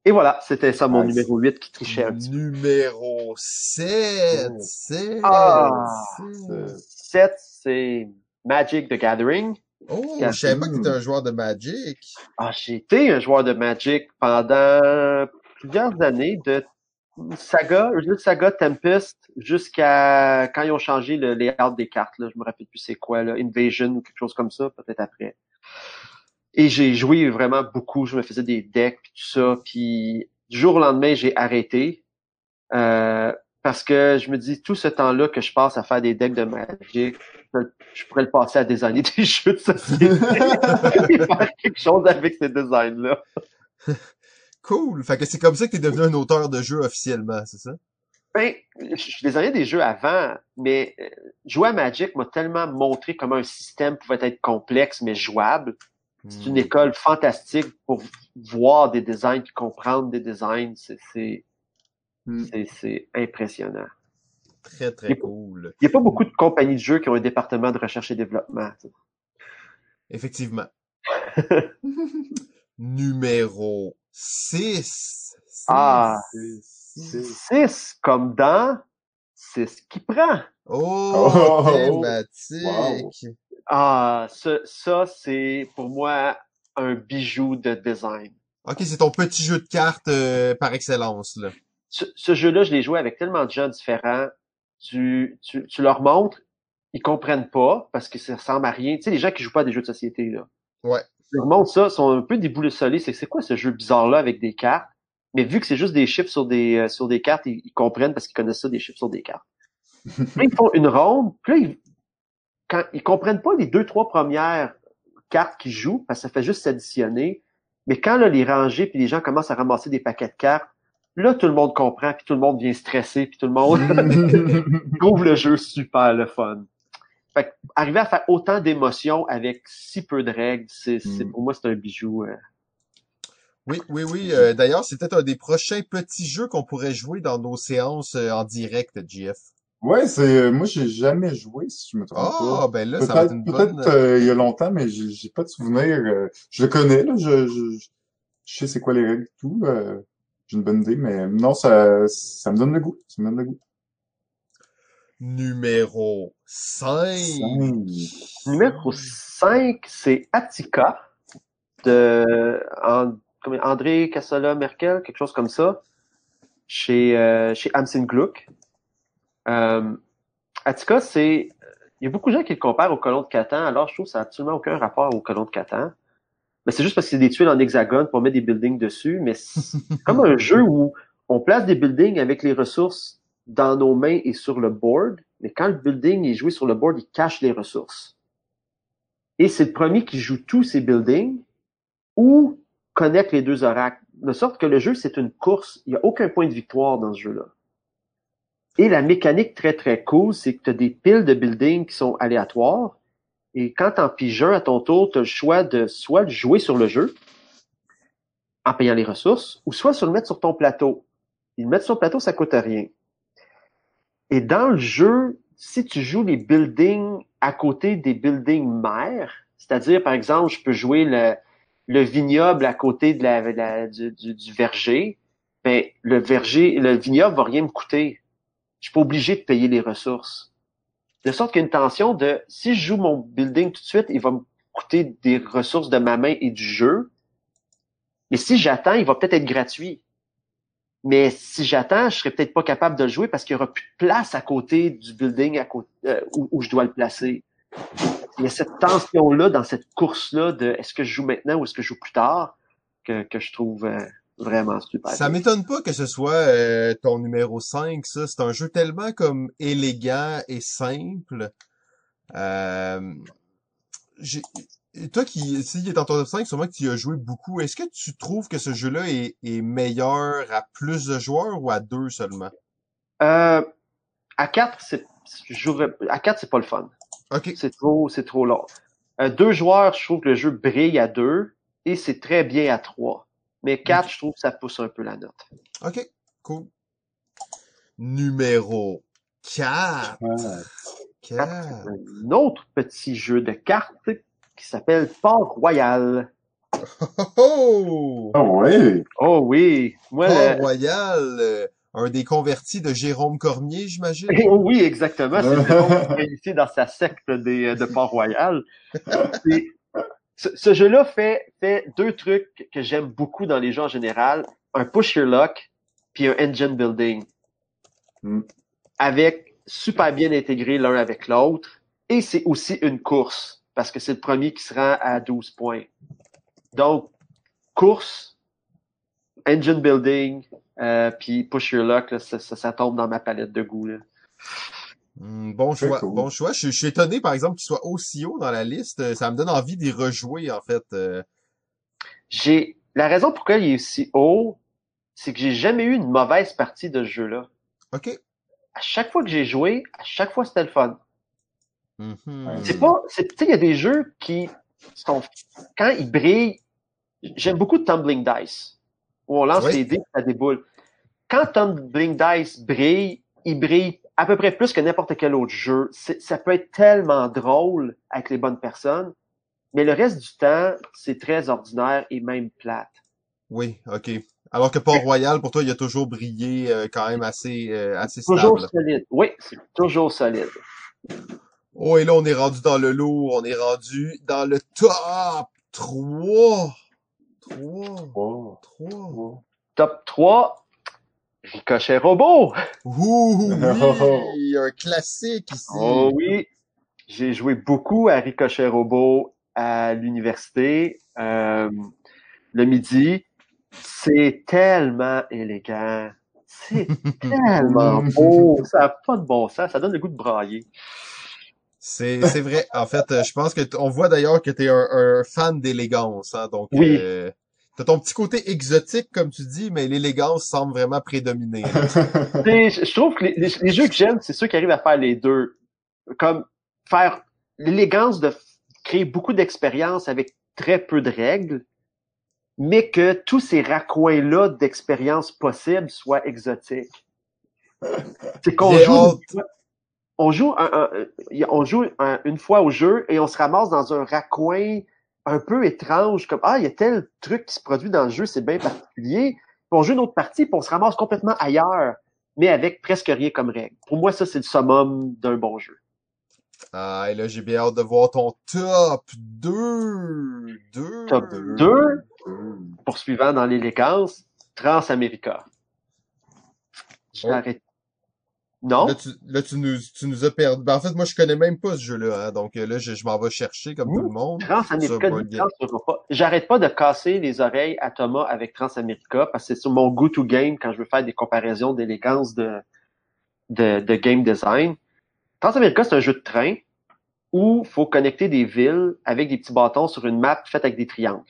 Et voilà, c'était ça mon numéro 8 qui trichait un petit peu. Numéro 7. 7. Ah! c'est- 7, c'est Magic the Gathering. Oh, je savais pas que t'étais un joueur de Magic. Ah, j'ai été un joueur de Magic pendant plusieurs années, de Saga, de Saga Tempest, jusqu'à quand ils ont changé le layout des cartes. Là. Je me rappelle plus c'est quoi, là, Invasion ou quelque chose comme ça, peut-être après. Et j'ai joué vraiment beaucoup. Je me faisais des decks puis tout ça. Puis du jour au lendemain, j'ai arrêté. Euh, parce que je me dis, tout ce temps-là que je passe à faire des decks de Magic, je, pourrais le passer à designer [laughs] des jeux de société. et [laughs] [laughs] faire quelque chose avec ces designs-là. Cool. Fait que c'est comme ça que t'es devenu un auteur de jeu officiellement, c'est ça? Ben, je designais des jeux avant, mais euh, jouer à Magic m'a tellement montré comment un système pouvait être complexe mais jouable. C'est une Hmm. école fantastique pour voir des designs puis comprendre des designs. C'est Hmm. impressionnant. Très, très cool. Il n'y a pas beaucoup de compagnies de jeux qui ont un département de recherche et développement. Effectivement. [laughs] Numéro 6. Ah. c'est- Six comme dans c'est ce qui prend. Oh, Oh, thématique. Ah, ça, ça c'est pour moi un bijou de design. Ok, c'est ton petit jeu de cartes euh, par excellence, là. Ce, ce jeu-là, je l'ai joué avec tellement de gens différents. Tu, tu, tu leur montres, ils comprennent pas parce que ça ressemble à rien. Tu sais, les gens qui jouent pas à des jeux de société, là. Ouais. Leur montre ça, sont un peu déboulessolés. C'est c'est quoi ce jeu bizarre-là avec des cartes? Mais vu que c'est juste des chiffres sur des, euh, sur des cartes, ils, ils comprennent parce qu'ils connaissent ça, des chiffres sur des cartes. [laughs] Puis là, ils font une ronde, puis là, ils, quand, ils comprennent pas les deux, trois premières cartes qu'ils jouent, parce que ça fait juste s'additionner. Mais quand là, les rangées puis les gens commencent à ramasser des paquets de cartes, là, tout le monde comprend, puis tout le monde vient stresser, puis tout le monde [laughs] [laughs] trouve le jeu super le fun. Fait que, arriver à faire autant d'émotions avec si peu de règles, c'est, c'est- Mm. pour moi, c'est un bijou. euh. Oui, oui, oui. euh, D'ailleurs, c'est peut-être un des prochains petits jeux qu'on pourrait jouer dans nos séances euh, en direct, GF. Ouais, c'est moi j'ai jamais joué si je me trompe Ah, pas. ben là, ça va être Peut-être une peut-être bonne... euh, il y a longtemps, mais j'ai j'ai pas de souvenir. euh, je le connais, là, je, je, je sais c'est quoi les règles et tout. euh, j'ai une bonne idée, mais non, ça, ça me donne le goût. Ça me donne le goût. Numéro 5. Cinq. Numéro 5, c'est Attica de André Cassola Merkel, quelque chose comme ça, chez, euh, chez Amsin Gluck. Euh, Attica, c'est. Il y a beaucoup de gens qui le comparent au colon de Catan, alors je trouve que ça n'a absolument aucun rapport au colon de Catan. Mais c'est juste parce que c'est des tuiles en hexagone pour mettre des buildings dessus, mais c'est [laughs] comme un jeu où on place des buildings avec les ressources dans nos mains et sur le board, mais quand le building est joué sur le board, il cache les ressources. Et c'est le premier qui joue tous ces buildings ou connecte les deux oracles. De sorte que le jeu, c'est une course. Il n'y a aucun point de victoire dans ce jeu-là. Et la mécanique très très cool, c'est que tu as des piles de buildings qui sont aléatoires. Et quand en piges un à ton tour, tu as le choix de soit jouer sur le jeu en payant les ressources, ou soit de le mettre sur ton plateau. Et le mettre sur ton plateau, ça coûte rien. Et dans le jeu, si tu joues les buildings à côté des buildings mères, c'est-à-dire, par exemple, je peux jouer le, le vignoble à côté de la, la- du, du, du verger, ben, le verger, le vignoble va rien me coûter. Je suis pas obligé de payer les ressources. De sorte qu'il y a une tension de, si je joue mon building tout de suite, il va me coûter des ressources de ma main et du jeu. Mais si j'attends, il va peut-être être gratuit. Mais si j'attends, je serai peut-être pas capable de le jouer parce qu'il y aura plus de place à côté du building à côté, euh, où, où je dois le placer. Il y a cette tension-là dans cette course-là de est-ce que je joue maintenant ou est-ce que je joue plus tard que, que je trouve euh, vraiment super. Ça m'étonne pas que ce soit euh, ton numéro 5, ça. C'est un jeu tellement comme élégant et simple. Euh, toi qui, s'il est en ton top 5, sûrement que tu y as joué beaucoup. Est-ce que tu trouves que ce jeu-là est, est meilleur à plus de joueurs ou à deux seulement? Euh, à 4, c'est je jouerais- à 4, c'est pas le fun. Ok. C'est trop, c'est trop long. Euh, deux joueurs, je trouve que le jeu brille à deux et c'est très bien à trois. Mais quatre, je trouve que ça pousse un peu la note. Ok. Cool. Numéro 4. Ah, Quatre. Un autre petit jeu de cartes qui s'appelle Port Royal. Oh, [laughs] oh! Ah. Oh oui, moi, Port le- Royal, euh, un des convertis de Jérôme Cormier, j'imagine? Oh [laughs] oui, exactement. C'est Jérôme qui est initié dans sa secte des, euh, de Port-Royal. [laughs] Ce, ce jeu-là fait, fait deux trucs que j'aime beaucoup dans les jeux en général. Un push your luck, puis un engine building. Mm. Avec super bien intégré l'un avec l'autre. Et c'est aussi une course, parce que c'est le premier qui se rend à 12 points. Donc, course, engine building, euh, puis push your luck, là, ça, ça, ça tombe dans ma palette de goût. Là. Hmm, bon choix, cool. bon choix. Je, je suis étonné, par exemple, qu'il soit aussi haut dans la liste. Ça me donne envie d'y rejouer, en fait. Euh, J'ai la raison pourquoi il est aussi haut, c'est que j'ai jamais eu une mauvaise partie de ce jeu-là. OK. À chaque fois que j'ai joué, à chaque fois c'était le fun. C'est pas, c'est, tu sais, il y a des jeux qui sont, quand ils brillent, j'aime beaucoup Tumbling Dice, où on lance Oui. les dés et ça déboule. Quand Tumbling Dice brille, il brille à peu près plus que n'importe quel autre jeu. Ça peut être tellement drôle avec les bonnes personnes, mais le reste du temps, c'est très ordinaire et même plate. Oui, OK. Alors que Port-Royal, pour toi, il a toujours brillé euh, quand même assez, euh, assez Toujours solide. Oui, c'est toujours solide. Oh, et là, on est rendu dans le lourd. On est rendu dans le top 3. Trois. Oh. Trois. Oh. Top 3, Ricochet Robot. Ouh, [laughs] oui, un classique ici. Oh oui, j'ai joué beaucoup à Ricochet Robot à l'université euh, le midi. C'est tellement élégant. C'est [laughs] tellement beau. Ça n'a pas de bon sens. Ça donne le goût de brailler. C'est c'est vrai. En fait, euh, je pense que on voit d'ailleurs que tu es un, un fan d'élégance, hein, donc Oui. euh, t'as ton petit côté exotique comme tu dis, mais l'élégance semble vraiment prédominer. sais, [laughs] je trouve que les, les- les jeux que j'aime, c'est ceux qui arrivent à faire les deux. Comme faire l'élégance de créer beaucoup d'expériences avec très peu de règles, mais que tous ces raccoins-là d'expériences possibles soient exotiques. C'est qu'on joue. On joue, un- un- un- on joue un- une fois au jeu et on se ramasse dans un raccoin un peu étrange, comme ah il y a tel truc qui se produit dans le jeu, c'est bien particulier. Puis on joue une autre partie, puis on se ramasse complètement ailleurs, mais avec presque rien comme règle. Pour moi, ça c'est le summum d'un bon jeu. Ah, et là, j'ai bien hâte de voir ton top 2. 2. Top 2, poursuivant dans l'élégance, Transamerica. Je Oh. Non? Là, tu, là, tu nous, tu nous as perdu. Ben, en fait, moi, je connais même pas ce jeu-là, hein, donc euh, là, je, je m'en vais chercher comme tout le monde. Transamerica. J'arrête pas de casser les oreilles à Thomas avec Transamerica parce que c'est sur mon go-to game quand je veux faire des comparaisons d'élégance de, de, de game design. Transamerica, c'est un jeu de train où faut connecter des villes avec des petits bâtons sur une map faite avec des triangles.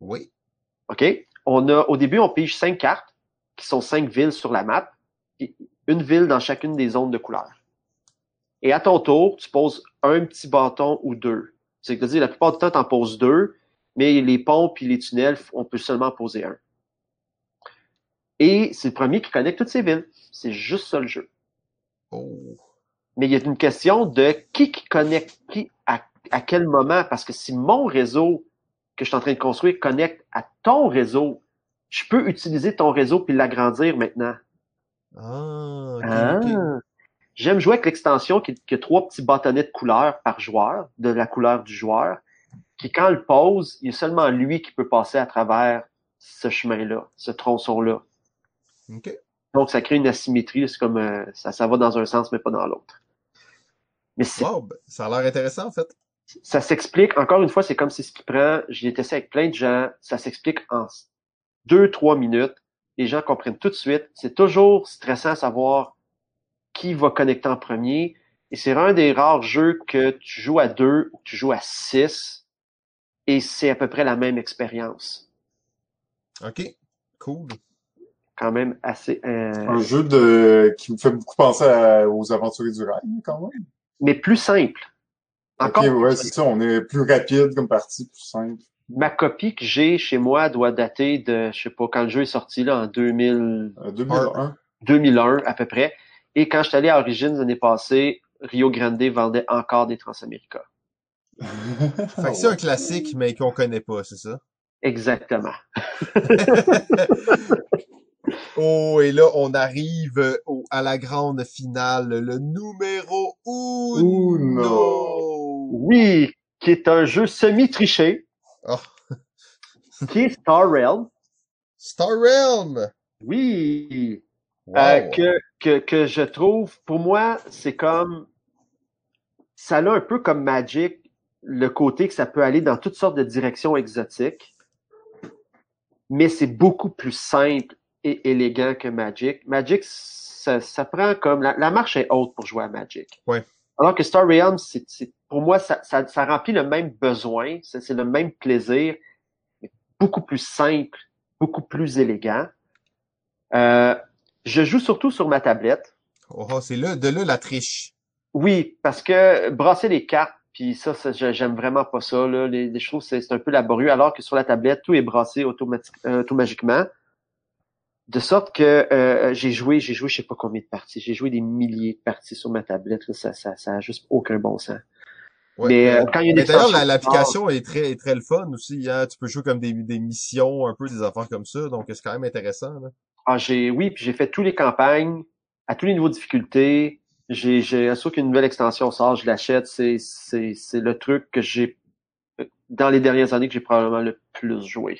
Oui. OK? On a, au début, on pige cinq cartes, qui sont cinq villes sur la map, une ville dans chacune des zones de couleur. Et à ton tour, tu poses un petit bâton ou deux. C'est-à-dire, la plupart du temps, tu en poses deux, mais les ponts puis les tunnels, on peut seulement en poser un. Et c'est le premier qui connecte toutes ces villes. C'est juste ça le jeu. Oh. Mais il y a une question de qui qui connecte qui à, à quel moment. Parce que si mon réseau que je suis en train de construire connecte à ton réseau, je peux utiliser ton réseau puis l'agrandir maintenant. Ah, Ah. J'aime jouer avec l'extension qui, qui a trois petits bâtonnets de couleurs par joueur, de la couleur du joueur, qui quand le pose, il y a seulement lui qui peut passer à travers ce chemin-là, ce tronçon-là. Donc, ça crée une asymétrie. C'est comme euh, ça, ça va dans un sens, mais pas dans l'autre. Mais Wow, ben, ça a l'air intéressant, en fait. ça s'explique, encore une fois, c'est comme c'est ce qui prend, j'ai testé avec plein de gens, ça s'explique en deux, trois minutes. Les gens comprennent tout de suite. C'est toujours stressant à savoir qui va connecter en premier. Et c'est un des rares jeux que tu joues à deux ou que tu joues à six et c'est à peu près la même expérience. Ok. Cool. Quand même assez... euh, Un jeu de qui me fait beaucoup penser à- aux aventuriers du rail, quand même. mais plus simple. Encore ok, ouais, c'est ça. On est plus rapide comme partie, plus simple. Ma copie que j'ai chez moi doit dater de, je sais pas, quand le jeu est sorti là, en 2000, Euh, 2001. 2001 à peu près. Et quand je suis allé à Origins l'année passée, Rio Grande vendait encore des Transamérica. [laughs] Fait que c'est un classique, mais qu'on connaît pas, c'est ça? Exactement. [laughs] Oh, et là, on arrive au, à la grande finale, le numéro uno. Uno. Oui, qui est un jeu semi-triché, Oh, qui est Star Realm. Star Realm! Oui. Wow. Euh, que, que, que je trouve, pour moi, c'est comme, ça a un peu comme Magic, le côté que ça peut aller dans toutes sortes de directions exotiques, mais c'est beaucoup plus simple et élégant que Magic. Magic, ça, ça prend comme, la, la marche est haute pour jouer à Magic. Ouais. Alors que Star Realm, c'est, c'est- pour moi, ça, ça, ça remplit le même besoin, c'est, le même plaisir, mais beaucoup plus simple, beaucoup plus élégant. Euh, je joue surtout sur ma tablette. Oh, oh, c'est là, de là la triche. Oui, parce que brasser les cartes, puis ça, ça, j'aime vraiment pas ça. Là. Les, les choses, c'est un peu laborieux, alors que sur la tablette, tout est brassé euh, automagiquement. De sorte que euh, j'ai joué, j'ai joué je sais pas combien de parties. J'ai joué des milliers de parties sur ma tablette. là. Ça, ça, ça a juste aucun bon sens. Ouais. Mais euh, quand il y a Mais d'ailleurs, l'application est très, est très le fun aussi. Hein? Tu peux jouer comme des, des missions, un peu des affaires comme ça. Donc, c'est quand même intéressant. Là. Ah, j'ai, oui, puis j'ai fait tous les campagnes à tous les niveaux de difficulté. J'ai, j'ai, sûr qu'une nouvelle extension sort, je l'achète. C'est, c'est, c'est le truc que j'ai, dans les dernières années, que j'ai probablement le plus joué.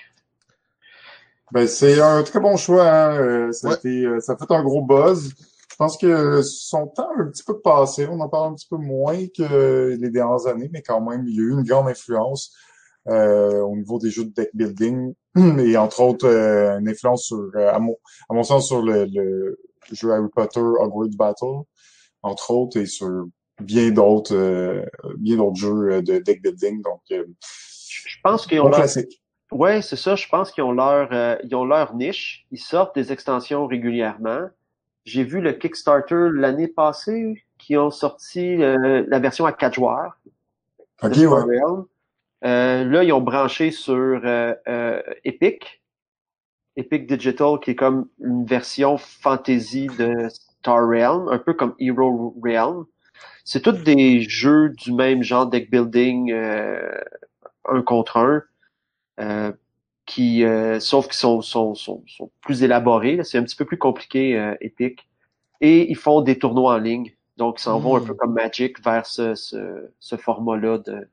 Ben, c'est un très bon choix. Hein. Euh, ça, a été, euh, ça a fait un gros buzz. Je pense que son temps a un petit peu passé. On en parle un petit peu moins que les dernières années, mais quand même, il y a eu une grande influence euh, au niveau des jeux de deck building [clears throat] et entre autres euh, une influence sur, euh, à, mon, à mon sens, sur le, le jeu Harry Potter Hogwarts Battle, entre autres, et sur bien d'autres euh, bien d'autres jeux euh, de deck building. Donc, euh, Je pense qu'ils ont leur... classique. Ouais, c'est ça. Je pense qu'ils ont leur, euh, ils ont leur niche. Ils sortent des extensions régulièrement. J'ai vu le Kickstarter l'année passée qui ont sorti euh, la version à quatre joueurs. Ok, de Star ouais. Realm. Euh, là, ils ont branché sur euh, euh, Epic. Epic Digital, qui est comme une version fantasy de Star Realm, un peu comme Hero Realm. C'est tous des jeux du même genre deck building euh, un contre un, euh, qui, euh, sauf qu'ils sont, sont, sont, sont plus élaborés. C'est un petit peu plus compliqué, euh, Epic. Et ils font des tournois en ligne. Donc, ils s'en vont un Mm. peu comme Magic vers ce, ce, ce format-là de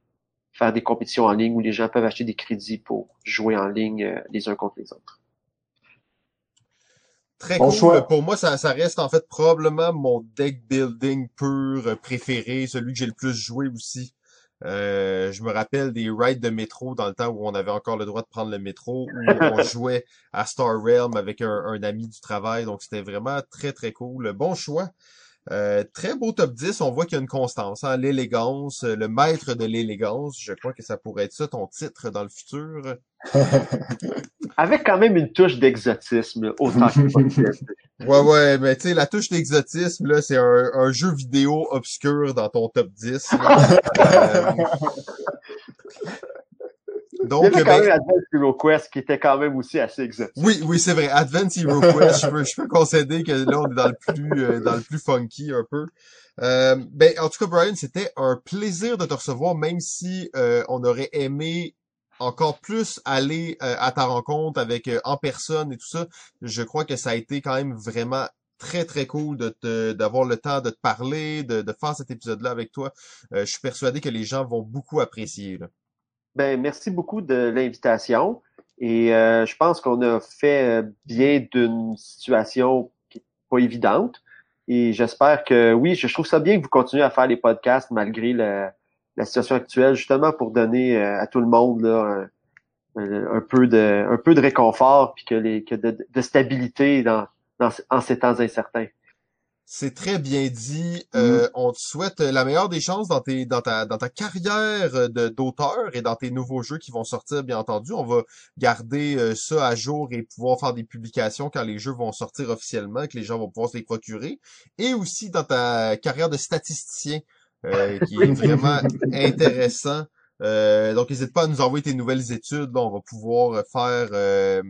faire des compétitions en ligne où les gens peuvent acheter des crédits pour jouer en ligne euh, les uns contre les autres. Très Bon cool. choix. Pour moi, ça, ça reste en fait probablement mon deck building pur préféré, celui que j'ai le plus joué aussi. Euh, je me rappelle des rides de métro dans le temps où on avait encore le droit de prendre le métro, où [laughs] on jouait à Star Realm avec un, un ami du travail, donc c'était vraiment très très cool. Bon choix. Euh, très beau top 10, on voit qu'il y a une constance, hein? l'élégance, euh, le maître de l'élégance, je crois que ça pourrait être ça ton titre dans le futur. [laughs] Avec quand même une touche d'exotisme, autant que possible. [laughs] Ouais, ouais, mais tu sais, la touche d'exotisme, là, c'est un, un jeu vidéo obscur dans ton top 10. là. [laughs] Euh, Il y donc, avait quand ben, même Advance Hero Quest qui était quand même aussi assez exotique. oui, oui, c'est vrai. Advance Hero Quest, je peux, je peux concéder que là, on est dans le plus, euh, dans le plus funky un peu. Euh, ben, en tout cas, Brian, c'était un plaisir de te recevoir, même si euh, on aurait aimé encore plus aller euh, à ta rencontre avec euh, en personne et tout ça. Je crois que ça a été quand même vraiment très très cool de te d'avoir le temps de te parler, de, de faire cet épisode-là avec toi. Euh, je suis persuadé que les gens vont beaucoup apprécier. Là. Ben, merci beaucoup de l'invitation. Et euh, je pense qu'on a fait euh, bien d'une situation qui est pas évidente. Et j'espère que oui, je trouve ça bien que vous continuez à faire les podcasts malgré la, la situation actuelle, justement pour donner euh, à tout le monde là, un, un- peu de un peu de réconfort puis que que de, de stabilité dans, dans en ces temps incertains. C'est très bien dit. Euh, on te souhaite la meilleure des chances dans tes dans ta dans ta carrière de d'auteur et dans tes nouveaux jeux qui vont sortir, bien entendu. On va garder euh, ça à jour et pouvoir faire des publications quand les jeux vont sortir officiellement, que les gens vont pouvoir se les procurer. Et aussi dans ta carrière de statisticien, euh, qui est [laughs] vraiment intéressant. Euh, donc n'hésite pas à nous envoyer tes nouvelles études. Là, on va pouvoir faire euh,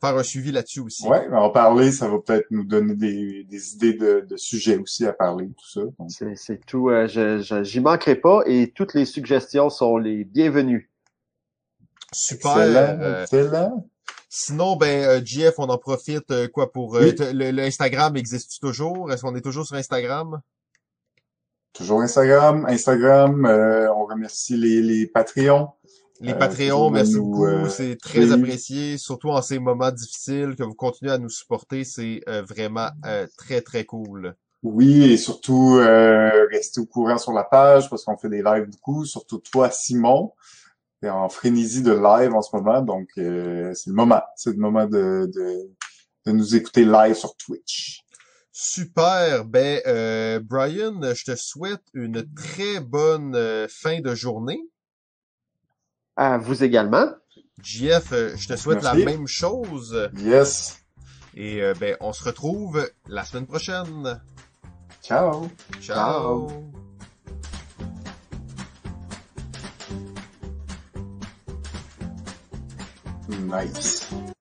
faire un suivi là-dessus aussi. Ouais, en parler, ça va peut-être nous donner des, des idées de, de sujets aussi à parler, tout ça. C'est c'est tout. euh, je je- j'y manquerai pas et toutes les suggestions sont les bienvenues. Super. excellent, euh, excellent. Sinon, ben, euh, JF, on en profite euh, quoi pour euh, Oui. le, le Instagram existe toujours? Est-ce qu'on est toujours sur Instagram? Toujours Instagram, Instagram, euh, on remercie les, les Patreons. Les Euh, Patreons, merci nous, beaucoup, euh, c'est très apprécié, surtout en ces moments difficiles que vous continuez à nous supporter, c'est euh, vraiment euh, très très cool. Oui, et surtout euh, rester au courant sur la page parce qu'on fait des lives beaucoup, surtout toi, Simon. T'es en frénésie de live en ce moment, donc euh, c'est le moment. C'est le moment de, de, de nous écouter live sur Twitch. Super, ben euh, Brian, je te souhaite une très bonne euh, fin de journée. À vous également. JF, euh, je te souhaite Merci. la même chose. Yes. Et euh, ben, on se retrouve la semaine prochaine. Ciao. Ciao. Nice.